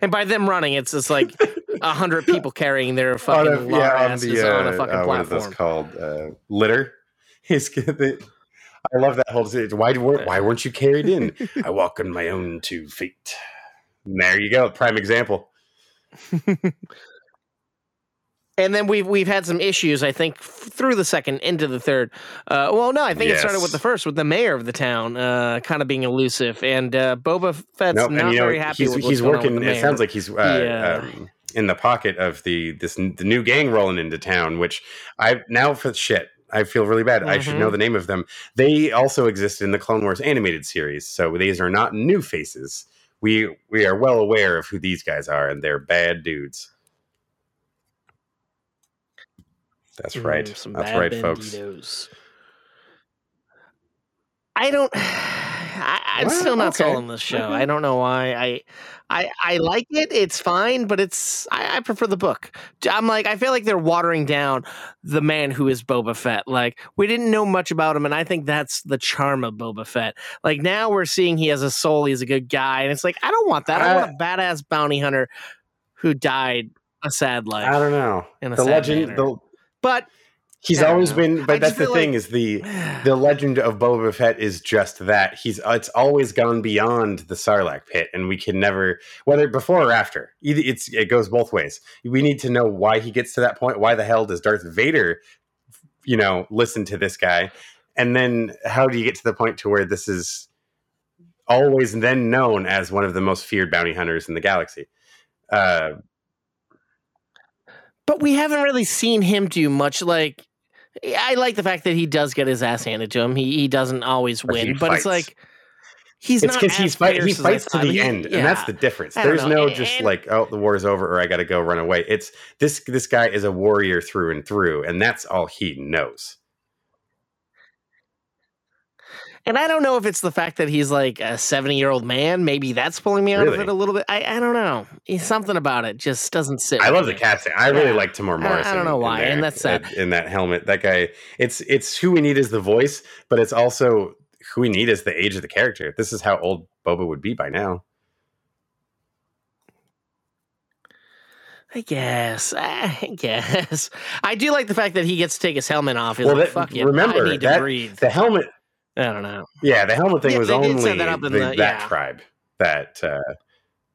[SPEAKER 2] And by them running, it's just like a hundred people carrying their [laughs] fucking
[SPEAKER 1] on a, yeah, on the uh,
[SPEAKER 2] on a fucking
[SPEAKER 1] uh, what is
[SPEAKER 2] platform.
[SPEAKER 1] this called? Uh, litter. [laughs] I love that whole. Why weren't why weren't you carried in? [laughs] I walk on my own two feet. There you go, prime example.
[SPEAKER 2] And then we've we've had some issues, I think, through the second into the third. Uh, well, no, I think it started with the first, with the mayor of the town, uh, kind of being elusive, and uh, Boba Fett's
[SPEAKER 1] Nope,
[SPEAKER 2] not
[SPEAKER 1] you know
[SPEAKER 2] very happy
[SPEAKER 1] he's he's working. It sounds like he's uh,
[SPEAKER 2] Yeah.
[SPEAKER 1] um, in the pocket of the this the new gang rolling into town. Which I now for shit. I feel really bad. I should know
[SPEAKER 2] Mhm.
[SPEAKER 1] the name of them. They also existed in the Clone Wars animated series, so these are not new faces. We we are well aware of who these guys are, and they're bad dudes. That's right.
[SPEAKER 2] Mm,
[SPEAKER 1] That's right, folks.
[SPEAKER 2] I don't. [sighs] I, I'm
[SPEAKER 1] Well,
[SPEAKER 2] still not
[SPEAKER 1] okay.
[SPEAKER 2] sold on this show.
[SPEAKER 1] Okay.
[SPEAKER 2] I don't know why. I, I, I like it. It's fine, but it's. I, I prefer the book. I'm like. I feel like they're watering down the man who is Boba Fett. Like we didn't know much about him, and I think that's the charm of Boba Fett. Like now we're seeing he has a soul. He's a good guy, and it's like I don't want that. I want a badass bounty hunter who died a sad life.
[SPEAKER 1] I don't know.
[SPEAKER 2] In a
[SPEAKER 1] the
[SPEAKER 2] sad
[SPEAKER 1] legend.
[SPEAKER 2] manner.
[SPEAKER 1] The,
[SPEAKER 2] But
[SPEAKER 1] He's always
[SPEAKER 2] know.
[SPEAKER 1] been,
[SPEAKER 2] I
[SPEAKER 1] but that's the thing
[SPEAKER 2] like-
[SPEAKER 1] is the [sighs] the legend of Boba Fett is just that he's it's always gone beyond the Sarlacc pit, and we can never whether before or after. Either it's it goes both ways. We need to know why he gets to that point. Why the hell does Darth Vader, you know, listen to this guy, and then how do you get to the point to where this is always then known as one of the most feared bounty hunters in the galaxy? Uh,
[SPEAKER 2] But we haven't really seen him do much. Like, I like the fact that he does get his ass handed to him. He he doesn't always win, but it's like he's
[SPEAKER 1] it's
[SPEAKER 2] not
[SPEAKER 1] because he's fight, he
[SPEAKER 2] fierce as I
[SPEAKER 1] fights to the
[SPEAKER 2] He-
[SPEAKER 1] end, and that's the difference. There's
[SPEAKER 2] know.
[SPEAKER 1] no
[SPEAKER 2] And-
[SPEAKER 1] just like oh the war is over or I got to go run away. It's this this guy is a warrior through and through, and that's all he knows.
[SPEAKER 2] And I don't know if it's the fact that he's like a 70 year old man. Maybe that's pulling me out of it a little bit. I, I don't know. Something about it just doesn't sit.
[SPEAKER 1] I
[SPEAKER 2] with
[SPEAKER 1] love the
[SPEAKER 2] me.
[SPEAKER 1] casting. I really
[SPEAKER 2] Yeah.
[SPEAKER 1] like Timur
[SPEAKER 2] I- I don't know why, and that's sad.
[SPEAKER 1] in that helmet. That guy. It's it's who we need as the voice, but it's also who we need as the age of the character. This is how old Boba would be by now.
[SPEAKER 2] I guess. I guess. I do like the fact that he gets to take his helmet off. He's
[SPEAKER 1] well,
[SPEAKER 2] like,
[SPEAKER 1] that,
[SPEAKER 2] fuck it.
[SPEAKER 1] remember
[SPEAKER 2] I need to
[SPEAKER 1] that
[SPEAKER 2] breathe.
[SPEAKER 1] the helmet.
[SPEAKER 2] I don't know.
[SPEAKER 1] Yeah, the helmet thing
[SPEAKER 2] Yeah,
[SPEAKER 1] was only
[SPEAKER 2] that up in
[SPEAKER 1] the-
[SPEAKER 2] the-
[SPEAKER 1] that
[SPEAKER 2] yeah.
[SPEAKER 1] tribe that uh,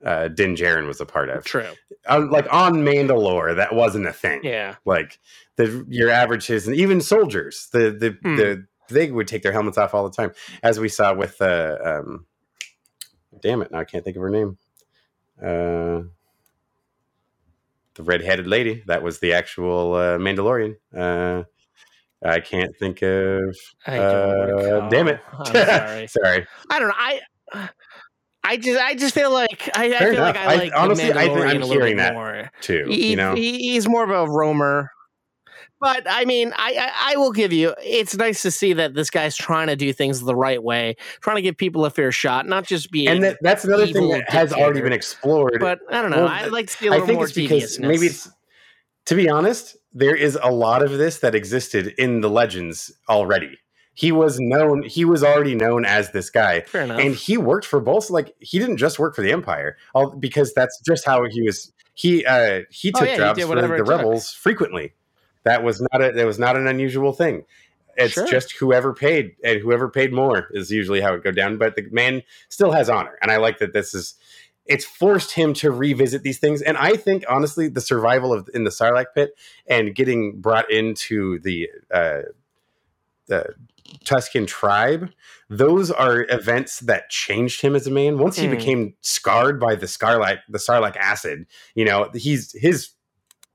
[SPEAKER 1] uh, Din Djarin was a part of.
[SPEAKER 2] True.
[SPEAKER 1] Uh, like on Mandalore, that wasn't a thing.
[SPEAKER 2] Yeah.
[SPEAKER 1] like the your average citizen, even soldiers, the the
[SPEAKER 2] Hmm.
[SPEAKER 1] the they would take their helmets off all the time, as we saw with uh, um, damn it, now I can't think of her name. Uh, the red-headed lady that was the actual uh, Mandalorian. Uh, I can't think of.
[SPEAKER 2] I don't
[SPEAKER 1] uh, damn it! [laughs]
[SPEAKER 2] I'm sorry. [laughs]
[SPEAKER 1] sorry.
[SPEAKER 2] I don't know. I I just I just feel like I, I feel like
[SPEAKER 1] enough.
[SPEAKER 2] I
[SPEAKER 1] I-
[SPEAKER 2] like
[SPEAKER 1] honestly, I think I'm hearing that
[SPEAKER 2] more.
[SPEAKER 1] too,
[SPEAKER 2] He-
[SPEAKER 1] you know?
[SPEAKER 2] he- he's more of a roamer. But I mean, I, I I will give you. It's nice to see that this guy's trying to do things the right way, trying to give people a fair shot, not just be.
[SPEAKER 1] and that, that's another thing that has already been explored.
[SPEAKER 2] But I don't know. I like to see a
[SPEAKER 1] I
[SPEAKER 2] little
[SPEAKER 1] think
[SPEAKER 2] more
[SPEAKER 1] it's because maybe it's to be honest, there is a lot of this that existed in the legends already. He was known. He was already known as this guy,
[SPEAKER 2] Fair enough.
[SPEAKER 1] and he worked for both. Like he didn't just work for the Empire, all, because that's just how he was. He uh, he
[SPEAKER 2] Oh,
[SPEAKER 1] took
[SPEAKER 2] yeah,
[SPEAKER 1] jobs
[SPEAKER 2] did
[SPEAKER 1] for the rebels frequently. That was not a that was not an unusual thing. It's
[SPEAKER 2] Sure.
[SPEAKER 1] just whoever paid and whoever paid more is usually how it go down. But the man still has honor, and I like that this is. It's forced him to revisit these things, and I think honestly, the survival of in the Sarlacc pit and getting brought into the uh, the Tusken tribe, those are events that changed him as a man. Once he
[SPEAKER 2] Hmm.
[SPEAKER 1] became scarred by the Sarlacc, the Sarlacc acid, you know, he's his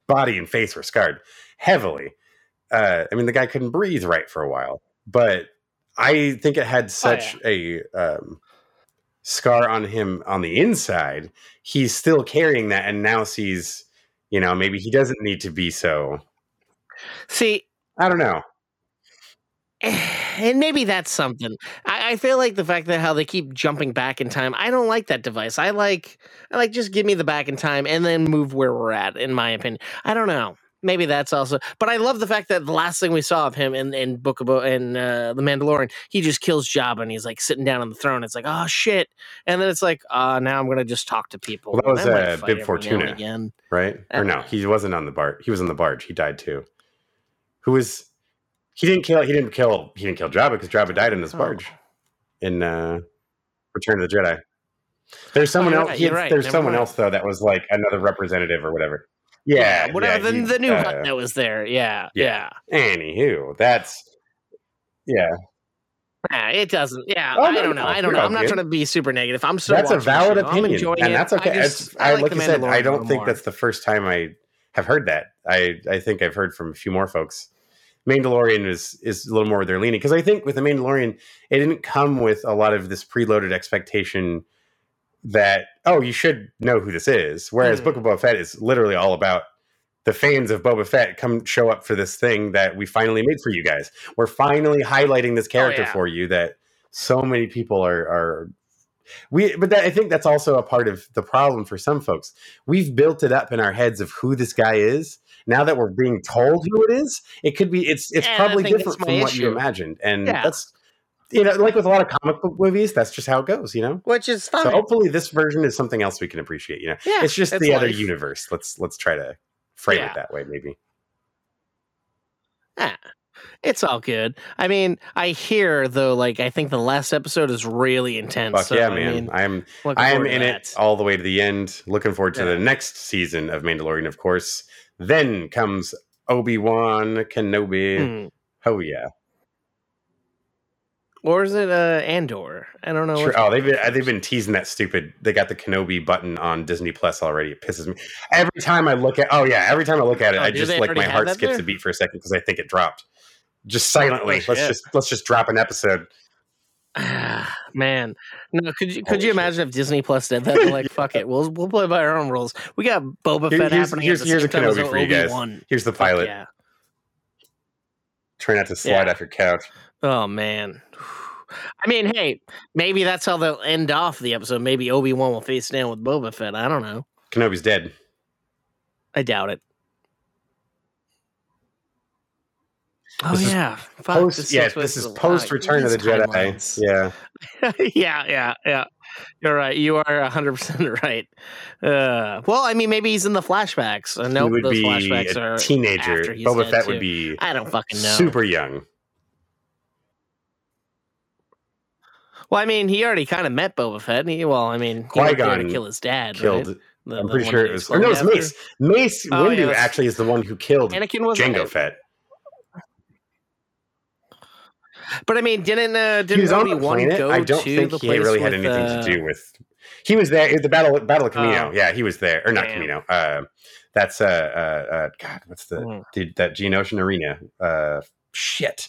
[SPEAKER 1] body and face were scarred heavily. Uh, I mean, the guy couldn't breathe right for a while, but I think it had such a um, scar on him on the inside. He's still carrying that, and now sees, you know, maybe he doesn't need to be so.
[SPEAKER 2] See,
[SPEAKER 1] I don't know.
[SPEAKER 2] and maybe that's something. I, I feel like the fact that how they keep jumping back in time. I don't like that device. I like, I like just give me the back in time and then move where we're at. In my opinion, I don't know. Maybe that's also, but I love the fact that the last thing we saw of him in, in Book of in uh, the Mandalorian, he just kills Jabba and he's like sitting down on the throne. It's like, oh shit, and then it's like, uh, now I'm gonna just talk to people.
[SPEAKER 1] Well, that was uh, Bib
[SPEAKER 2] and
[SPEAKER 1] Fortuna,
[SPEAKER 2] again.
[SPEAKER 1] right? Or no, he wasn't on the barge. He was on the barge. He died too. Who was? He didn't kill. He didn't kill. He didn't kill Jabba because Jabba died in this
[SPEAKER 2] Oh.
[SPEAKER 1] barge in uh, Return of the Jedi. There's someone
[SPEAKER 2] you're
[SPEAKER 1] else.
[SPEAKER 2] right,
[SPEAKER 1] he
[SPEAKER 2] right,
[SPEAKER 1] There's someone else though that was like another representative or whatever. Yeah, [laughs]
[SPEAKER 2] whatever
[SPEAKER 1] yeah,
[SPEAKER 2] the,
[SPEAKER 1] he,
[SPEAKER 2] the new
[SPEAKER 1] uh,
[SPEAKER 2] Hutt that was there. Yeah, yeah.
[SPEAKER 1] Anywho, that's yeah.
[SPEAKER 2] Nah, it doesn't. Yeah,
[SPEAKER 1] Oh,
[SPEAKER 2] I don't know.
[SPEAKER 1] no,
[SPEAKER 2] I don't know. I'm not
[SPEAKER 1] good.
[SPEAKER 2] trying to be super negative. I'm still
[SPEAKER 1] that's a valid
[SPEAKER 2] show. I'm
[SPEAKER 1] opinion,
[SPEAKER 2] enjoying
[SPEAKER 1] and
[SPEAKER 2] it.
[SPEAKER 1] that's okay.
[SPEAKER 2] I, just,
[SPEAKER 1] I,
[SPEAKER 2] like,
[SPEAKER 1] like said, I don't think
[SPEAKER 2] more.
[SPEAKER 1] that's the first time I have heard that. I I think I've heard from a few more folks. Mandalorian is is a little more their leaning because I think with the Mandalorian, it didn't come with a lot of this preloaded expectation that oh you should know who this is. Whereas
[SPEAKER 2] Hmm.
[SPEAKER 1] Book of Boba Fett is literally all about the fans of Boba Fett come show up for this thing that we finally made for you guys. We're finally highlighting this character
[SPEAKER 2] yeah.
[SPEAKER 1] for you that so many people are are we but that, I think that's also a part of the problem for some folks. We've built it up in our heads of who this guy is. Now that we're being told who it is, it could be it's it's
[SPEAKER 2] And
[SPEAKER 1] probably different from what you imagined. And
[SPEAKER 2] Yeah.
[SPEAKER 1] that's you know, like with a lot of comic book movies, that's just how it goes, you know?
[SPEAKER 2] Which is fine.
[SPEAKER 1] So hopefully this version is something else we can appreciate, you know.
[SPEAKER 2] Yeah,
[SPEAKER 1] it's just
[SPEAKER 2] it's
[SPEAKER 1] the other universe. Let's let's try to frame
[SPEAKER 2] Yeah.
[SPEAKER 1] it that way, maybe.
[SPEAKER 2] Ah, it's all good. I mean, I hear though, like I think the last episode is really intense.
[SPEAKER 1] Fuck
[SPEAKER 2] so,
[SPEAKER 1] yeah,
[SPEAKER 2] I
[SPEAKER 1] man!
[SPEAKER 2] mean,
[SPEAKER 1] I'm
[SPEAKER 2] looking
[SPEAKER 1] I'm in
[SPEAKER 2] that.
[SPEAKER 1] it all the way to the end. Looking forward to
[SPEAKER 2] Yeah.
[SPEAKER 1] the next season of Mandalorian, of course. Then comes Obi Wan Kenobi.
[SPEAKER 2] Hmm.
[SPEAKER 1] Oh yeah,
[SPEAKER 2] Or is it uh Andor? I don't know.
[SPEAKER 1] Sure. Oh, they've been, they've been teasing that stupid. They got the Kenobi button on Disney Plus already. It pisses me every time I look at. Oh yeah, every time I look at it,
[SPEAKER 2] Oh,
[SPEAKER 1] I just like my heart skips
[SPEAKER 2] there?
[SPEAKER 1] a beat for a second because I think it dropped. Just silently,
[SPEAKER 2] Oh,
[SPEAKER 1] let's
[SPEAKER 2] shit.
[SPEAKER 1] just let's just drop an episode.
[SPEAKER 2] Man, no. Could you could you imagine if Disney Plus did that? They're like, [laughs] fuck it, we'll we'll play by our own rules. We got Boba
[SPEAKER 1] Here-
[SPEAKER 2] Fett
[SPEAKER 1] here's
[SPEAKER 2] happening.
[SPEAKER 1] here's,
[SPEAKER 2] at the
[SPEAKER 1] here's a
[SPEAKER 2] same time as
[SPEAKER 1] Kenobi for you guys. Here's the pilot.
[SPEAKER 2] Yeah.
[SPEAKER 1] Try not to slide
[SPEAKER 2] Yeah.
[SPEAKER 1] off your couch.
[SPEAKER 2] Oh man. [sighs] I mean, hey, maybe that's how they'll end off the episode. Maybe Obi Wan will face down with Boba Fett. I don't know.
[SPEAKER 1] Kenobi's dead.
[SPEAKER 2] I doubt it. Oh
[SPEAKER 1] This is
[SPEAKER 2] yeah, Fuck,
[SPEAKER 1] Post,
[SPEAKER 2] this
[SPEAKER 1] yeah,
[SPEAKER 2] is-
[SPEAKER 1] this is post Return of the Jedi.
[SPEAKER 2] timelines.
[SPEAKER 1] Yeah, [laughs]
[SPEAKER 2] yeah, yeah, yeah. You're right. You are 100 percent [laughs] right. Uh, well, I mean, maybe he's in the flashbacks. Uh,
[SPEAKER 1] he
[SPEAKER 2] nope,
[SPEAKER 1] would
[SPEAKER 2] those
[SPEAKER 1] be
[SPEAKER 2] flashbacks
[SPEAKER 1] a
[SPEAKER 2] are
[SPEAKER 1] teenager.
[SPEAKER 2] after he's
[SPEAKER 1] Boba
[SPEAKER 2] dead,
[SPEAKER 1] Fett
[SPEAKER 2] too.
[SPEAKER 1] would be
[SPEAKER 2] I don't fucking know.
[SPEAKER 1] super young.
[SPEAKER 2] Well, I mean, he already kind of met Boba Fett. and He, well, I mean, he
[SPEAKER 1] Qui
[SPEAKER 2] went there to
[SPEAKER 1] Gon
[SPEAKER 2] kill his dad.
[SPEAKER 1] killed.
[SPEAKER 2] right? The-
[SPEAKER 1] I'm
[SPEAKER 2] the
[SPEAKER 1] pretty sure it was. Or no, it was Mace. Mace
[SPEAKER 2] Oh,
[SPEAKER 1] Windu
[SPEAKER 2] yes.
[SPEAKER 1] actually is the one who killed
[SPEAKER 2] Anakin was
[SPEAKER 1] Jango. Fett.
[SPEAKER 2] But I mean, didn't uh, didn't Obi
[SPEAKER 1] the
[SPEAKER 2] Wan go
[SPEAKER 1] I don't
[SPEAKER 2] to
[SPEAKER 1] think
[SPEAKER 2] the
[SPEAKER 1] he
[SPEAKER 2] place
[SPEAKER 1] really had
[SPEAKER 2] with,
[SPEAKER 1] anything
[SPEAKER 2] uh,
[SPEAKER 1] to do with. He was there. The battle Battle of Kamino.
[SPEAKER 2] Oh.
[SPEAKER 1] yeah, he was there. Or not
[SPEAKER 2] Damn.
[SPEAKER 1] Kamino. Uh, that's uh, uh, uh, God. What's the
[SPEAKER 2] Hmm.
[SPEAKER 1] dude? That Geonosian arena. Uh, shit.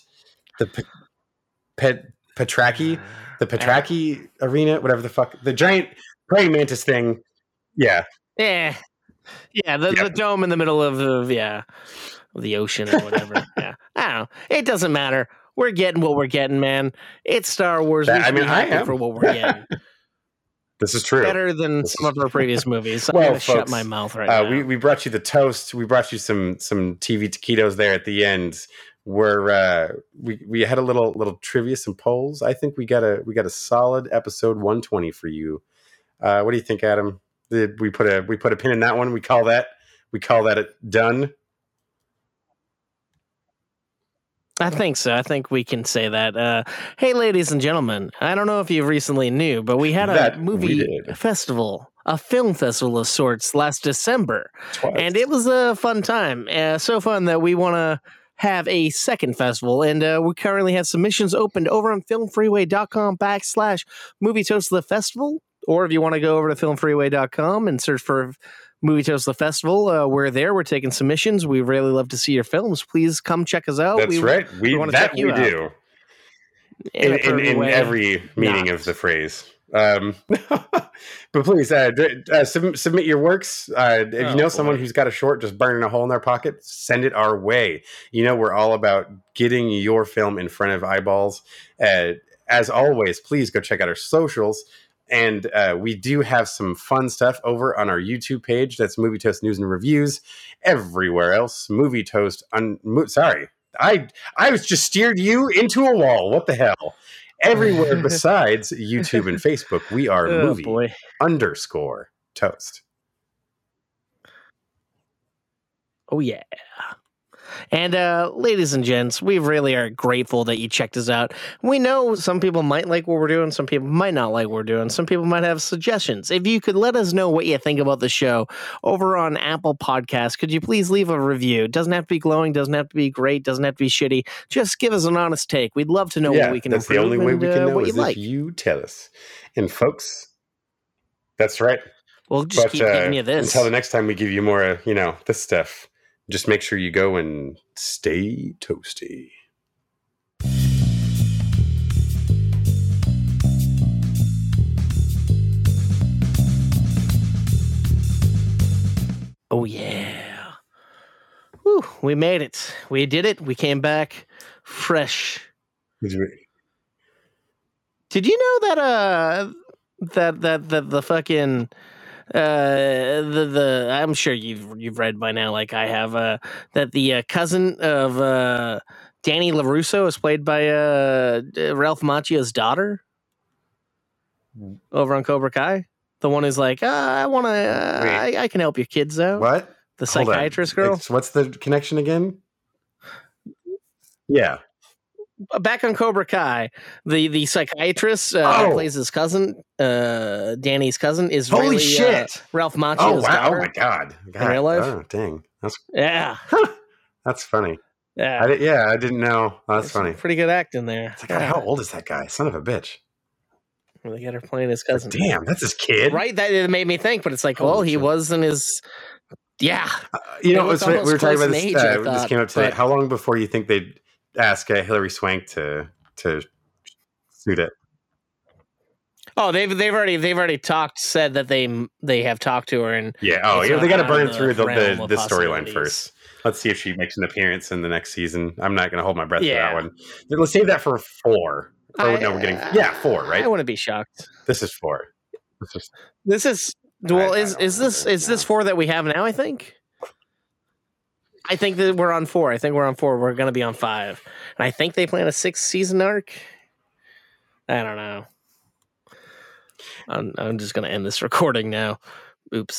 [SPEAKER 1] The Pet Petranaki. The Petranaki arena. Whatever the fuck. The giant praying mantis thing. Yeah.
[SPEAKER 2] Yeah, yeah, the, the dome in the middle of the yeah the ocean or whatever. [laughs] yeah, I don't know. It doesn't matter. We're getting what we're getting, man. It's Star Wars.
[SPEAKER 1] That- I mean, I am.
[SPEAKER 2] for what we're getting. [laughs]
[SPEAKER 1] This is true.
[SPEAKER 2] Better than some of our previous movies. [laughs]
[SPEAKER 1] Well,
[SPEAKER 2] shut my mouth right
[SPEAKER 1] uh,
[SPEAKER 2] now.
[SPEAKER 1] We we brought you the toast. We brought you some some TV taquitos there at the end. Where uh, we we had a little little trivia, some polls. I think we got a we got a solid episode 120 for you. Uh, what do you think, Adam? Did we put a we put a pin in that one? We call that we call that it done.
[SPEAKER 2] I think so. I think we can say that. Uh, hey, ladies and gentlemen, I don't know if you recently knew, but we had a
[SPEAKER 1] That
[SPEAKER 2] movie festival, a film festival of sorts last December.
[SPEAKER 1] Twice.
[SPEAKER 2] And it was a fun time. Uh, so fun that we want to have a second festival. And uh, we currently have submissions opened over on filmfreeway.com backslash movie toast the festival. Or if you want to go over to filmfreeway.com and search for Movie Toast the Festival, uh, we're there. We're taking submissions. We really love to see your films. Please come check us out.
[SPEAKER 1] That's
[SPEAKER 2] We-
[SPEAKER 1] right. We,
[SPEAKER 2] wanna
[SPEAKER 1] that
[SPEAKER 2] check you
[SPEAKER 1] we
[SPEAKER 2] out.
[SPEAKER 1] do
[SPEAKER 2] In
[SPEAKER 1] in, in, in every meaning
[SPEAKER 2] Not.
[SPEAKER 1] of the phrase. Um, [laughs] but please uh, uh, sub- submit your works. Uh, if
[SPEAKER 2] Oh,
[SPEAKER 1] you know someone who's got a short just burning a hole in their pocket, send it our way. You know we're all about getting your film in front of eyeballs. Uh, as always, please go check out our socials. And uh, we do have some fun stuff over on our YouTube page. That's Movie Toast News and Reviews. Everywhere else, Movie Toast. Un- mo- sorry, I I was just steered you into a wall. What the hell? Everywhere [laughs] besides YouTube and Facebook, we are
[SPEAKER 2] Oh,
[SPEAKER 1] movie
[SPEAKER 2] boy.
[SPEAKER 1] underscore toast.
[SPEAKER 2] Oh yeah. And uh, ladies and gents, we really are grateful that you checked us out. We know some people might like what we're doing, some people might not like what we're doing, some people might have suggestions. If you could let us know what you think about the show over on Apple Podcasts, could you please leave a review? It doesn't have to be glowing, doesn't have to be great, doesn't have to be shitty. Just give us an honest take. We'd love to know
[SPEAKER 1] yeah,
[SPEAKER 2] what we can
[SPEAKER 1] that's
[SPEAKER 2] improve
[SPEAKER 1] the only way
[SPEAKER 2] and,
[SPEAKER 1] we
[SPEAKER 2] uh,
[SPEAKER 1] know
[SPEAKER 2] what
[SPEAKER 1] is
[SPEAKER 2] you
[SPEAKER 1] if
[SPEAKER 2] like.
[SPEAKER 1] you tell us. And folks, that's right.
[SPEAKER 2] We'll just keep giving you this.
[SPEAKER 1] Until the next time we give you more, uh, you know, this stuff. Just make sure you go and stay toasty.
[SPEAKER 2] Oh yeah. Whew, we made it. We did it. We came back fresh. Did you know that uh that that that the fucking uh the the I'm sure you've you've read by now like I have uh that the uh, cousin of uh Danny LaRusso is played by uh Ralph Macchio's daughter over on Cobra Kai. The one who's like, ah, I want to, uh, I, I can help your kids out.
[SPEAKER 1] What?
[SPEAKER 2] The
[SPEAKER 1] Hold on.
[SPEAKER 2] psychiatrist girl.
[SPEAKER 1] It's- what's the connection again? Yeah.
[SPEAKER 2] Uh, back on Cobra Kai, the the psychiatrist uh,
[SPEAKER 1] Oh.
[SPEAKER 2] plays his cousin, uh, Danny's cousin, is
[SPEAKER 1] Holy
[SPEAKER 2] really, uh,
[SPEAKER 1] shit.
[SPEAKER 2] Ralph Macchio's
[SPEAKER 1] Oh wow! Oh my god! god.
[SPEAKER 2] In real life?
[SPEAKER 1] Oh dang! That's
[SPEAKER 2] Yeah,
[SPEAKER 1] that's funny.
[SPEAKER 2] yeah,
[SPEAKER 1] I yeah, I didn't know. Oh, that's funny.
[SPEAKER 2] pretty good acting there.
[SPEAKER 1] It's like, God, how old is that guy? Son of a bitch!
[SPEAKER 2] They got her playing his cousin.
[SPEAKER 1] Damn, that's his kid.
[SPEAKER 2] right? That it made me think, but it's like, well, he was in his, yeah.
[SPEAKER 1] You know, it was, we were talking about this.
[SPEAKER 2] age,
[SPEAKER 1] uh, this came up today. How long before you think they'd ask uh, Hilary Swank to to suit it?
[SPEAKER 2] Oh, they've they've already they've already talked, said that they they have talked to her, and
[SPEAKER 1] Yeah. Oh, yeah. They got to burn through the,
[SPEAKER 2] realm
[SPEAKER 1] the storyline first. Let's see if she makes an appearance in the next season. I'm not going to hold my breath
[SPEAKER 2] Yeah.
[SPEAKER 1] for that one. Let's save that for four. Oh no, we're getting yeah four, right?
[SPEAKER 2] I wouldn't want to be shocked.
[SPEAKER 1] This is four. This is
[SPEAKER 2] This is well, is is this is this four that we have now? I think. I think that we're on four. I think we're on four. We're going to be on five, and I think they plan a six season arc. I don't know. I'm, I'm just going to end this recording now. Oops.